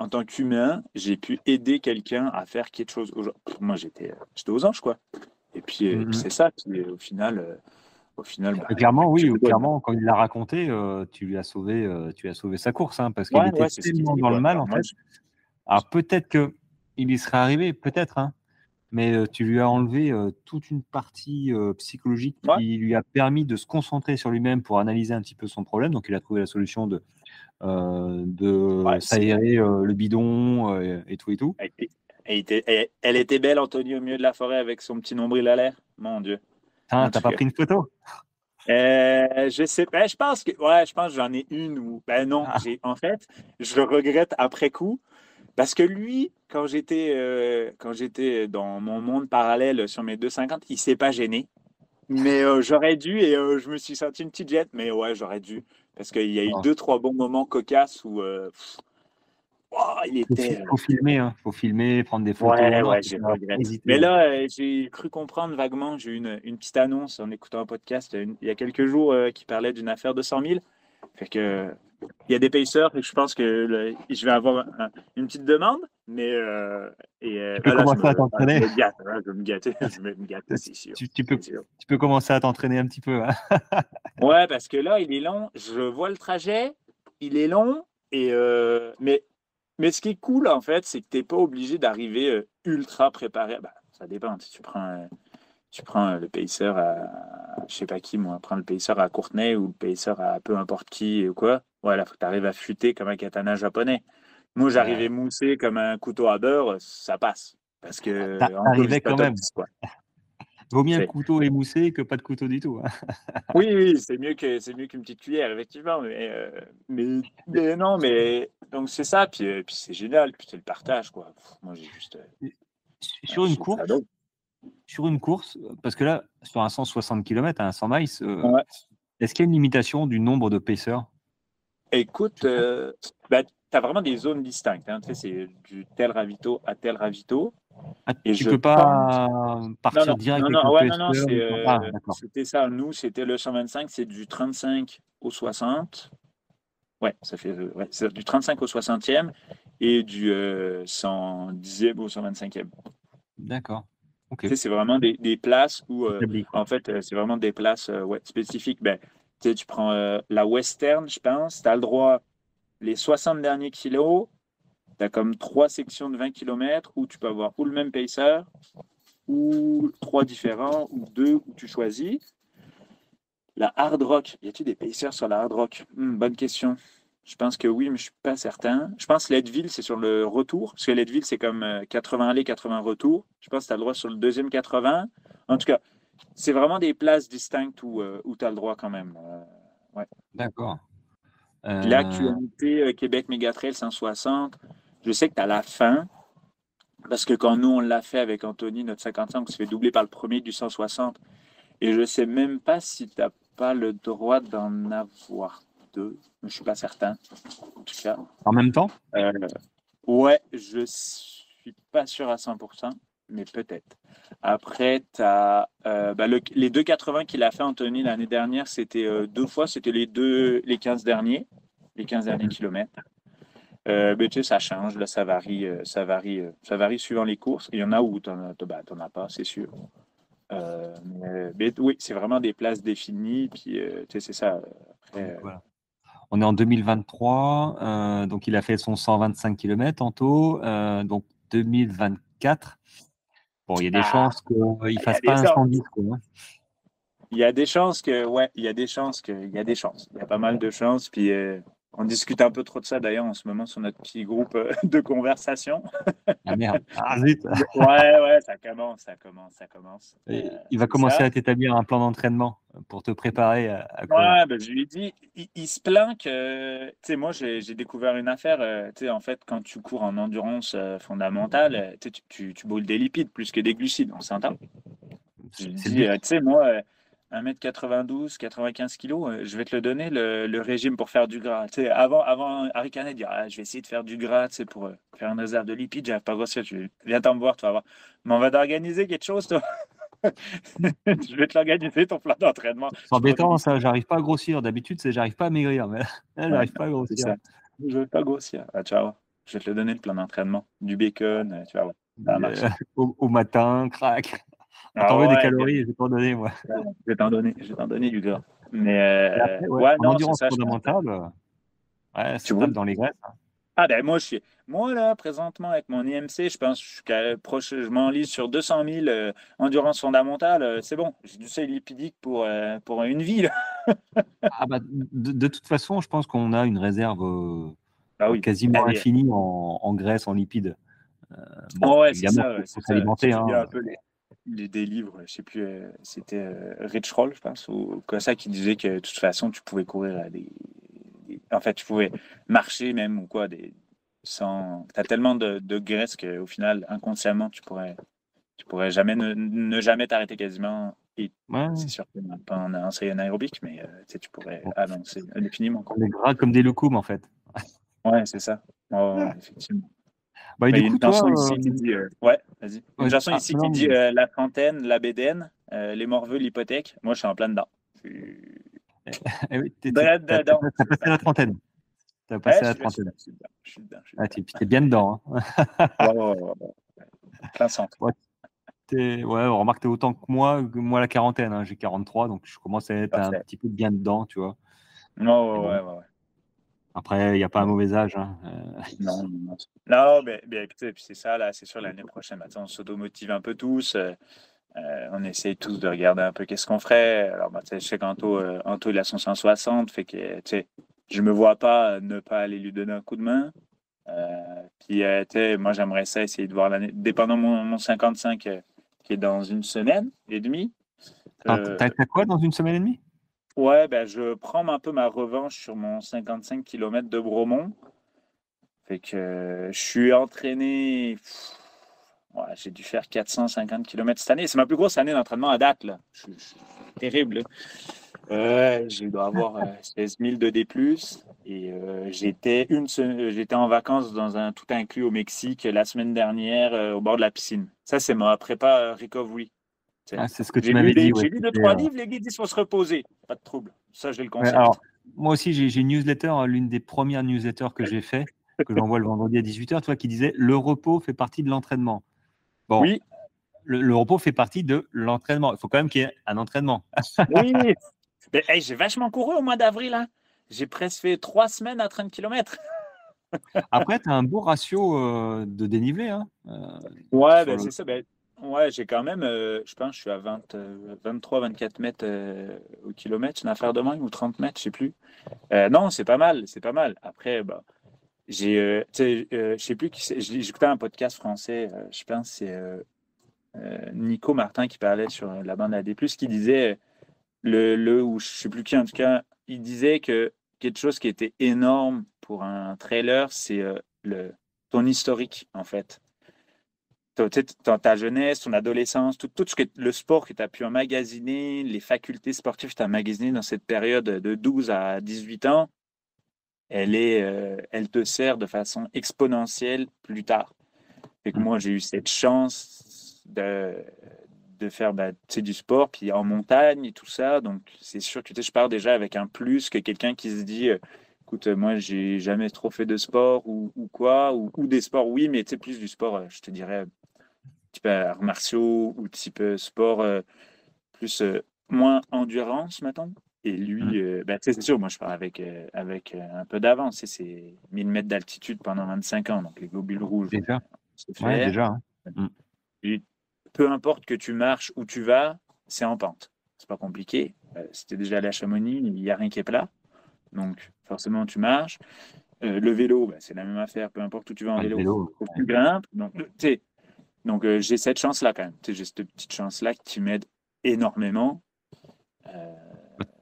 en tant qu'humain, j'ai pu aider quelqu'un à faire quelque chose aujourd'hui. Moi, j'étais, j'étais aux anges, quoi. Et puis, euh, mmh c'est ça. Puis, au final, euh, au final. Bah, clairement, oui, clairement, quand il l'a raconté, tu lui as sauvé, tu as sauvé sa course, hein, parce qu'il était tellement dans le mal, en fait. Alors peut-être que il y serait arrivé, peut-être, hein, mais tu lui as enlevé toute une partie psychologique qui lui a permis de se concentrer sur lui-même pour analyser un petit peu son problème. Donc, il a trouvé la solution de, de s'aérer le bidon et tout et tout. Elle était, elle était belle, Anthony, au milieu de la forêt avec son petit nombril à l'air? Mon Dieu. T'as pas pris une photo? Euh, je sais pas. Je pense que ouais, je pense que j'en ai une ou ben non. Ah. En fait, je le regrette après coup parce que lui, quand j'étais euh, quand j'étais dans mon monde parallèle sur mes 2,50, il s'est pas gêné. Mais euh, j'aurais dû et je me suis senti une petite jette. Mais ouais, j'aurais dû parce qu'il y a eu deux trois bons moments cocasses où Oh, il était. Faut, faut filmer, hein. faut filmer, prendre des photos. Ouais, ouais, j'ai Mais là, euh, j'ai cru comprendre vaguement. J'ai eu une, une, petite annonce en écoutant un podcast il y a quelques jours euh, qui parlait d'une affaire de 100 000. Fait que il y a des payeurs, et je pense que je vais avoir une petite demande, mais euh, et, tu peux commencer à t'entraîner. Je, je vais me gâter, je vais me gâter, c'est sûr. Tu, tu, peux, tu peux commencer à t'entraîner un petit peu. Hein. ouais, parce que là, il est long. Je vois le trajet, il est long, et mais mais ce qui est cool, en fait, c'est que tu n'es pas obligé d'arriver euh, ultra préparé. Bah, ça dépend. Tu prends, euh, tu prends euh, le pacer à, je sais pas qui, moi, prends le pacer à Courtenay ou le pacer à peu importe qui ou quoi. Voilà, faut que tu arrives à fuiter comme un katana japonais. Moi, j'arrivais moussé comme un couteau à beurre, ça passe. Parce que. T'arrivais quand même. Quoi. Vaut mieux un couteau émoussé que pas de couteau du tout. Hein. oui, oui, c'est mieux que c'est mieux qu'une petite cuillère, effectivement. Mais, euh, mais, non, mais donc c'est ça. Puis, euh, puis c'est génial. Puis c'est le partage, quoi. moi, j'ai juste. Euh, sur une course. Sur une course, parce que là, sur un 160 km, un 100 miles, est-ce qu'il y a une limitation du nombre de paisseurs? Écoute, bah, tu as vraiment des zones distinctes. Hein. Tu sais, c'est du tel ravito à tel ravito. Ah, tu ne peux pas partir direct non, non, ouais, non, non, ah, c'était ça. Nous, c'était le 125, c'est du 35 au 60. Ouais, ça fait ouais, du 35 au 60e et du 110e au 125e. D'accord. C'est vraiment des, des, places où, euh, en fait, euh, c'est vraiment des places euh, ouais, spécifiques. Ben, tu prends la western, je pense, tu as le droit les 60 derniers kilos, tu as comme trois sections de 20 km où tu peux avoir ou le même pacer, ou trois différents, ou deux où tu choisis. La hard rock, y a-t-il des pacers sur la hard rock? Hmm, Bonne question. Je pense que oui, mais je ne suis pas certain. Je pense que Leadville, c'est sur le retour. Parce que Leadville, c'est comme 80 euh, aller, 80 retour. Je pense que tu as le droit sur le deuxième 80. En tout cas, c'est vraiment des places distinctes où, euh, où tu as le droit quand même. Euh, ouais. D'accord. L'actualité Québec Mégatrail 160, je sais que tu as la fin, parce que quand nous, on l'a fait avec Anthony, notre 55, on se fait doubler par le premier du 160. Et je ne sais même pas si tu n'as pas le droit d'en avoir deux. Je ne suis pas certain. En tout cas. En même temps? Euh, Ouais, je ne suis pas sûr à 100%, mais peut-être. Après, tu as euh, bah, les 2,80 qu'il a fait, Anthony, l'année dernière, c'était euh, deux fois. C'était les, deux, les 15 derniers, les 15 derniers kilomètres. Euh, ben, tu sais, ça change, là, ça varie, euh, ça varie, euh, ça varie suivant les courses. Il y en a où tu n'en ben, as pas, c'est sûr. mais, oui, c'est vraiment des places définies, puis tu sais, c'est ça. On est en 2023, donc il a fait son 125 km taux, donc 2024. Bon, il y a des ah, chances qu'il ne fasse pas un 110. Quoi, hein. Il y a des chances que, ouais, il y a des chances que, il y a des chances. Il y a pas mal de chances, puis on discute un peu trop de ça d'ailleurs en ce moment sur notre petit groupe euh, de conversation. Ah merde, ah zut. ouais, ouais, ça commence, ça commence, ça commence. Euh, il va commencer à t'établir un plan d'entraînement pour te préparer à, Ouais, ben, je lui ai dit, il, se plaint que, tu sais, moi j'ai découvert une affaire, euh, tu sais, en fait, quand tu cours en endurance fondamentale, tu, tu, tu brûles des lipides plus que des glucides, on s'entend. Je lui dis, tu sais, moi 1m92, 95 kg, je vais te le donner, le, régime pour faire du gras. Tu sais, avant, avant Harry Canet dire ah, je vais essayer de faire du gras pour euh, faire une réserve de lipides, j'arrive pas à grossir. Tu viens t'en voir, tu vas voir. Mais on va t'organiser quelque chose, toi. je vais te l'organiser, ton plan d'entraînement. C'est embêtant, ça, j'arrive pas à grossir. D'habitude, c'est j'arrive pas à maigrir, mais là, j'arrive pas à grossir. Je vais pas grossir. Ah, tu Je vais te le donner, le plan d'entraînement. Du bacon, euh, tu vas voir. Euh, au, au, matin, crac. Ah t'en veux des calories, je vais t'en donner, moi. Je vais t'en donner, je vais t'en donner du gras. Mais euh, ouais, non, endurance fondamentale, ouais, c'est dans les graisses. Hein. Ah ben moi, je suis, moi là, présentement, avec mon IMC, je pense je suis proche, je m'enlise sur 200 000 euh, endurance fondamentale, euh, c'est bon, j'ai du seuil lipidique pour, euh, pour une vie. ah bah, de, toute façon, je pense qu'on a une réserve ah oui. quasiment infinie en, en, graisse, en lipides. bon, ouais, c'est ça. faut s'alimenter. Hein. Des livres, je sais plus, c'était Rich Roll, je pense, ou comme ça, qui disait que de toute façon, tu pouvais courir à des, En fait, tu pouvais marcher même ou quoi, des, sans. Tu as tellement de, de graisse qu'au final, inconsciemment, tu pourrais, tu pourrais jamais ne, jamais t'arrêter quasiment. Et c'est sûr que pas en, en aérobique, mais tu pourrais avancer indéfiniment. Quoi. Des gras comme des loukoums, en fait. ouais, c'est ça. effectivement. Bah, il y a une chanson ici qui dit. ouais, vas-y. Une chanson ah, ici qui dit La Fontaine, la Bédaine, les Morveux, l'hypothèque. Moi, je suis en plein dedans. Eh oui, t'as passé la trentaine. T'as passé la trentaine. Je suis dedans. Je suis dedans. Ah, t'es bien dedans. Hein. ouais, ouais, ouais, Plein centre. Ouais, ouais, remarque, t'es autant que moi, moi la quarantaine. Hein. J'ai 43, donc je commence à être un petit peu bien dedans, tu vois. Non, ouais, ouais, ouais. Après, il n'y a pas un mauvais âge. Hein. Euh. Non, non, mais, écoutez, puis c'est ça, là, c'est sûr, l'année prochaine, maintenant, on s'automotive un peu tous. Euh, euh, on essaye tous de regarder un peu qu'est-ce qu'on ferait. Alors, bah, je sais qu'Anto, Anto, il a son 160, fait que, je me vois pas ne pas aller lui donner un coup de main. puis, moi, j'aimerais ça essayer de voir l'année, dépendant mon, mon 55 qui est dans une semaine et demie. T'as quoi dans une semaine et demie? Ouais, ben, je prends un peu ma revanche sur mon 55 km de Bromont. Fait que je suis entraîné. j'ai dû faire 450 km cette année. C'est ma plus grosse année d'entraînement à date. Là. Je, terrible. Euh, j'ai dû avoir 16 000 de D. Et euh, j'étais une j'étais en vacances dans un tout inclus au Mexique la semaine dernière euh, au bord de la piscine. Ça, c'est ma prépa recovery. Ah, c'est ce que tu m'avais dit. J'ai lu deux, trois euh, livres, les guides disent faut se reposer. Pas de trouble. Ça, j'ai le conseil. moi aussi, j'ai une newsletter, hein, l'une des premières newsletters que j'ai fait, que j'envoie le vendredi à 18h, toi, qui disait le repos fait partie de l'entraînement. Bon, oui. Le, repos fait partie de l'entraînement. Il faut quand même qu'il y ait un entraînement. oui. j'ai vachement couru au mois d'avril. Hein. J'ai presque fait trois semaines à 30 km. Après, tu as un beau ratio euh, de dénivelé. Hein, euh, ouais, ben, c'est ça. Ben, Ouais, j'ai quand même, euh, je pense, je suis à 20, 23, 24 mètres euh, au kilomètre, une affaire de même, ou 30 mètres, je sais plus. Euh, non, c'est pas mal, c'est pas mal. Après, bah, j'ai, je sais plus qui J'écoutais un podcast français, je pense, c'est Nico Martin qui parlait sur la bande AD+, qui disait, le, le, ou je sais plus qui en tout cas, il disait que quelque chose qui était énorme pour un trailer, c'est le, ton historique, en fait dans ta jeunesse, ton adolescence, tout, tout ce que, le sport que tu as pu emmagasiner, les facultés sportives que tu as emmagasinées dans cette période de 12 à 18 ans, elle, est, euh, elle te sert de façon exponentielle plus tard. Et que mmh. moi, j'ai eu cette chance de, de faire bah, du sport, puis en montagne et tout ça. Donc, c'est sûr que je pars déjà avec un plus que quelqu'un qui se dit euh, écoute, moi, j'ai jamais trop fait de sport ou, ou quoi, ou, ou, des sports, oui, mais plus du sport, euh, je te dirais, type arts martiaux ou type sport euh, plus euh, moins endurance, maintenant. Et lui, mmh. euh, ben, c'est sûr, moi je parle avec, avec un peu d'avance. C'est 1000 mètres d'altitude pendant 25 ans, donc les globules rouges. Déjà. Ouais, déjà. Hein. Mmh. peu importe que tu marches où tu vas, c'est en pente. C'est pas compliqué. C'était déjà allé à Chamonix, il n'y a rien qui est plat. Donc forcément, tu marches. le vélo, ben, c'est la même affaire. Peu importe où tu vas en ah, vélo, que tu grimpes. Donc, tu sais, donc, euh, j'ai cette chance-là quand même. J'ai cette petite chance-là qui m'aide énormément. Euh,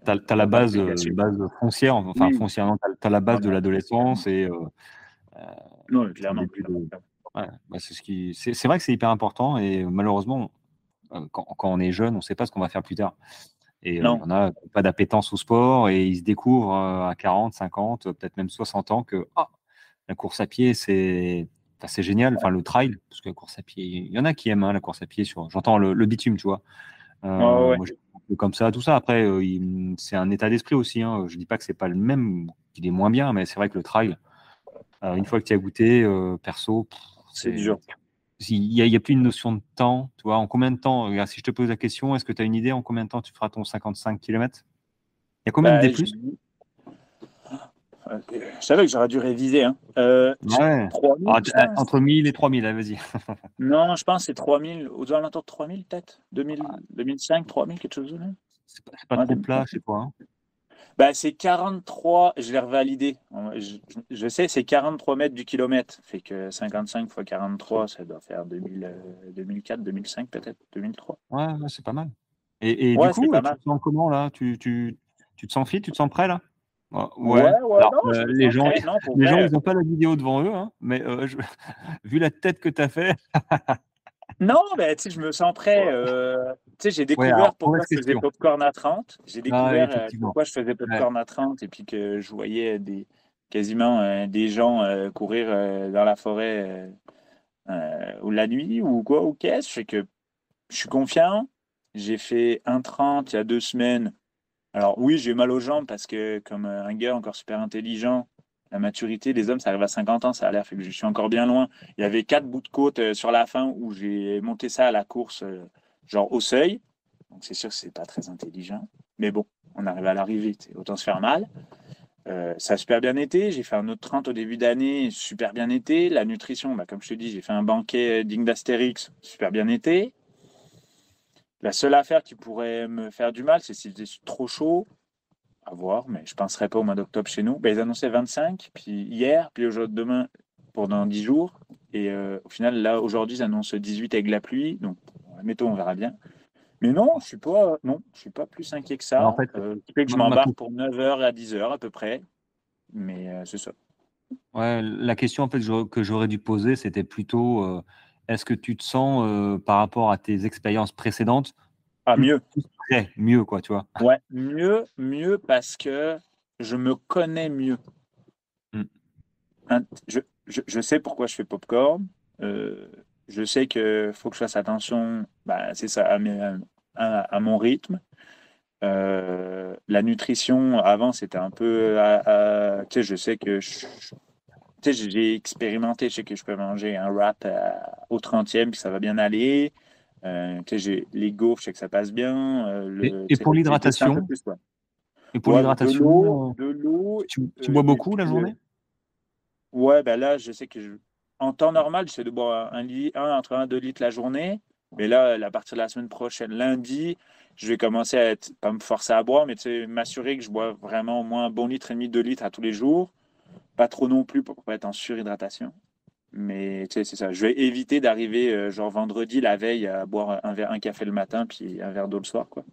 tu as, la base, euh, base foncière, enfin foncièrement, tu as, la base de l'adolescence et. non, clairement. Ouais, bah, c'est ce qui... c'est vrai que c'est hyper important et malheureusement, quand, quand, on est jeune, on ne sait pas ce qu'on va faire plus tard. Et on n'a pas d'appétence au sport et ils se découvrent à 40, 50, peut-être même 60 ans que ah, la course à pied, c'est c'est génial. Enfin, le trail, parce que la course à pied, il y en a qui aiment hein, la course à pied sur. J'entends le, bitume, tu vois. Euh, comme ça, tout ça. Après, euh, c'est un état d'esprit aussi. Hein. Je dis pas que c'est pas le même, qu'il est moins bien, mais c'est vrai que le trail, euh, une fois que tu as goûté, perso, c'est dur. Il n'y a, plus une notion de temps. Tu vois, en combien de temps Si je te pose la question, est-ce que tu as une idée en combien de temps tu feras ton 55 km Il y a combien de bah, D je savais que j'aurais dû réviser. Hein. Euh, ouais. 3000, ah, entre 1000 et 3000, vas-y. non, je pense que c'est 3000, aux alentours de 3000 peut-être 2000, 2005, 3000, quelque chose de. C'est pas, pas trop plat, c'est quoi hein. Bah, c'est 43, je l'ai revalidé. Je, je sais, c'est 43 mètres du kilomètre. Fait que 55 fois 43, ça doit faire 2000, 2004, 2005 peut-être, 2003. Ouais, ouais c'est pas mal. Et, et du coup, tu te sens comment là? Tu, tu, tu, te sens fit Tu te sens prêt là? Ouais, ouais, Alors, non, euh, les gens, non, les gens, ils n'ont pas la vidéo devant eux, hein, mais euh, je... vu la tête que tu as fait. Non, mais tu sais, je me sens prêt. Euh, tu sais, j'ai découvert pourquoi je faisais popcorn à 30. J'ai ah découvert pourquoi je faisais popcorn à 30 et puis que je voyais des, quasiment des gens courir dans la forêt ou la nuit ou quoi, ou qu'est-ce. Je que je suis confiant. J'ai fait 1,30 il y a deux semaines. Alors oui, j'ai mal aux jambes parce que comme un gars encore super intelligent, la maturité des hommes, ça arrive à 50 ans, ça a l'air, fait que je suis encore bien loin. Il y avait quatre bouts de côte euh, sur la fin où j'ai monté ça à la course, euh, genre au seuil. Donc c'est sûr que c'est pas très intelligent. Mais bon, on arrive à l'arrivée, autant se faire mal. Euh, ça a super bien été. J'ai fait un autre 30 au début d'année, super bien été. La nutrition, bah, comme je te dis, j'ai fait un banquet digne d'Astérix, super bien été. La seule affaire qui pourrait me faire du mal, c'est s'il faisait trop chaud à voir, mais je ne penserai pas au mois d'octobre chez nous. Ben, ils annonçaient 25, puis hier, puis aujourd'hui, demain, pendant 10 jours. Et euh, au final, là, aujourd'hui, ils annoncent 18 avec la pluie. Donc, mettons, on verra bien. Mais non, je suis pas, non, je suis pas plus inquiet que ça. En fait, euh, que je m'embarque pour 9h à 10h à peu près. Mais euh, c'est ça. Ouais, la question en fait, que j'aurais dû poser, c'était plutôt euh, est-ce que tu te sens, par rapport à tes expériences précédentes, ah, mieux. mieux, quoi, tu vois? Ouais, mieux, mieux parce que je me connais mieux. Mm. Je, je, je, sais pourquoi je fais popcorn. Euh, je sais qu'il faut que je fasse attention, bah, c'est ça, à, à, mon rythme. Euh, la nutrition, avant, c'était un peu. tu sais, je sais que j'ai expérimenté, je sais que je peux manger un wrap au 30e, puis ça va bien aller. Euh, j'ai les gaufres, je sais que ça passe bien. Euh, et, pour l'hydratation Et pour l'hydratation De l'eau. Tu, euh, bois beaucoup la journée? Ouais, ben là, je sais que je... en temps normal, j'essaie de boire un, un, entre 1 et 2 litres la journée. Mais là, à partir de la semaine prochaine, lundi, je vais commencer à être, pas me forcer à boire, mais m'assurer que je bois vraiment au moins un bon litre et demi, 2 litres à tous les jours. Pas trop non plus pour pas être en surhydratation. Mais tu sais, c'est ça. Je vais éviter d'arriver euh, genre vendredi la veille à boire un, verre, un café le matin puis un verre d'eau le soir. Quoi.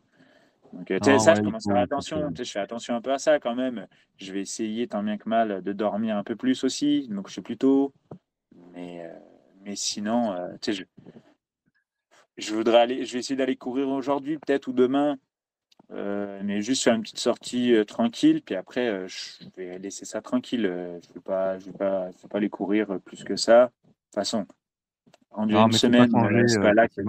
Donc, euh, tu sais, ah ça, je commence à faire attention. Je fais attention un peu à ça quand même. Je vais essayer tant bien que mal de dormir un peu plus aussi. Donc, je suis plutôt. Mais, euh, mais sinon, tu sais, je, je voudrais aller. Je vais essayer d'aller courir aujourd'hui, peut-être, ou demain. Euh, mais juste faire une petite sortie euh, tranquille, puis après, euh, je vais laisser ça tranquille. je ne vais, pas, je vais, pas, je vais pas aller courir plus que ça. De toute façon, en une semaine, c'est pas là que...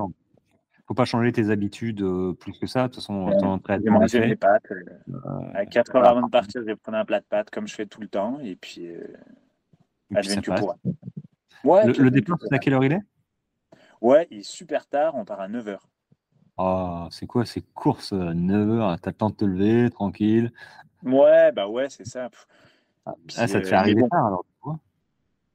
faut pas changer tes habitudes plus que ça. De toute façon, entraînement. manger mes pâtes. à 4 heures avant de partir, je vais prendre un plat de pâtes comme je fais tout le temps. Et puis, que pourra. Ouais, le, le départ, c'est à quelle heure il est? Ouais, il est super tard. On part à 9 h ah, c'est quoi ces courses à 9h T'as le temps de te lever, tranquille? Ouais, bah ouais, c'est ça. Ah, ça te fait euh, arriver tard alors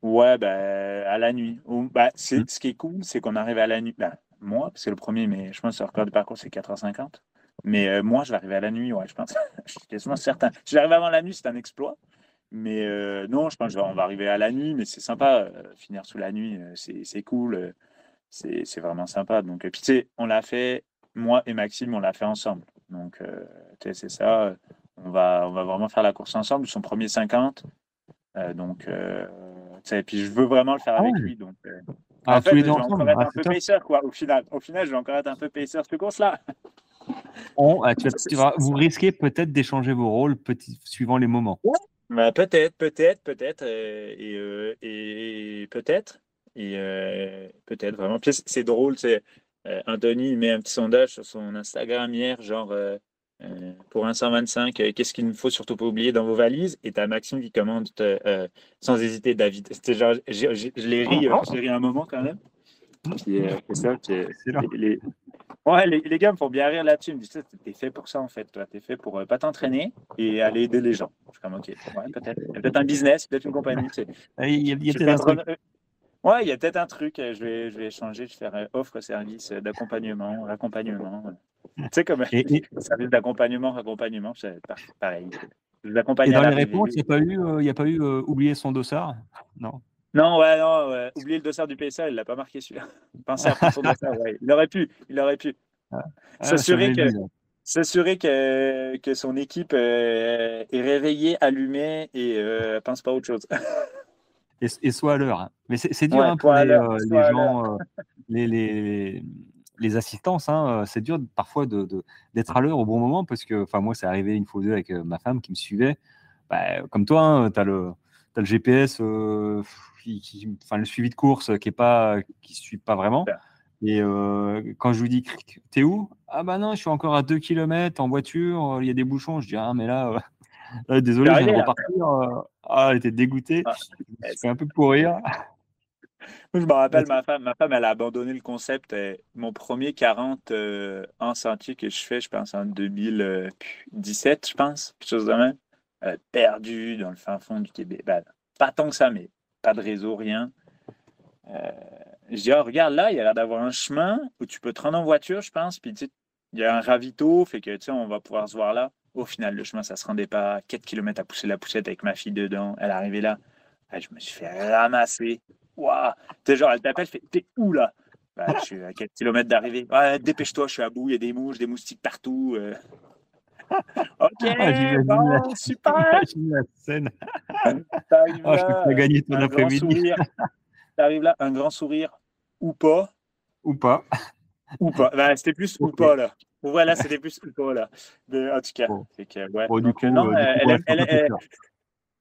Ouais, bah, à la nuit. Bah, c'est, mmh. Ce qui est cool, c'est qu'on arrive à la nuit. Bah, moi, parce que le premier, mais je pense que le record de parcours, c'est 4h50. Mais euh, moi, je vais arriver à la nuit, ouais, je pense. je suis quasiment certain. Si j'arrive avant la nuit, c'est un exploit. Mais euh, non, je pense qu'on va arriver à la nuit, mais c'est sympa. finir sous la nuit, c'est, cool. C'est, vraiment sympa. Donc, puis tu sais, on l'a fait moi et Maxime, on l'a fait ensemble. Donc, euh, c'est ça. On va, on va vraiment faire la course ensemble. Son premier 50. Euh, donc, euh, et puis je veux vraiment le faire avec ah lui. Donc, ah, en fait, je vais encore être un peu pacer, quoi, au final. Au final, je vais encore être un peu pacer cette course-là. vous risquez peut-être d'échanger vos rôles petit, suivant les moments. Bah, peut-être, peut-être, peut-être. et, et peut-être. Et peut-être vraiment. c'est drôle, c'est euh, Anthony met un petit sondage sur son Instagram hier, genre euh, euh, pour un 125, qu'est-ce qu'il ne faut surtout pas oublier dans vos valises? Et tu as Maxime qui commande sans hésiter David. C'était genre, je l'ai ri, j'ai ri un moment quand même. c'est ça, les, Ouais, les, gars me font bien rire là-dessus. Ils me disent, t'es fait pour ça en fait, toi. T'es fait pour pas t'entraîner et aller aider les gens. Je suis comme, ok, peut-être. peut-être un business, peut-être une compagnie. Il y a, il y a Ouais, il y a peut-être un truc. Euh, je vais, je vais changer, je vais faire euh, offre service d'accompagnement, accompagnement. Tu sais, comme Et, et- service d'accompagnement, accompagnement, c'est par- pareil. Je et l'accompagne à dans les réponses, il n'y a pas eu, euh, y a pas eu euh, oublier son dossard? Non. Non, ouais, non, ouais. oubliez le dossard du PSA, il l'a pas marqué celui-là. Pensez à son dossard, ouais. Il aurait pu, il aurait pu. Ah, S'assurer je l'ai que, s'assurer que, que son équipe euh, est réveillée, allumée et euh, pense pas à autre chose. Et, et soit à l'heure. hein. Mais c'est dur Ouais, hein, pour les, euh, les gens, euh, les, les, les assistances. hein, euh, c'est dur parfois de- de- d'être à l'heure au bon moment parce que, enfin, moi, c'est arrivé une fois ou deux avec ma femme qui me suivait. Bah, comme toi, tu as le, GPS, euh, qui, qui- enfin, le suivi de course qui est pas, qui suit pas vraiment. Et euh, quand je lui dis, t'es où? Ah bah non, je suis encore à 2 km en voiture, il y a des bouchons. Je dis, ah mais là, là, désolé, je viens repartir. euh, Ah, elle était dégoûtée. Ah, Je me suis fait un peu pourrir. Moi, je me rappelle, ma femme, ma femme, elle a abandonné le concept. euh, Mon premier 40 euh, en sentier que je fais, je pense en 2017, je pense, quelque chose de même. Euh, perdu dans le fin fond du Québec. Ben, pas tant que ça, mais pas de réseau, rien. Euh, je dis, Ah, regarde, là, il y a l'air d'avoir un chemin où tu peux te rendre en voiture, je pense. Puis, tu sais, il y a un ravito, fait que, tu sais, on va pouvoir se voir là. Au final, le chemin, ça se rendait pas 4 km à pousser la poussette avec ma fille dedans. Elle est arrivée là. Ah, je me suis fait ramasser. Waouh! Tu genre, elle t'appelle, fait T'es où là? Ben, je suis à 4 km d'arrivée. Ouais, dépêche-toi, je suis à bout, il y a des mouches, des moustiques partout. euh. Ok, Ah, j'imagine bon, la- super! J'imagine la scène. T'arrives je là, pas gagner ton après-midi. T'arrives là, un grand sourire, ou pas, Ou pas. ou pas. Ben, c'était plus ou pas là. Voilà, c'était plus ou pas là. Mais, en tout cas, Bon. c'est que, ouais. Bon, du Donc, coup, non, du coup,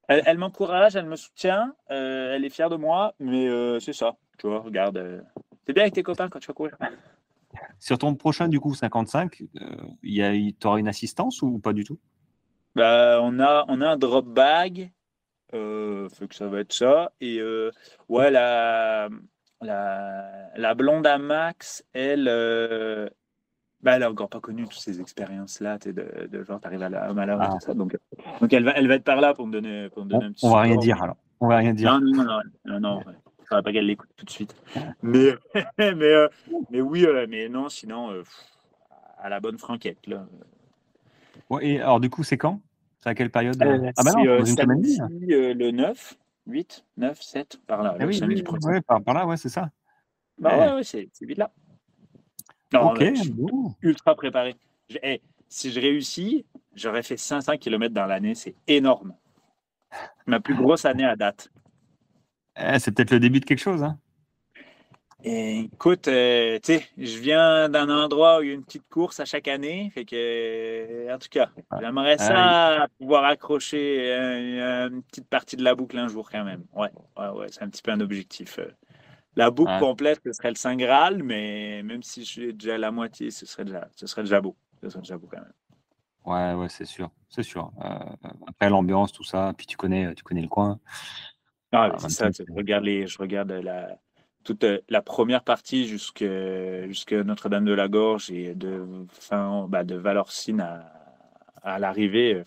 elle, m'encourage, elle me soutient, euh, elle est fière de moi, mais euh, c'est ça. Tu vois, regarde. euh, T'es bien avec tes copains quand tu vas courir. Sur ton prochain, du coup, 55, euh, il y a- il- t'auras une assistance ou pas du tout? Bah, on, a, on a un drop bag, fait que ça va être ça. Et ouais, la, la, la blonde à Max, elle, bah, elle a encore pas connu toutes ces expériences-là, de, de genre, t'arrives à la et Ah. tout ça. Donc, donc elle, va, elle va être par là pour me donner, pour me donner on, un petit on va rien dire alors. On va rien dire. Non, non, non, non, non, ouais. faudrait pas qu'elle l'écoute tout de suite. Mais, mais, euh, mais oui, euh, mais non, sinon, euh, pff, à la bonne franquette, là. Ouais, et alors, du coup, c'est quand? C'est à quelle période Ah bah non, une samedi, le 9, 8, 9, 7, par là, Ah oui, ouais, par, par là, ouais, c'est ça. Bah ouais. ouais, c'est vite là. Non, je suis bon. ultra préparé. Je- hey, si je réussis, j'aurais fait 500 km dans l'année, c'est énorme. Ma plus grosse année à date. Eh, c'est peut-être le début de quelque chose. Hein. Et écoute, euh, tu sais, je viens d'un endroit où il y a une petite course à chaque année, fait que, en tout cas, j'aimerais ça pouvoir accrocher euh, une petite partie de la boucle un jour quand même. Ouais, ouais, ouais, c'est un petit peu un objectif. euh. La boucle Ouais. complète, ce serait le Saint Graal, mais même si je suis déjà à la moitié, ce serait déjà, ce serait déjà beau. Ce serait déjà beau quand même. Ouais, ouais, c'est sûr, c'est sûr. Euh, après l'ambiance, tout ça, puis tu connais, tu connais le coin. Ah, Ah, c'est ça, je regarde, les, je regarde la, toute euh, la première partie jusque Notre-Dame de la Gorge et de, fin, bah, de Valorcine à, à l'arrivée. euh,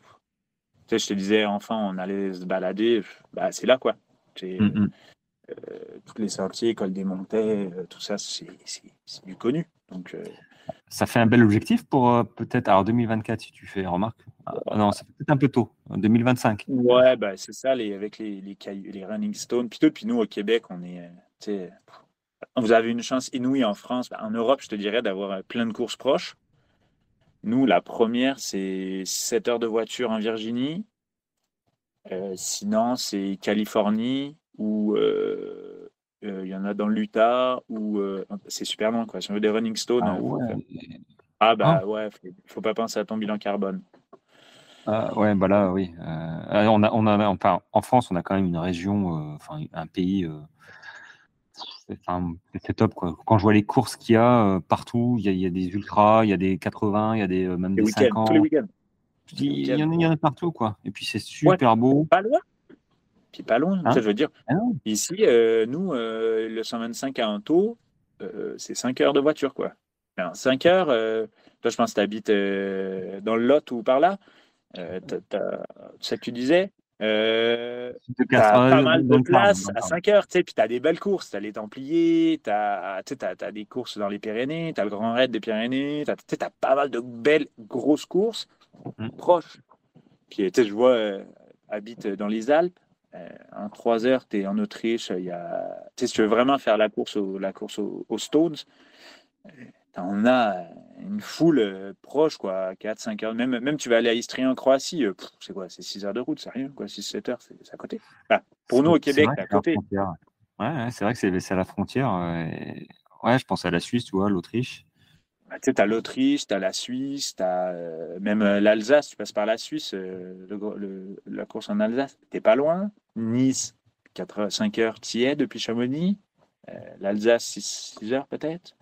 Tu sais, je te disais, enfant, on allait se balader. Bah, c'est là, quoi. Mm, mm. Euh, tous les sentiers, col des montées, euh, tout ça, c'est, du connu. Donc, euh, Ça fait un bel objectif pour peut-être. Alors 2024, si tu fais remarque. Ah, non, c'est peut-être un peu tôt. 2025. Ouais, bah, c'est ça, les, avec les, les, Running Stones. Puis tout, puis nous, au Québec, on est. vous avez une chance inouïe en France. Bah, en Europe, je te dirais d'avoir plein de courses proches. Nous, la première, c'est 7 heures de voiture en Virginie. Euh, sinon, c'est Californie ou euh, euh, il y en a dans l'Utah ou euh, c'est super loin quoi. Si on veut des Running Stones, Ah faut ouais. faire- ah, bah ouais, faut, faut pas penser à ton bilan carbone. Ah, ouais, bah là, oui. Euh, on a, on a, enfin, en France, on a quand même une région, euh, enfin, un pays. c'est top, quoi. Quand je vois les courses qu'il y a partout, il y a, il y a des ultras, il y a des 80, il y a des, même Les des week-ends, 50. tous les week-ends. Il y, en a- il y en a partout, quoi. Et puis c'est super Ouais. beau. Pas loin. Puis pas loin, Hein ça, je veux dire. Ah. Ici, euh, nous, euh, le 125 à Anto, euh, c'est 5 heures de voiture, quoi. 5 heures, toi, je pense que tu habites dans le Lot ou par là. C'est ça que tu disais. Euh, t'as pas mal de place à 5 heures, tu sais, puis t'as des belles courses, t'as les Templiers, t'as as, des courses dans les Pyrénées, t'as le Grand Raid des Pyrénées, t'as as pas mal de belles grosses courses mm. proches. Puis, tu sais, je vois, euh, habite dans les Alpes, en 3 heures, tu es en Autriche, il y a, si tu veux vraiment faire la course, la course aux Stones, on a une foule euh, proche, quoi, 4-5 heures. Même, même tu vas aller à Istrie en Croatie, euh, c'est quoi C'est 6 heures de route, c'est rien, quoi. 6-7 heures, c'est à côté. pour nous, au Québec, c'est à côté. Ouais, c'est vrai que c'est à la frontière. Ouais, je pense à la Suisse, tu vois, l'Autriche. Bah, tu sais, as l'Autriche, tu as la Suisse, tu as euh, même l'Alsace, tu passes par la Suisse, la course en Alsace. T'es pas loin. Nice, 4, 5 heures, tu y es depuis Chamonix. L'Alsace, 6 heures peut-être.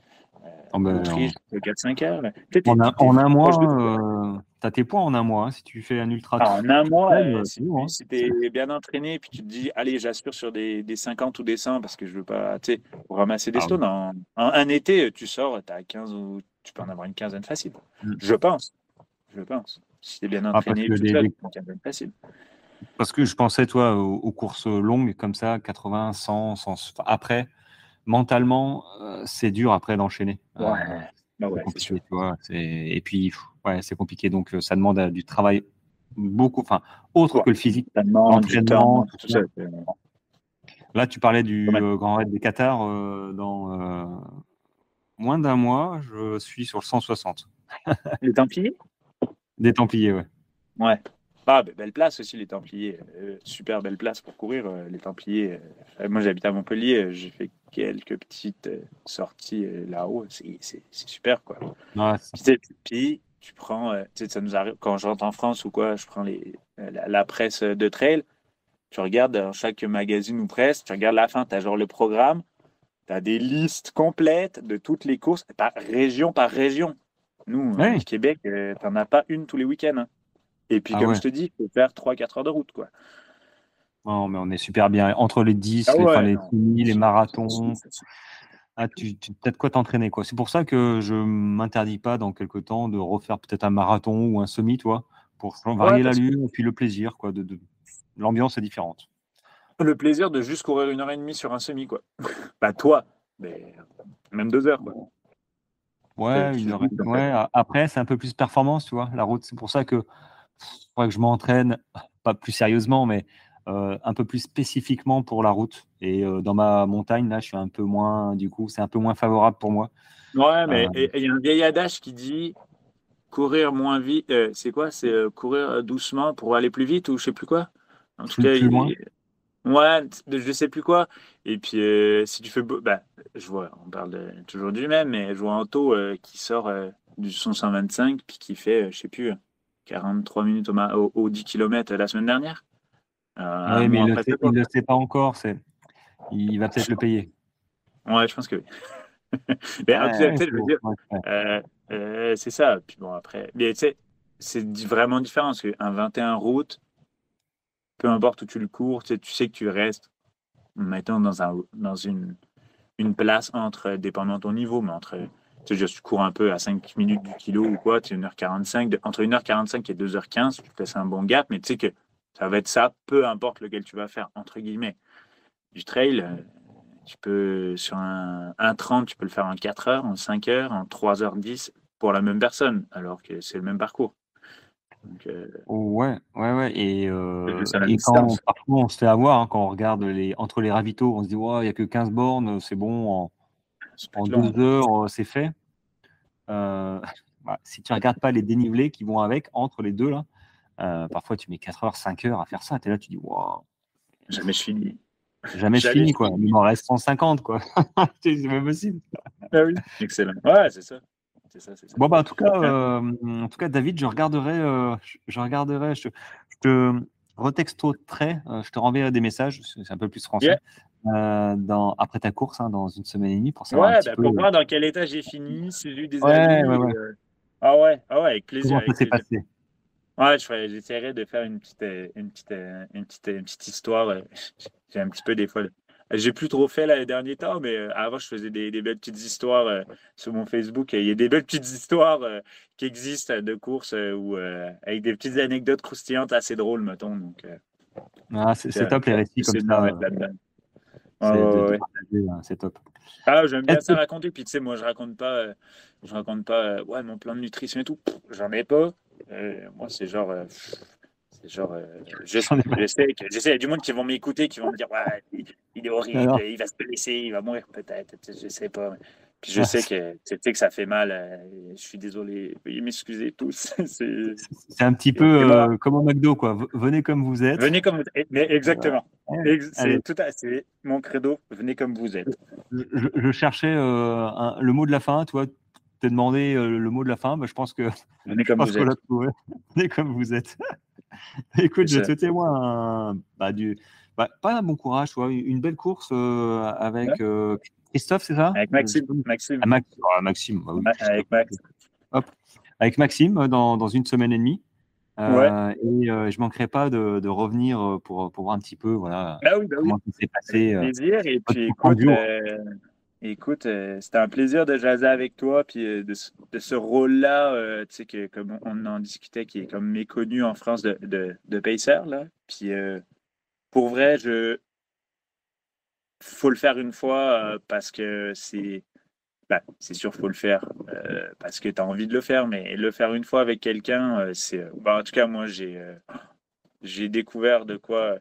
Oh ben, 4-5 heures. En, un, mois, euh, tu as tes points en un mois. Hein, si tu fais un ultra. Ah, en un mois, euh, si, hein. tu es bien entraîné, puis tu te dis, allez, j'assure sur des, des, 50 ou des 100 parce que je veux pas, ramasser des ah, stones. En, un été, tu sors, tu as 15 ou tu peux en avoir une quinzaine facile. Mm. Je pense. Je pense. Si tu es bien ah, entraîné, tu une quinzaine facile. Parce que je pensais, toi, aux, courses longues comme ça, 80, 100, 100 après mentalement, euh, c'est dur après d'enchaîner. Ouais. Bah et puis, ouais, c'est compliqué. Donc, euh, ça demande euh, du travail beaucoup, enfin, autre que le physique. Entraînement, tout ça. Là, tu parlais du Grand Raid des Qatar. dans moins d'un mois, je suis sur le 160. Les Templiers? Des Templiers, ouais. Ouais. Ah, belle place aussi, les Templiers. Euh, super belle place pour courir, euh, les Templiers. Euh, moi, j'habite à Montpellier. J'ai fait quelques petites sorties là-haut. C'est super, quoi. puis, tu prends, ça nous arrive, quand je rentre en France ou quoi, je prends les, la, presse de trail. Tu regardes dans chaque magazine ou presse, tu regardes la fin, tu as genre le programme, tu as des listes complètes de toutes les courses, par région par région. Nous, au Québec, tu n'en as pas une tous les week-ends. Hein. Et puis, ah comme je te dis, il faut faire 3-4 heures de route. Quoi. Non, mais on est super bien. Entre les 10, ah les, les, les marathons, ah, tu, tu as de quoi t'entraîner. quoi. C'est pour ça que je m'interdis pas dans quelques temps de refaire peut-être un marathon ou un semi, toi, pour varier la lune et puis le plaisir. quoi. De, L'ambiance est différente. Le plaisir de juste courir une heure et demie sur un semi, quoi. pas toi, mais même deux heures, quoi. Ouais, une heure et demie. Ouais, après, c'est un peu plus performance, tu vois, la route. C'est pour ça que il faudrait que je m'entraîne, pas plus sérieusement, mais euh, un peu plus spécifiquement pour la route. Et euh, dans ma montagne, là, je suis un peu moins, du coup, c'est un peu moins favorable pour moi. Ouais, mais euh, il y a un vieil adage qui dit courir moins vite. c'est quoi? C'est courir doucement pour aller plus vite ou je sais plus quoi? En tout cas, plus loin. Ouais, je sais plus quoi. Et puis, si tu fais. Bah, je vois, on parle toujours du même, mais je vois un taux qui sort du 125 puis qui fait, je sais plus, 43 minutes au, au, 10 km la semaine dernière. Euh, oui, mais il ne le, sait pas encore. Il va peut-être le payer. Ouais, je pense que oui. mais je veux dire, c'est ça. Puis bon, après, c'est vraiment différent parce qu'un 21 route, peu importe où tu le cours, tu sais, que tu restes, mettons, dans, un, dans une, une place entre, dépendant de ton niveau, mais entre tu sais, tu cours un peu à 5 minutes du kilo ou quoi, tu es 1h45, entre 1h45 et 2h15, tu te laisses un bon gap, mais tu sais que ça va être ça, peu importe lequel tu vas faire, entre guillemets. Du trail, euh, tu peux, sur un, 30, tu peux le faire en 4 heures, en 5 heures, en 3h10 pour la même personne, alors que c'est le même parcours. Euh, ouais, ouais, ouais. Et, euh, quand parfois on se fait avoir, hein, quand on regarde les, entre les ravitaux, on se dit, il n'y a que 15 bornes, c'est bon, en, en deux heures, euh, c'est fait. Euh, bah, si tu regardes pas les dénivelés qui vont avec entre les deux, là, euh, parfois tu mets 4 heures, 5 heures à faire ça. Tu es là, tu dis, waouh. Jamais je finis. Jamais je finis, quoi. Il m'en reste 150, quoi. c'est pas possible. Ah oui, excellent. Ouais, c'est ça. Ça, ça. Bon, bah, en tout cas, en tout cas, David, je regarderai, je, regarderai, je, je te retextoterai, je te renverrai des messages, c'est un peu plus français, euh, dans, après ta course, hein, dans une semaine et demie, pour savoir ouais, un petit bah, peu, pour voir dans quel état j'ai fini, si j'ai eu des ouais, amis. Ouais, euh, Ah ouais, ah ouais, avec plaisir. Comment ça s'est passé? Ouais, j'essaierai de faire une petite, euh, une petite, une petite, une petite histoire. J'ai un petit peu des fois. J'ai plus trop fait là, les derniers temps, mais avant, je faisais des, des belles petites histoires sur mon Facebook. Il y a des belles petites histoires qui existent de courses ou avec des petites anecdotes croustillantes assez drôles, mettons. Donc, Ah, c'est top les récits comme ça. C'est top. Ah, j'aime bien ça raconter. Puis tu sais, moi, je raconte pas, euh, je raconte pas, euh, ouais, mon plan de nutrition et tout. J'en ai pas. Euh, moi, c'est genre, c'est genre, je, sais que, je sais, il y a du monde qui vont m'écouter, qui vont me dire, ouais, il, est horrible, il va se blesser, il va mourir peut-être. Je sais pas. Puis je sais que, tu sais que ça fait mal. je suis désolé. Veuillez m'excuser tous. c'est un petit peu comme au McDo, quoi. Venez comme vous êtes. Venez comme vous êtes. Mais exactement. C'est tout à c'est mon credo. Venez comme vous êtes. Je, cherchais euh, le mot de la fin. Toi, t'es demandé euh, le mot de la fin. Bah, je pense que venez comme vous êtes. Venez comme vous êtes. Écoute, je te témoigne bah, du, bah, pas un bon courage, toi, une belle course euh, avec Christophe, c'est ça? Avec Maxime. Maxime. Ah, ah, Maxime. Bah avec Max. Hop. Avec Maxime dans, dans une semaine et demie. Euh, et euh, je manquerai pas de, de, revenir euh, pour, pour voir un petit peu voilà, bah oui, bah comment oui. s'est passé. plaisir. Et puis écoute, écoute c'était un plaisir de jaser avec toi, puis de, de ce rôle-là, tu sais, que, comme on en discutait, qui est comme méconnu en France de, de, de Pacer. Là. Puis pour vrai, je faut le faire une fois parce que c'est bah, c'est sûr, faut le faire euh, parce que tu as envie de le faire, mais le faire une fois avec quelqu'un, euh, c'est. Euh, bah, en tout cas, moi, j'ai j'ai découvert de quoi.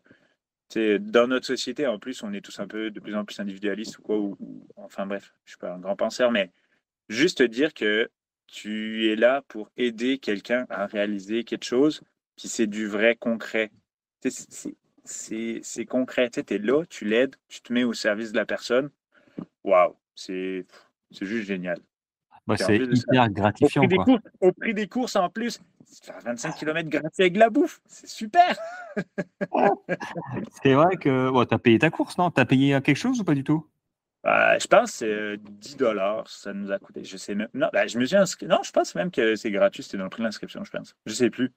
Dans notre société, en plus, on est tous un peu de plus en plus individualistes ou quoi. Ou, enfin bref, je suis pas un grand penseur, mais juste dire que tu es là pour aider quelqu'un à réaliser quelque chose, puis c'est du vrai concret. Concret. Tu es là, tu l'aides, tu te mets au service de la personne. Waouh, c'est c'est juste génial. Bah, c'est hyper gratifiant. Au prix, quoi. Courses, au prix, des courses, en plus, faire 25 km gratuit avec la bouffe, c'est super. c'est vrai que bon, tu as payé ta course, non? Tu as payé quelque chose ou pas du tout? Bah, Je pense que c'est 10 euh, dollars, ça nous a coûté. Je sais même. Non, bah, je me suis inscrit. Non, je pense même que c'est gratuit, c'était dans le prix de l'inscription, je pense. Je sais plus.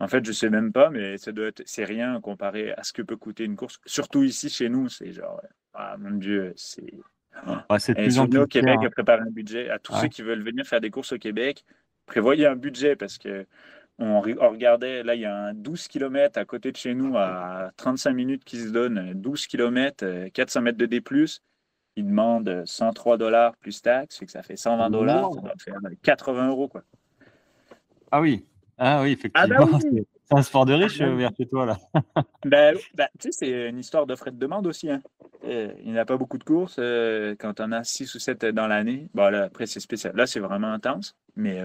En fait, je sais même pas, mais ça doit être... c'est rien comparé à ce que peut coûter une course. Surtout ici, chez nous, c'est genre, ah mon Dieu, c'est c'est plus au Québec à préparer un budget. À tous ceux qui veulent venir faire des courses au Québec, prévoyez un budget parce que on, regardait, là, il y a un 12 km à côté de chez nous, à 35 minutes qui se donne, 12 km, 400 mètres de D+. Il demande 103 dollars plus taxes, que ça fait 120 dollars, ça doit faire 80 euros. Quoi. Ah oui, ah oui, ah bah effectivement. C'est un sport de riche euh, vers chez toi, là. ben, ben, tu sais, c'est une histoire de frais de demande aussi. Hein. Euh, il n'y a pas beaucoup de courses. Euh, quand on a 6 ou 7 dans l'année, bon, là, après, c'est spécial. Là, c'est vraiment intense. Mais,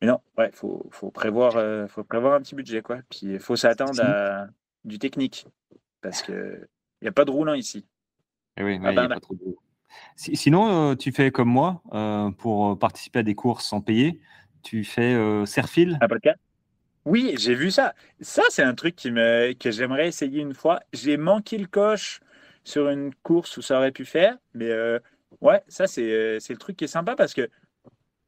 mais non, il ouais, faut, faut, prévoir, faut prévoir un petit budget. Quoi. Puis il faut s'attendre à du technique. Parce qu'il n'y a pas de roulant ici. Et oui, ah, bah, pas trop de... Sinon, tu fais comme moi pour participer à des courses sans payer. Tu fais Serfil? Ah, oui, j'ai vu ça. Ça, c'est un truc qui me, que j'aimerais essayer une fois. J'ai manqué le coche sur une course où ça aurait pu faire, mais euh, ouais, ça, c'est, euh, le truc qui est sympa parce que,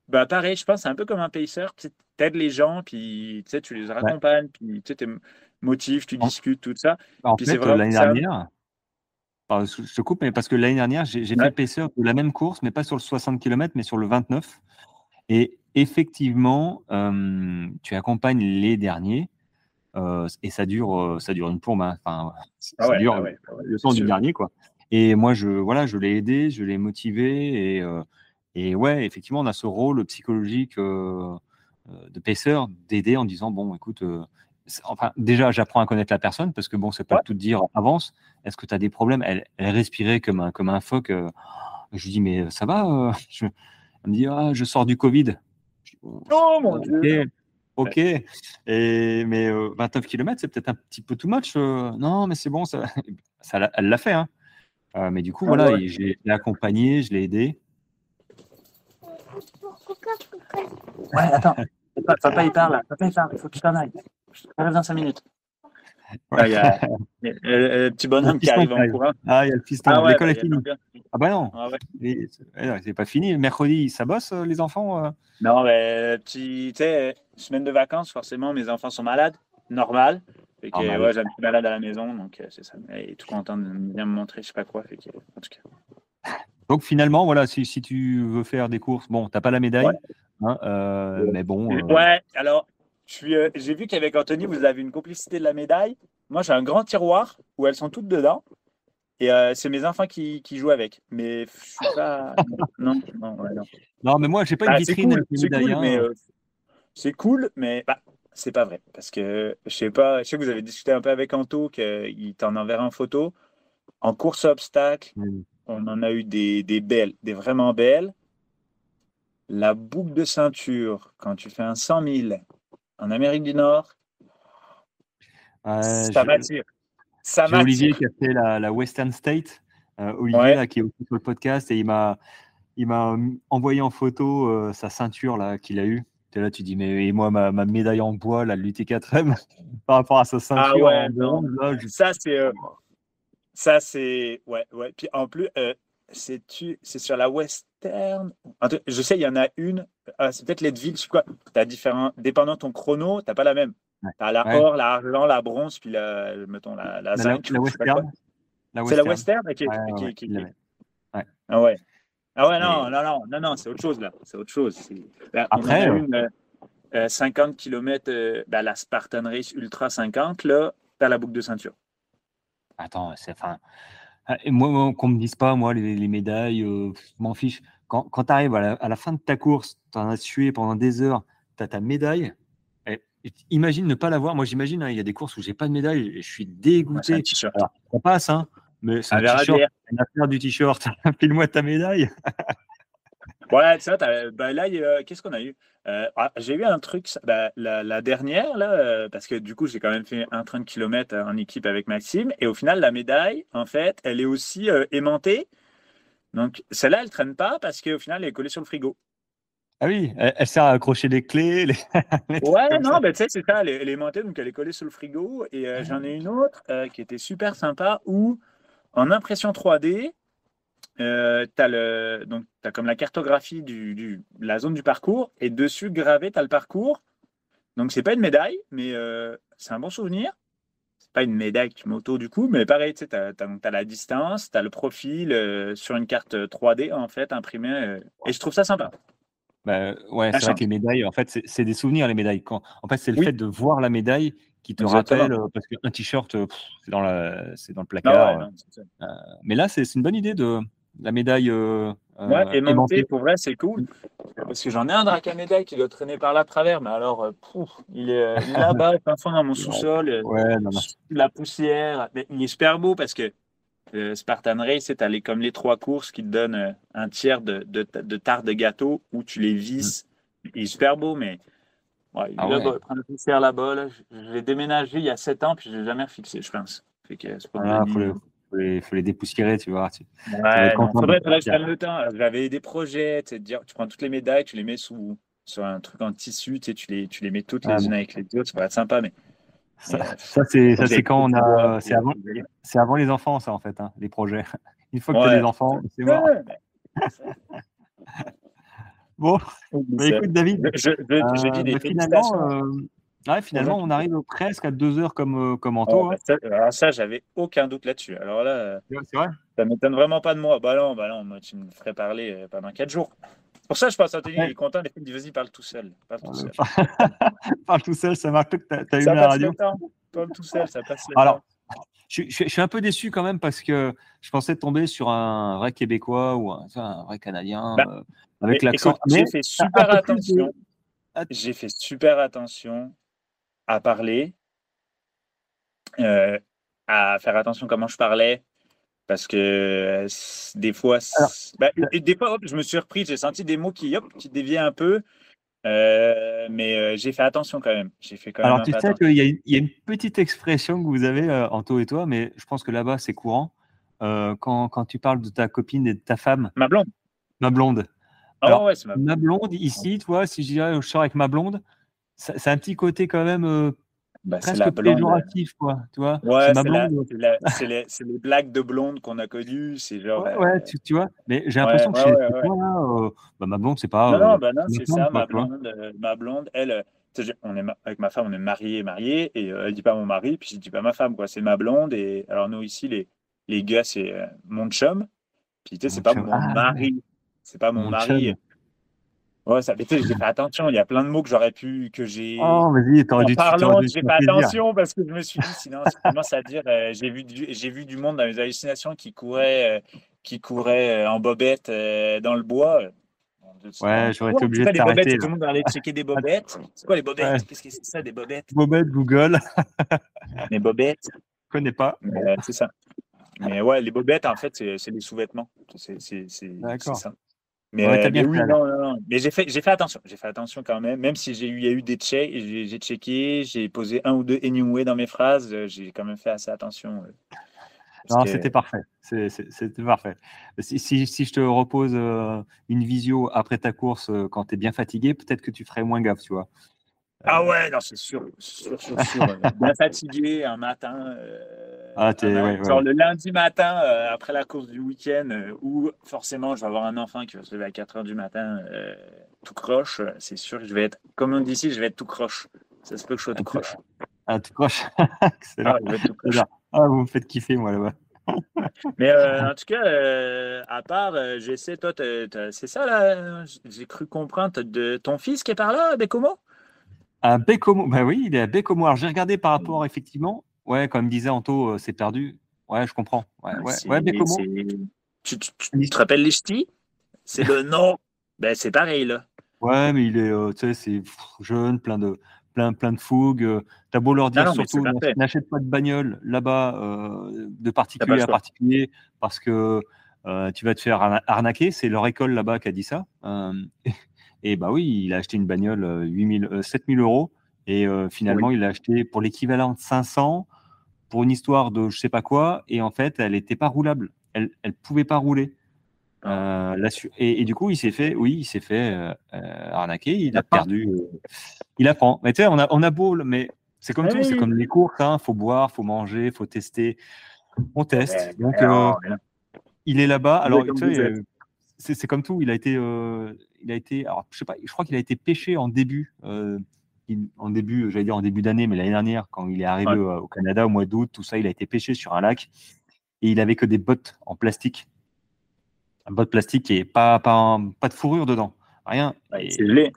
bah, pareil, je pense c'est un peu comme un pacer. Tu aides les gens, puis tu, les accompagnes, puis tu sais, motives, tu discutes, tout ça. En fait, l'année dernière, je te coupe, mais parce que l'année dernière, j'ai, fait le pacer de la même course, mais pas sur le 60 km, mais sur le 29. Et effectivement, tu accompagnes les derniers et ça dure, ça dure une plombe. Hein. Enfin, ça ah dure ah ah le temps du dernier, quoi. Et moi, je, voilà, je l'ai aidé, je l'ai motivé et, et ouais, effectivement, on a ce rôle psychologique de paisseur d'aider en disant bon, écoute. Enfin, déjà, j'apprends à connaître la personne parce que bon, c'est pas tout dire avance. Est-ce que tu as des problèmes? Elle, elle, respirait comme un, comme un phoque. je lui dis, mais ça va je, Elle me dit, ah, je sors du Covid. Oh mon Dieu Ok, et, mais 29 euh, km, c'est peut-être un petit peu too much. Euh. non, mais c'est bon, ça, ça, elle l'a fait. Hein. Euh, mais du coup, ah voilà, ouais. je l'ai accompagné, je l'ai aidé. Ouais, attends, papa, il parle, papa il parle, il faut que tu t'en ailles. Je arrive dans 5 minutes. Ah, il y a le petit bonhomme qui arrive en courant. Ah, il y a le piston. Ah, L'école bah, est finie. Ah, bah non. Ah, ouais. C'est pas fini. Mercredi, ça bosse, euh, les enfants euh? Non, mais petit, tu sais, semaine de vacances, forcément, mes enfants sont malades. Normal. Fait que, ouais, j'ai un petit malade à la maison, donc euh, c'est ça. Il est tout content de bien me montrer, je sais pas quoi. Fait que, en tout cas. Donc finalement, voilà, si, si tu veux faire des courses, bon, t'as pas la médaille, hein, euh, mais bon. Ouais, alors euh, j'ai vu qu'avec Anthony, vous avez une complicité de la médaille. moi, j'ai un grand tiroir où elles sont toutes dedans. Et euh, c'est mes enfants qui, qui, jouent avec. Mais je suis pas. non, non, non. non, mais moi, j'ai pas une Ah, vitrine cool, c'est cool, hein. mais euh, cool, mais bah, c'est pas vrai. Parce que je sais pas, je sais que vous avez discuté un peu avec Anto, qu'il t'en enverra en photo. En course obstacle, Mm. on en a eu des, des belles, des vraiment belles. La boucle de ceinture, quand tu fais un 100 000 en Amérique du Nord, Ouais, ça je- m'attire. Ça J'ai Olivier m'attire. qui a fait la, la Western State. Euh, Olivier, Ouais. là, qui est aussi sur le podcast, et il m'a, il m'a hum, envoyé en photo euh, sa ceinture là qu'il a eue. Et là, tu dis, mais et moi, ma, ma médaille en bois, là, de l'UT4M, par rapport à sa ceinture ouais, en non. bronze, là, je- Ça, c'est. euh, ça, c'est. Ouais, ouais. Puis en plus, euh, c'est sur la western? Je sais, il y en a une. ah, c'est peut-être Leadville, je sais quoi. Tu as différents. Dépendant de ton chrono, tu pas la même. Ouais. Tu as la Ouais. or, la argent, la bronze, puis la, mettons, la, la zinc. la. Western. C'est la Western. l'avait. Ah ouais. Ah ouais, non, non, non, non, non, c'est autre chose là. C'est autre chose. Là, Après, on en a euh, une euh, euh, 50 km, la Spartan Race Ultra 50, là, tu as la boucle de ceinture. Attends, c'est enfin. Ah, et Moi, qu'on me dise pas, moi, les, les médailles, euh, je m'en fiche. Quand, quand tu arrives à la, à la fin de ta course, tu en as sué pendant des heures, tu as ta médaille. et- et imagine ne pas l'avoir. Moi, j'imagine, hein, il y a des courses où j'ai pas de médaille et je suis Ouais, dégoûté. t-shirt. Alors, ça passe, hein, mais c'est Un t-shirt, une affaire du t-shirt. File-moi ta médaille. Ouais, ça, bah là, qu'est-ce qu'on a eu? Euh, ah, j'ai eu un truc, bah, la, la dernière, là, euh, parce que du coup, j'ai quand même fait un 30 km en équipe avec Maxime, et au final, la médaille, en fait, elle est aussi euh, aimantée. Donc, celle-là, elle traîne pas parce qu'au final, elle est collée sur le frigo. Ah oui, elle, elle sert à accrocher les clés. Les... les trucs Ouais, non, bah, tu sais, c'est ça, elle est, elle est aimantée, donc elle est collée sur le frigo. Et euh, j'en ai une autre euh, qui était super sympa où, en impression 3D, euh, tu as, le, donc, t'as comme la cartographie du, du- la zone du parcours et dessus gravé, tu as le parcours. Donc, c'est pas une médaille, mais euh, c'est un bon souvenir. C'est pas une médaille qui m'auto du coup, mais pareil, tu t'as- donc, t'as la distance, tu as le profil euh, sur une carte 3D en fait imprimée. euh, et je trouve ça sympa. Bah, ouais, c'est vrai que les médailles, en fait, c'est des souvenirs, les médailles. Quand, en fait, c'est le Oui. fait de voir la médaille qui te Exactement. rappelle, euh, parce qu'un t-shirt, euh, c'est dans, la- dans le placard. ouais, euh. non, c'est ça. Mais là, c'est une bonne idée de la médaille euh, euh, Ouais, aimanté, aimantée. pour vrai, c'est cool. Parce que j'en ai un drac à médaille qui doit traîner par là à travers, mais alors, euh, pouf, il est euh, là-bas, fin dans mon sous-sol, Ouais, la poussière. Mais il est super beau parce que Spartan Race, c'est allé comme les trois courses qui te donnent un tiers de, de, de tarte de gâteau où tu les visses. Il est super beau, mais ouais, il Ah ouais. il prend la poussière là-bas. Là. L'ai déménagé il y a 7 ans, puis je ne l'ai jamais refixé, je pense. Fait que c'est pas faut, les, faut, les, faut les dépoussiérer, tu vois. tu- Ouais, non, faudrait, de le temps. J'avais des projets, tu dire, prends toutes les médailles, tu les mets sous, sur un truc en tissu, tu, sais, tu, les, tu les mets toutes les Ah, unes bon. avec les autres, ça pourrait être sympa, mais. Ça, mais, ça, c'est quand on a. Ouais, C'est avant, ouais, les enfants, ça, en fait, hein, les projets. Une fois que tu as Ouais. des enfants, c'est mort. Bon, bah, écoute, David. je, je, je, je dis euh, des bah, finalement, euh, ouais, finalement, on arrive presque à deux heures comme, euh, comme Anto. bah, hein. ça, alors ça, j'avais aucun doute là-dessus. Alors là, vrai ça m'étonne vraiment pas de moi. Bah non, bah non, moi, tu me ferais parler euh, pendant 4 jours. Pour ça, je pense Anthony, Ouais. il est content. Filles disent, vas-y, parle tout seul. Parle tout seul. Parle tout seul, ça marche que tu as, eu Ça la radio. Parle tout seul, ça passe le Alors, temps. je, je- je suis un peu déçu quand même parce que je pensais tomber sur un vrai Québécois ou un, un vrai Canadien Bah, euh, avec l'accent. J'ai fait super attention. Att- J'ai fait super attention à parler, euh, à faire attention comment je parlais, parce que euh, des fois, c- Alors, et des fois, hop, je me suis repris, j'ai senti des mots qui, hop, qui déviaient un peu, euh, mais euh, j'ai fait attention quand même. J'ai fait quand même alors un tu sais qu'il y, a une- il y a une petite expression que vous avez, Anto et toi, mais je pense que là-bas c'est courant. Quand, quand tu parles de ta copine et de ta femme, Ma blonde. ma blonde. Ah Alors, ouais, ma Ma blonde, ici, toi, si je dirais je sors avec ma blonde, a un petit côté quand même euh, bah, c'est presque péjoratif, quoi. Tu vois Ouais, c'est c'est c'est c'est les, c'est blagues de blonde qu'on a connues. C'est genre. Ouais, euh, ouais, tu, tu vois. Mais j'ai l'impression que chez toi, euh, bah, ma blonde, c'est pas. Non, euh, non, bah non, ma c'est ça, quoi, ma blonde, euh, ma blonde, elle, euh, on est avec ma femme, on est marié, marié, et euh, elle dit pas mon mari, puis je dis pas ma femme, quoi, c'est ma blonde, et alors nous ici, les, les gars, c'est euh, mon chum, puis tu sais, c'est pas mon Ah, mari, c'est pas mon, Mon mari, chum. Ouais, ça, j'ai fait attention. Il y a plein de mots que j'aurais pu, que j'ai. Oh, vas-y, En parlant, j'ai fait attention parce que je me suis dit, sinon, ça commence à dire, euh, j'ai vu, du, j'ai vu du monde dans mes hallucinations qui courait, euh, qui courait en bobette dans le bois. Ouais, j'aurais été obligé de t'arrêter. Tout le monde allait checker des bobettes? C'est quoi les bobettes? Qu'est-ce que c'est ça, des bobettes? Bobettes, Google. les bobettes. Je connais pas. c'est ça. Mais ouais, les bobettes, en fait, c'est des sous-vêtements. C'est ça. Mais, mais oui, non, non, non. Mais j'ai fait, j'ai fait attention. J'ai fait attention quand même. Même si j'ai eu, il y a eu des checks, j'ai checké, j'ai posé un ou deux anyway dans mes phrases, j'ai quand même fait assez attention. Non, c'était parfait. C'était parfait. Si, si, si, je te repose une visio après ta course quand tu es bien fatigué, peut-être que tu ferais moins gaffe, tu vois. Ah ouais, non, c'est sûr, sûr, sûr, sûr. bien fatigué un matin. ah, ouais, genre le lundi matin, après la course du week-end, où forcément je vais avoir un enfant qui va se lever à 4 heures du matin, tout croche, c'est sûr que je vais être, comme on dit ici, je vais être tout croche. Ça se peut que je sois tout croche. Ah, tout croche. Excellent. Ah, tout croche. Ah, vous me faites kiffer, moi, là-bas. Mais euh, en tout cas, euh, à part, euh, j'essaie, toi, c'est ça, là, j'ai cru comprendre, de ton fils qui est par là, Bécomo? À Bécomo, ben oui, il est à Bécomo. Alors, j'ai regardé par rapport, effectivement, ouais, comme disait Anto, c'est perdu. Ouais, je comprends. Ouais, ouais, ouais Bécomo. Tu, tu, tu, te rappelles les ch'tis? C'est le nom. Ben, c'est pareil, là. Ouais, mais il est, tu sais, c'est jeune, plein de, plein, plein de fougue. Euh, t'as beau leur dire surtout, n'achète pas de bagnole là-bas, euh, de particulier à particulier, parce que euh, tu vas te faire arnaquer. C'est leur école là-bas qui a dit ça. Et bah oui, il a acheté une bagnole 8000, 7000 euros. Et finalement, il l'a acheté pour l'équivalent de 500 pour une histoire de je sais pas quoi. Et en fait, elle n'était pas roulable. Elle ne pouvait pas rouler. Ah. et, du coup, il s'est fait, oui, il s'est fait arnaquer. Il, a perdu il apprend. Mais tu sais, on a, on a beau, mais c'est comme tout, c'est comme les cours, il hein. faut boire, faut manger, faut tester. On teste. Donc, euh, il est là-bas. Alors, c'est comme tout. Il a été, euh, il a été. Alors, je sais pas. Je crois qu'il a été pêché en début, euh, en début, j'allais dire en début d'année, mais l'année dernière, quand il est arrivé au Canada au mois d'août, tout ça, il a été pêché sur un lac et il avait que des bottes en plastique, un botte plastique et pas, pas, pas de fourrure dedans, rien. c'est laid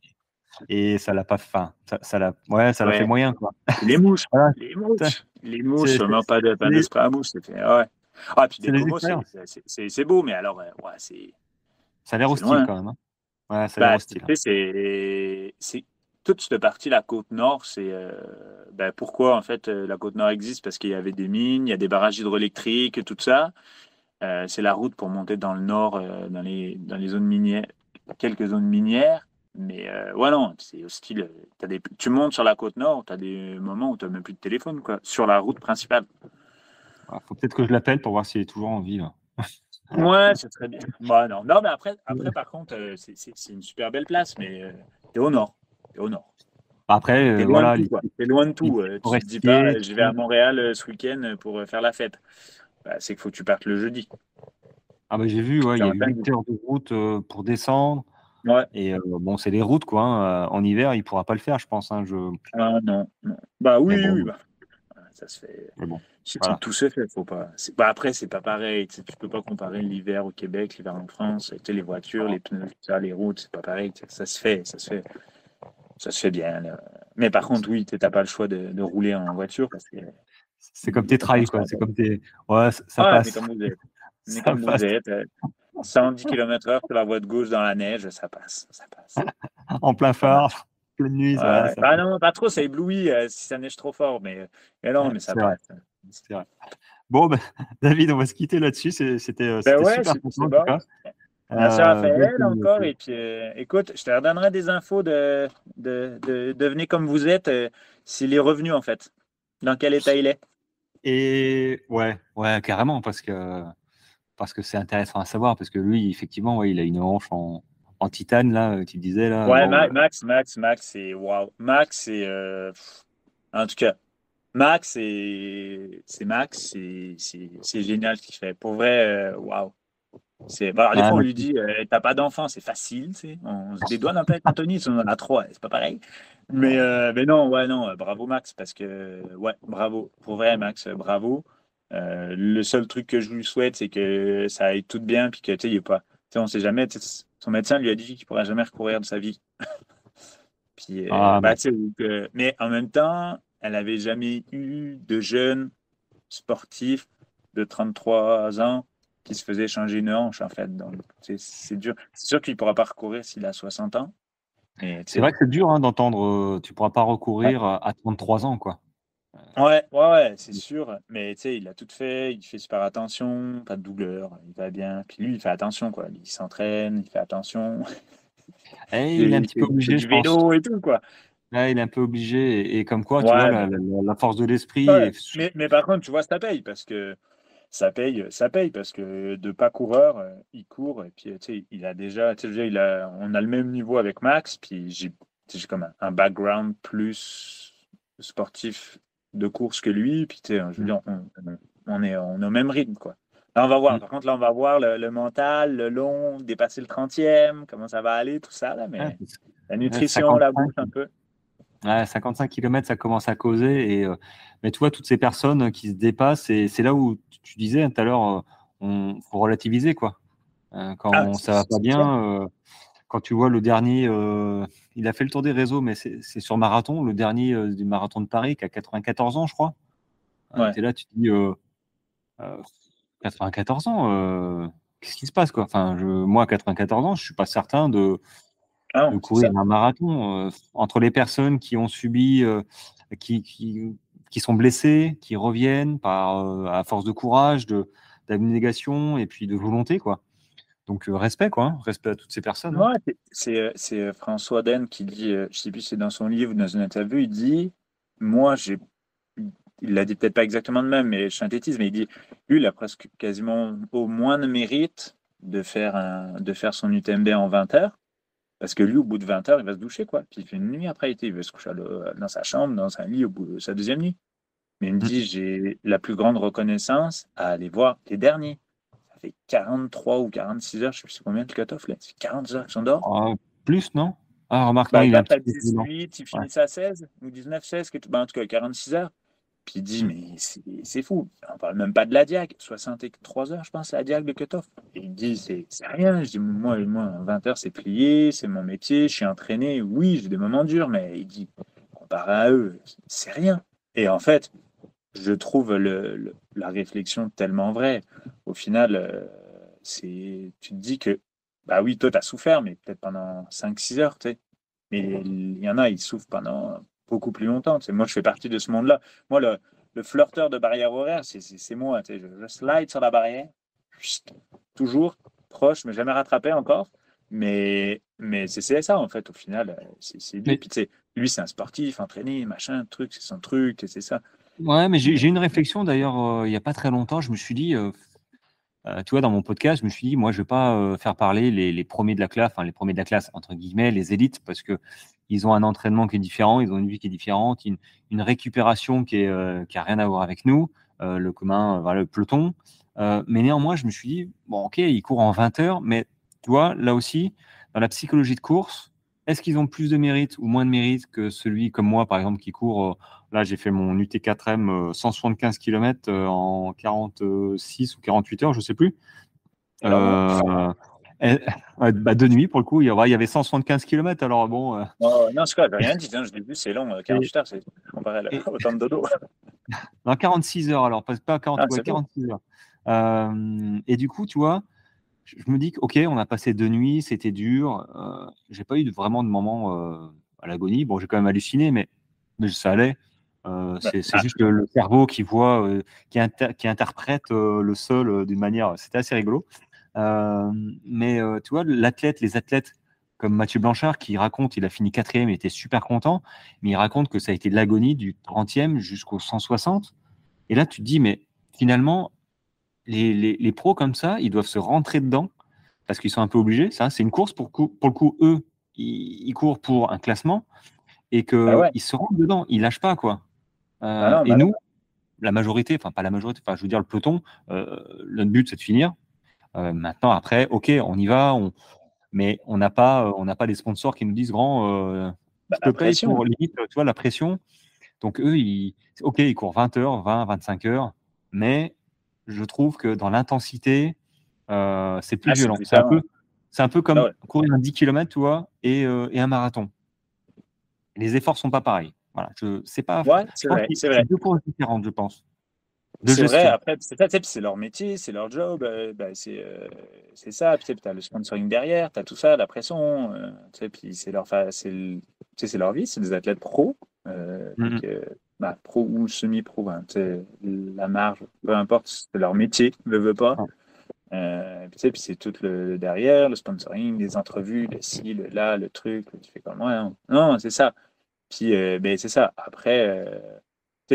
et ça l'a pas fin ça, ça l'a ouais ça l'a fait moyen quoi les mouches les mouches les mouches non pas de pas les... à mouche c'était ouais ah puis des c'est beau mais alors euh, ouais c'est ça a l'air hostile quand même hein. Ouais l'air bah, c'est c'est toute cette partie la côte nord c'est euh, ben, pourquoi en fait euh, la côte nord existe? Parce qu'il y avait des mines il y a des barrages hydroélectriques tout ça c'est la route pour monter dans le nord dans les dans les zones minières quelques zones minières mais euh, ouais, non, c'est hostile. As des... Tu montes sur la côte nord, tu as des moments où tu n'as même plus de téléphone, quoi, sur la route principale. Il faut peut-être que je l'appelle pour voir s'il est toujours en vie. Ouais, c'est très bien. Ouais, non. non, mais après, après par contre, euh, c'est une super belle place, mais euh, tu es au nord. Es au nord. Après, euh, voilà. Tu es loin de tout. tu te dis pas, je vais à Montréal ce week-end pour faire la fête. Bah, c'est qu'il faut que tu partes le jeudi. Ah, bah, j'ai vu, ouais, il y a 8 heures de route pour descendre. Ouais. Et bon, c'est les routes, quoi. Hein, en hiver, il ne pourra pas le faire, je pense. Hein, je... Ah non, Bah oui, oui, bah, ça se fait. bon, Tout se fait, faut pas. Bah, après, c'est pas pareil. Tu peux pas comparer l'hiver au Québec, l'hiver en France. les voitures, les pneus, ça, les routes, c'est pas pareil. Ça se fait, ça se fait. Ça se fait bien. Mais par contre, oui, tu n'as pas le choix de, de, rouler en voiture parce que. C'est comme tes trails, quoi. C'est comme tes. Ouais, ça, passe. Mais comme vous êtes. Mais comme vous êtes 110 km/h sur la voie de gauche dans la neige, ça passe. Ça passe. en plein phare, pleine nuit. Ça, ah non, pas trop, ça éblouit euh, si ça neige trop fort, mais, mais non, mais ça. Vrai. Bon, ben, David, on va se quitter là-dessus. C'était euh, ben ouais, super content. Merci Raphaël euh, encore. Et puis, écoute, je te redonnerai des infos de, de, de, devenir comme vous êtes, s'il est revenu en fait. Dans quel état il est. Et ouais, ouais, carrément, parce que parce que c'est intéressant à savoir, parce que lui, effectivement, ouais, il a une hanche en, en titane, là, euh, tu disais. Là, ouais, Max, Max, Max, c'est waouh. Max, c'est. Euh, en tout cas, Max, c'est Max, c'est génial ce qu'il fait. Pour vrai, euh, waouh. C'est, bah, des ah, fois, on lui dit, t'as pas d'enfant, c'est facile, tu sais. On se dédouane un peu avec Anthony, on en a trois, c'est pas pareil. Mais, mais non, ouais, non, bravo Max, parce que, ouais, bravo. Pour vrai, Max, bravo. Euh, le seul truc que je lui souhaite, c'est que ça aille tout bien, puis que, tu sais, pas. Tu sais, on sait jamais. Son médecin lui a dit qu'il ne pourrait jamais recourir de sa vie. Puis, Ah, bah, mais- euh, en même temps, elle n'avait jamais eu de jeune sportif de 33 ans qui se faisait changer une hanche, en fait. Donc, c'est dur. C'est sûr qu'il ne pourra pas recourir s'il a 60 ans. C'est vrai que c'est dur hein, d'entendre. euh, tu pourras pas recourir à à 33 ans, quoi. Ouais, ouais, ouais, c'est sûr. Mais tu sais, il a tout fait, il fait super attention, pas de douleur, il va bien. Puis lui, il fait attention, quoi. Il s'entraîne, il fait attention. Et il est un petit peu obligé, du je pense. vélo et tout, quoi. Il est un peu obligé. Et, et comme quoi, tu vois, la, mais- la- la force de l'esprit. Ouais, est- mais, mais par contre, tu vois, ça paye parce que ça paye, ça paye parce que de pas coureur, euh, il court et puis tu sais, il a déjà, tu sais, il a, on a le même niveau avec Max, puis j'ai, j'ai comme un, un background plus sportif de course que lui, puis tu sais, je veux dire, on, on- on est, on est au même rythme, quoi. Là, on va voir. Mm. Par contre, là, on va voir le, le mental, le long, dépasser le 30e, comment ça va aller, tout ça, là, mais Ouais, la nutrition, la 55. bouffe un peu. Ouais, 55 km, ça commence à causer. Et, euh, mais tu vois, toutes ces personnes qui se dépassent, et c'est là où tu- disais tout à l'heure, euh, on faut relativiser, quoi. Euh, quand Ah, ça va pas bien, euh, quand tu vois le dernier, euh, il a fait le tour des réseaux, mais c'est sur marathon, le dernier euh, du marathon de Paris, qui a 94 ans, je crois. Euh, Ouais. là, tu te dis, euh, euh, 94 ans, euh, qu'est-ce qui se passe, quoi? Enfin, je, Moi, à 94 ans, je suis pas certain de, Ah non, de c'est courir un marathon. euh, entre les personnes qui ont subi, euh, qui, qui, qui sont blessées, qui reviennent par, euh, à force de courage, d'abnégation et puis de volonté, quoi. Donc euh, respect, quoi, hein, respect à toutes ces personnes. hein. Ouais, c'est- c'est euh, c'est euh, François Den qui dit, je sais plus si c'est dans son livre ou dans une interview, il dit, moi j'ai, il l'a dit peut-être pas exactement de même, mais je synthétise, mais il dit, lui il a presque quasiment au moins de mérite de faire un, de faire son UTMB en 20 heures, parce que lui au bout de 20 heures il va se doucher quoi, puis il fait une nuit après, il veut se coucher dans sa chambre, dans un lit au bout de sa deuxième nuit. Mais il me Mm. dit, j'ai la plus grande reconnaissance à aller voir les derniers. Ça fait 43 ou 46 heures, je sais plus combien de cut-off là, c'est 40 heures qu'ils sont dehors? Ah, plus, non? Ah, remarque, non, il lent. 18, il finit à 16 ou 19, 16, que- bah, en tout cas 46 heures. Puis il dit, mais c'est fou. On parle même pas de la diag. 63 heures, je pense, la diag de cut-off. Et il dit, c'est c'est rien. Je dis, moi, moi, 20 heures, c'est plié, c'est mon métier, je suis entraîné. Oui, j'ai des moments durs, mais il dit, comparé à eux, c'est rien. Et en fait, je trouve le, le- la réflexion tellement vraie. Au final, euh, c'est tu te dis que, bah oui, toi, tu as souffert, mais peut-être pendant 5-6 heures, tu sais. Mais il y en a, ils souffrent pendant beaucoup plus longtemps. tu sais. Moi, je fais partie de ce monde-là. Moi, le, le flirteur de barrière horaire, c'est- moi. tu sais. Je, je slide sur la barrière, toujours proche, mais jamais rattrapé encore. Mais, mais c'est ça, en fait, au final. euh, C'est lui. Puis, tu sais, lui, c'est un sportif, entraîné, machin, truc, c'est son truc, c'est ça. Ouais, mais j'ai une réflexion d'ailleurs euh, il n'y a pas très longtemps. Je me suis dit, euh, euh, tu vois, dans mon podcast, je me suis dit, moi, je ne vais pas euh, faire parler les, premiers de la classe, enfin les premiers de la classe, entre guillemets, les élites, parce que ils ont un entraînement qui est différent, ils ont une vie qui est différente, une, récupération qui n'a rien à voir avec nous, le commun, le peloton. Mais néanmoins, je me suis dit, bon, ok, ils courent en 20 heures, mais tu vois, là aussi, dans la psychologie de course, est-ce qu'ils ont plus de mérite ou moins de mérite que celui comme moi, par exemple, qui court euh, Là, j'ai fait mon UT4M euh, 175 km euh, en 46 ou 48 heures, je sais plus. Euh, et- ouais, bah, de nuit, pour le coup, il y avait il y avait 175 km. Alors bon, euh, Non, non quoi, j'ai rien dit. hein, je l'ai vu, c'est long. euh, 48 heures, c'est comparé à la- au temps de dodo. non, 46 heures, alors pas, pas 40, Ah, ouais, c'est bon. 46 heures. Euh, et du coup, tu vois, je me dis que, ok, on a passé deux nuits, c'était dur. Euh, j'ai pas eu de- vraiment de moment euh, à l'agonie. Bon, j'ai quand même halluciné, mais, mais ça allait. Euh, c'est c'est ah. juste le, cerveau qui voit, euh, qui, inter- qui interprète le sol d'une manière. C'était assez rigolo. Mais tu vois, l'athlète, les athlètes comme Mathieu Blanchard qui raconte, il a fini quatrième, il était super content, mais il raconte que ça a été de l'agonie du 30e jusqu'au 160. Et là, tu te dis, mais finalement, les, les, les pros comme ça, ils doivent se rentrer dedans parce qu'ils sont un peu obligés. Ça, c'est une course pour, pour le coup, eux, ils, ils courent pour un classement et qu'ils Ah ouais. se rentrent dedans, ils lâchent pas quoi. Euh, Ah non, et bah nous, la majorité, enfin pas la majorité, enfin je veux dire le peloton, euh, notre but c'est de finir. Euh, maintenant, après, ok, on y va, on... mais on n'a pas, euh, on n'a pas les sponsors qui nous disent grand, Bah, la pression. pour limite, tu vois, la pression. Donc eux, ils, ok, ils courent 20 heures, 20, 25 heures, mais je trouve que dans l'intensité, euh, c'est plus Ah, violent. C'est un peu, C'est un peu comme ah courir un 10 km, tu vois, et, et, un marathon. Les efforts sont pas pareils. Voilà, je sais pas. Ouais, c'est vrai. C'est deux courses différentes, je pense. C'est vrai, après, c'est leur métier, c'est leur job, euh, bah, euh, c'est ça. Puis tu as le sponsoring derrière, tu as tout ça, la pression. Euh, puis c'est leur, leur vie, c'est des athlètes pro, mm-hmm. Bah, pro ou semi-pro. Hein, la marge, peu importe, c'est leur métier, ne veut pas. puis c'est tout le, derrière, le sponsoring, les entrevues, le ci, le là, le truc. Tu fais comme, ouais, non, c'est ça. Puis ben, c'est ça. Après,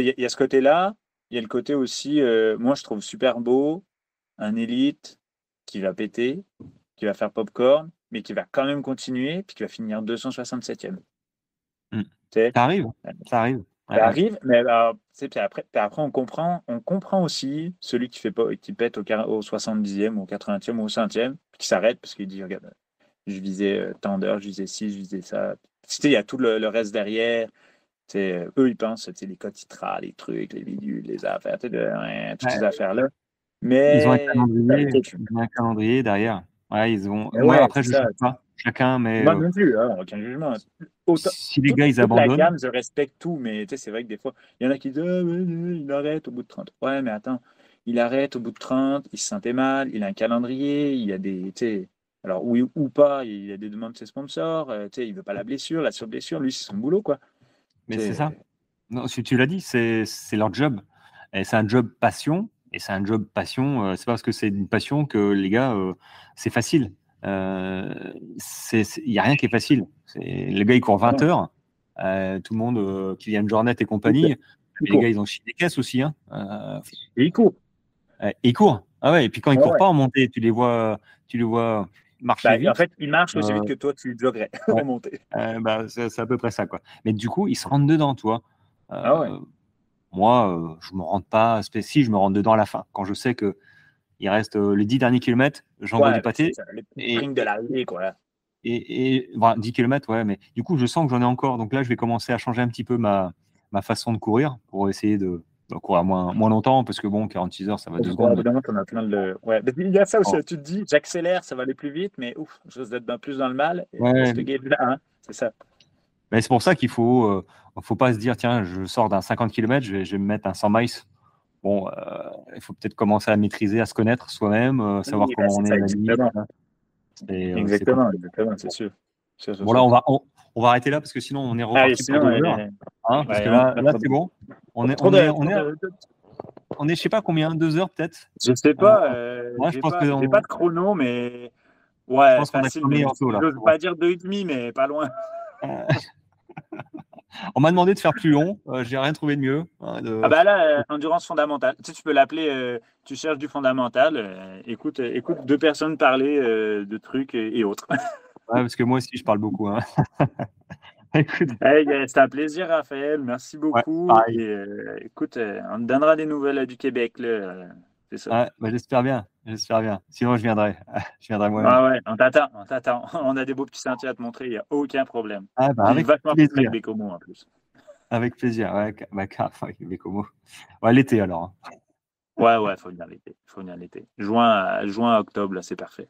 il y, a ce côté-là. Il y a le côté aussi, euh, moi je trouve super beau, un élite qui va péter, qui va faire popcorn, mais qui va quand même continuer, puis qui va finir 267e. Hmm. Ça arrive, ça arrive. Ça arrive, mais puis après, après on, comprend, on comprend aussi celui qui, fait qui pète au, au 70e, au 80e, au 100e, puis qui s'arrête parce qu'il dit Regarde, je visais euh, tant d'heures, je visais ci, je visais ça. Il y a tout le reste derrière. Euh, eux, ils pensent, les codes titrales, les trucs, les bidules, les affaires, toutes ces affaires-là. Mais ils ont un calendrier, derrière. Ouais, ils ont. Ouais, après, je ne sais pas. Chacun, mais. Moi non plus, hein, aucun jugement. si les gars, ils abandonnent. La gamme, je respecte tout, mais c'est vrai que des fois, il y en a qui disent ah, il arrête au bout de 30. Ouais, mais attends, il arrête au bout de 30, il se sentait mal, il a un calendrier, il y a des. Alors, oui ou pas, il y a des demandes de ses sponsors, euh, il ne veut pas la blessure, la sur-blessure, lui, c'est son boulot, quoi. Mais c'est ça. Non, si tu l'as dit, c'est leur job. Et c'est un job passion. Et c'est un job passion. Euh, c'est pas parce que c'est une passion que les gars, euh, c'est facile. Il euh, n'y a rien qui est facile. Les gars, ils courent 20 heures. tout le monde, Kylian Jornet et compagnie. les gars, ils ont chié des caisses aussi. Hein. et ils courent. et ils courent. Ah ouais, et puis quand ils ne courent pas en montée, tu les vois, tu les vois marcher bah, vite. En fait, ils marchent aussi vite que toi, tu joggerais en montée. bah, c'est à peu près ça. Quoi. Mais du coup, ils se rentrent dedans, toi. ah ouais. Moi, je ne me rentre pas. Si, je me rentre dedans à la fin. Quand je sais que il reste les 10 derniers kilomètres, j'envoie du pâté. et, de l'arrivée, quoi. Et, et 10 km, ouais, mais du coup, je sens que j'en ai encore. Donc là, je vais commencer à changer un petit peu ma, ma façon de courir pour essayer de, courir moins, moins longtemps, parce que bon, 46 heures, ça va deux secondes. Évidemment, on a plein de. Ouais. Il y a ça aussi, oh. tu te dis, j'accélère, ça va aller plus vite, mais ouf, je risque d'être plus dans le mal. Ouais. Hein, c'est ça. Mais c'est pour ça qu'il faut, euh, faut pas se dire, tiens, je sors d'un 50 km, je vais, je vais, me mettre un 100 miles. Bon, euh, il faut peut-être commencer à maîtriser, à se connaître soi-même, euh, savoir comment on est. Exactement, exactement, exactement c'est sûr. Bon, là, on va, on, va arrêter là parce que sinon, on est reparti pour deux heures. Hein, parce que là, là c'est bon. On est, on est, on est, on est, je sais pas combien, deux heures peut-être? Je sais pas. Euh, Moi, je pense pas, que. pas de chrono, mais. Ouais, je pense facile. Je ne veux pas dire deux et demi, mais pas loin. On m'a demandé de faire plus long, euh, j'ai rien trouvé de mieux. Hein, ah bah là, euh, endurance fondamentale. Tu, sais, tu peux l'appeler, euh, tu cherches du fondamental, écoute, écoute deux personnes parler de trucs et, autres. ouais, parce que moi aussi je parle beaucoup. Hein. écoute. C'était un plaisir, Raphaël. Merci beaucoup. écoute, on te donnera des nouvelles du Québec. Là. C'est ça. Bah, j'espère bien. J'espère bien. Sinon, je viendrai. je viendrai moi. Ah ouais, on t'attend. On t'attend. On a des beaux petits sentiers à te montrer. Il n'y a aucun problème. Ah bah, avec plaisir. Avec Bécomo en plus. Avec plaisir. Ouais, bah, avec Bécomo. Ouais, l'été alors. Hein. Ouais, ouais, faut venir l'été. Faut venir l'été. Juin, juin, octobre, là, c'est parfait.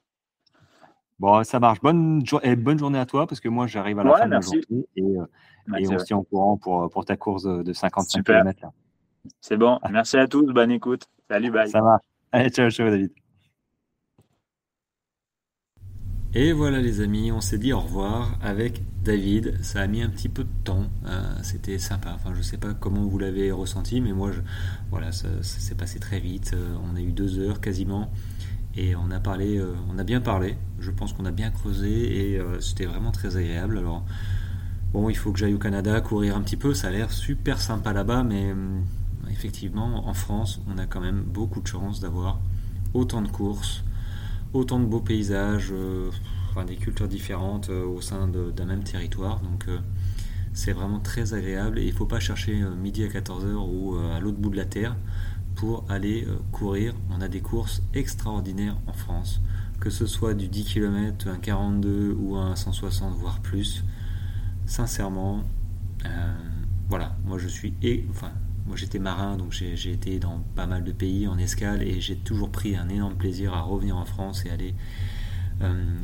Bon, ça marche. Bonne, et bonne journée à toi, parce que moi, j'arrive à la fin de la journée et, euh, et on se tient au courant pour, pour ta course de 55 km. C'est bon. Merci à tous. Bonne écoute. Salut, bye. Ça marche. Allez, ciao, ciao, David. Et voilà les amis, on s'est dit au revoir avec David. Ça a mis un petit peu de temps, euh, c'était sympa. Enfin, je sais pas comment vous l'avez ressenti, mais moi, voilà, ça, s'est passé très vite. Euh, on a eu deux heures quasiment, et on a parlé, euh, on a bien parlé. Je pense qu'on a bien creusé, et c'était vraiment très agréable. Alors, bon, il faut que j'aille au Canada courir un petit peu. Ça a l'air super sympa là-bas, mais hum, effectivement, en France, on a quand même beaucoup de chance d'avoir autant de courses autant de beaux paysages, euh, enfin, des cultures différentes euh, au sein d'un même territoire. Donc euh, c'est vraiment très agréable et il ne faut pas chercher midi à 14h ou à l'autre bout de la terre pour aller courir. On a des courses extraordinaires en France, que ce soit du 10 km, un 42 ou un 160 voire plus. Sincèrement, voilà, moi je suis enfin moi j'étais marin, donc j'ai été dans pas mal de pays en escale et j'ai toujours pris un énorme plaisir à revenir en France et aller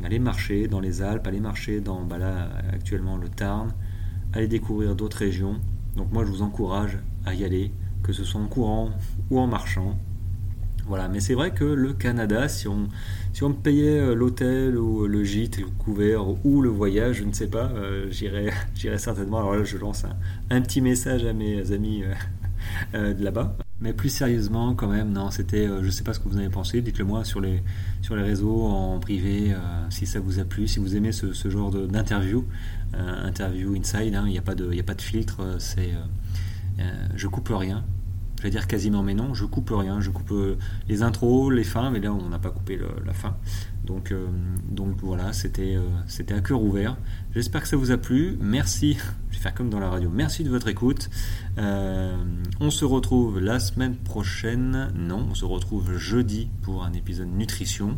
aller marcher dans les Alpes, aller marcher dans bah là, actuellement le Tarn, aller découvrir d'autres régions. Donc moi je vous encourage à y aller, que ce soit en courant ou en marchant. Voilà, mais c'est vrai que le Canada, si on, si on payait euh, l'hôtel ou le gîte, le couvert ou le voyage, je ne sais pas, euh, j'irais, certainement. Alors là, je lance un, petit message à mes amis euh, de là-bas. Mais plus sérieusement, quand même, non, c'était, je ne sais pas ce que vous en avez pensé. Dites-le moi sur les, sur les réseaux, en privé, si ça vous a plu, si vous aimez ce, genre d'interview, interview inside. Hein, il n'y a pas de, a pas de filtre. c'est, je coupe rien je vais dire quasiment mais non, je coupe rien, je coupe euh, les intros, les fins, mais là on n'a pas coupé la fin. Donc, euh, donc voilà, c'était euh, c'était à cœur ouvert. J'espère que ça vous a plu. Merci, je vais faire comme dans la radio, merci de votre écoute. on se retrouve la semaine prochaine, non, on se retrouve jeudi pour un épisode nutrition.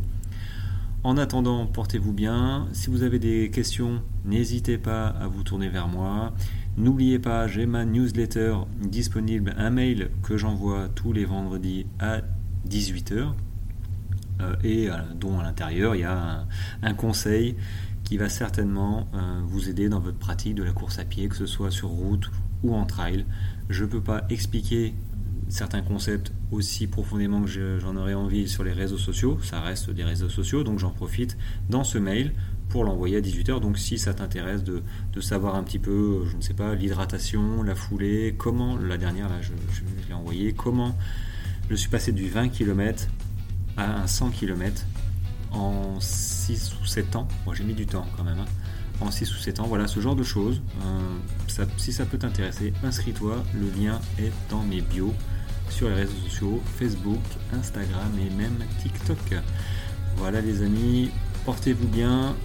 En attendant, portez-vous bien. Si vous avez des questions, n'hésitez pas à vous tourner vers moi. N'oubliez pas, j'ai ma newsletter disponible, un mail que j'envoie tous les vendredis à 18h. Euh, et euh, dont à l'intérieur il y a un, conseil qui va certainement euh, vous aider dans votre pratique de la course à pied, que ce soit sur route ou en trail. Je ne peux pas expliquer certains concepts aussi profondément que j'en aurais envie sur les réseaux sociaux, ça reste des réseaux sociaux, donc j'en profite dans ce mail pour l'envoyer à 18h. Donc si ça t'intéresse de, savoir un petit peu, je ne sais pas, l'hydratation, la foulée, comment, la dernière là je, l'ai envoyé, comment je suis passé du 20 km à un 100 km en 6 ou 7 ans. Moi j'ai mis du temps quand même. Hein. En 6 ou 7 ans, voilà ce genre de choses. Euh, si ça peut t'intéresser, inscris-toi. Le lien est dans mes bios sur les réseaux sociaux, Facebook, Instagram et même TikTok. Voilà les amis, portez-vous bien,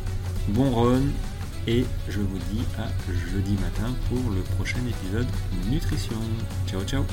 bon run et je vous dis à jeudi matin pour le prochain épisode Nutrition. Ciao ciao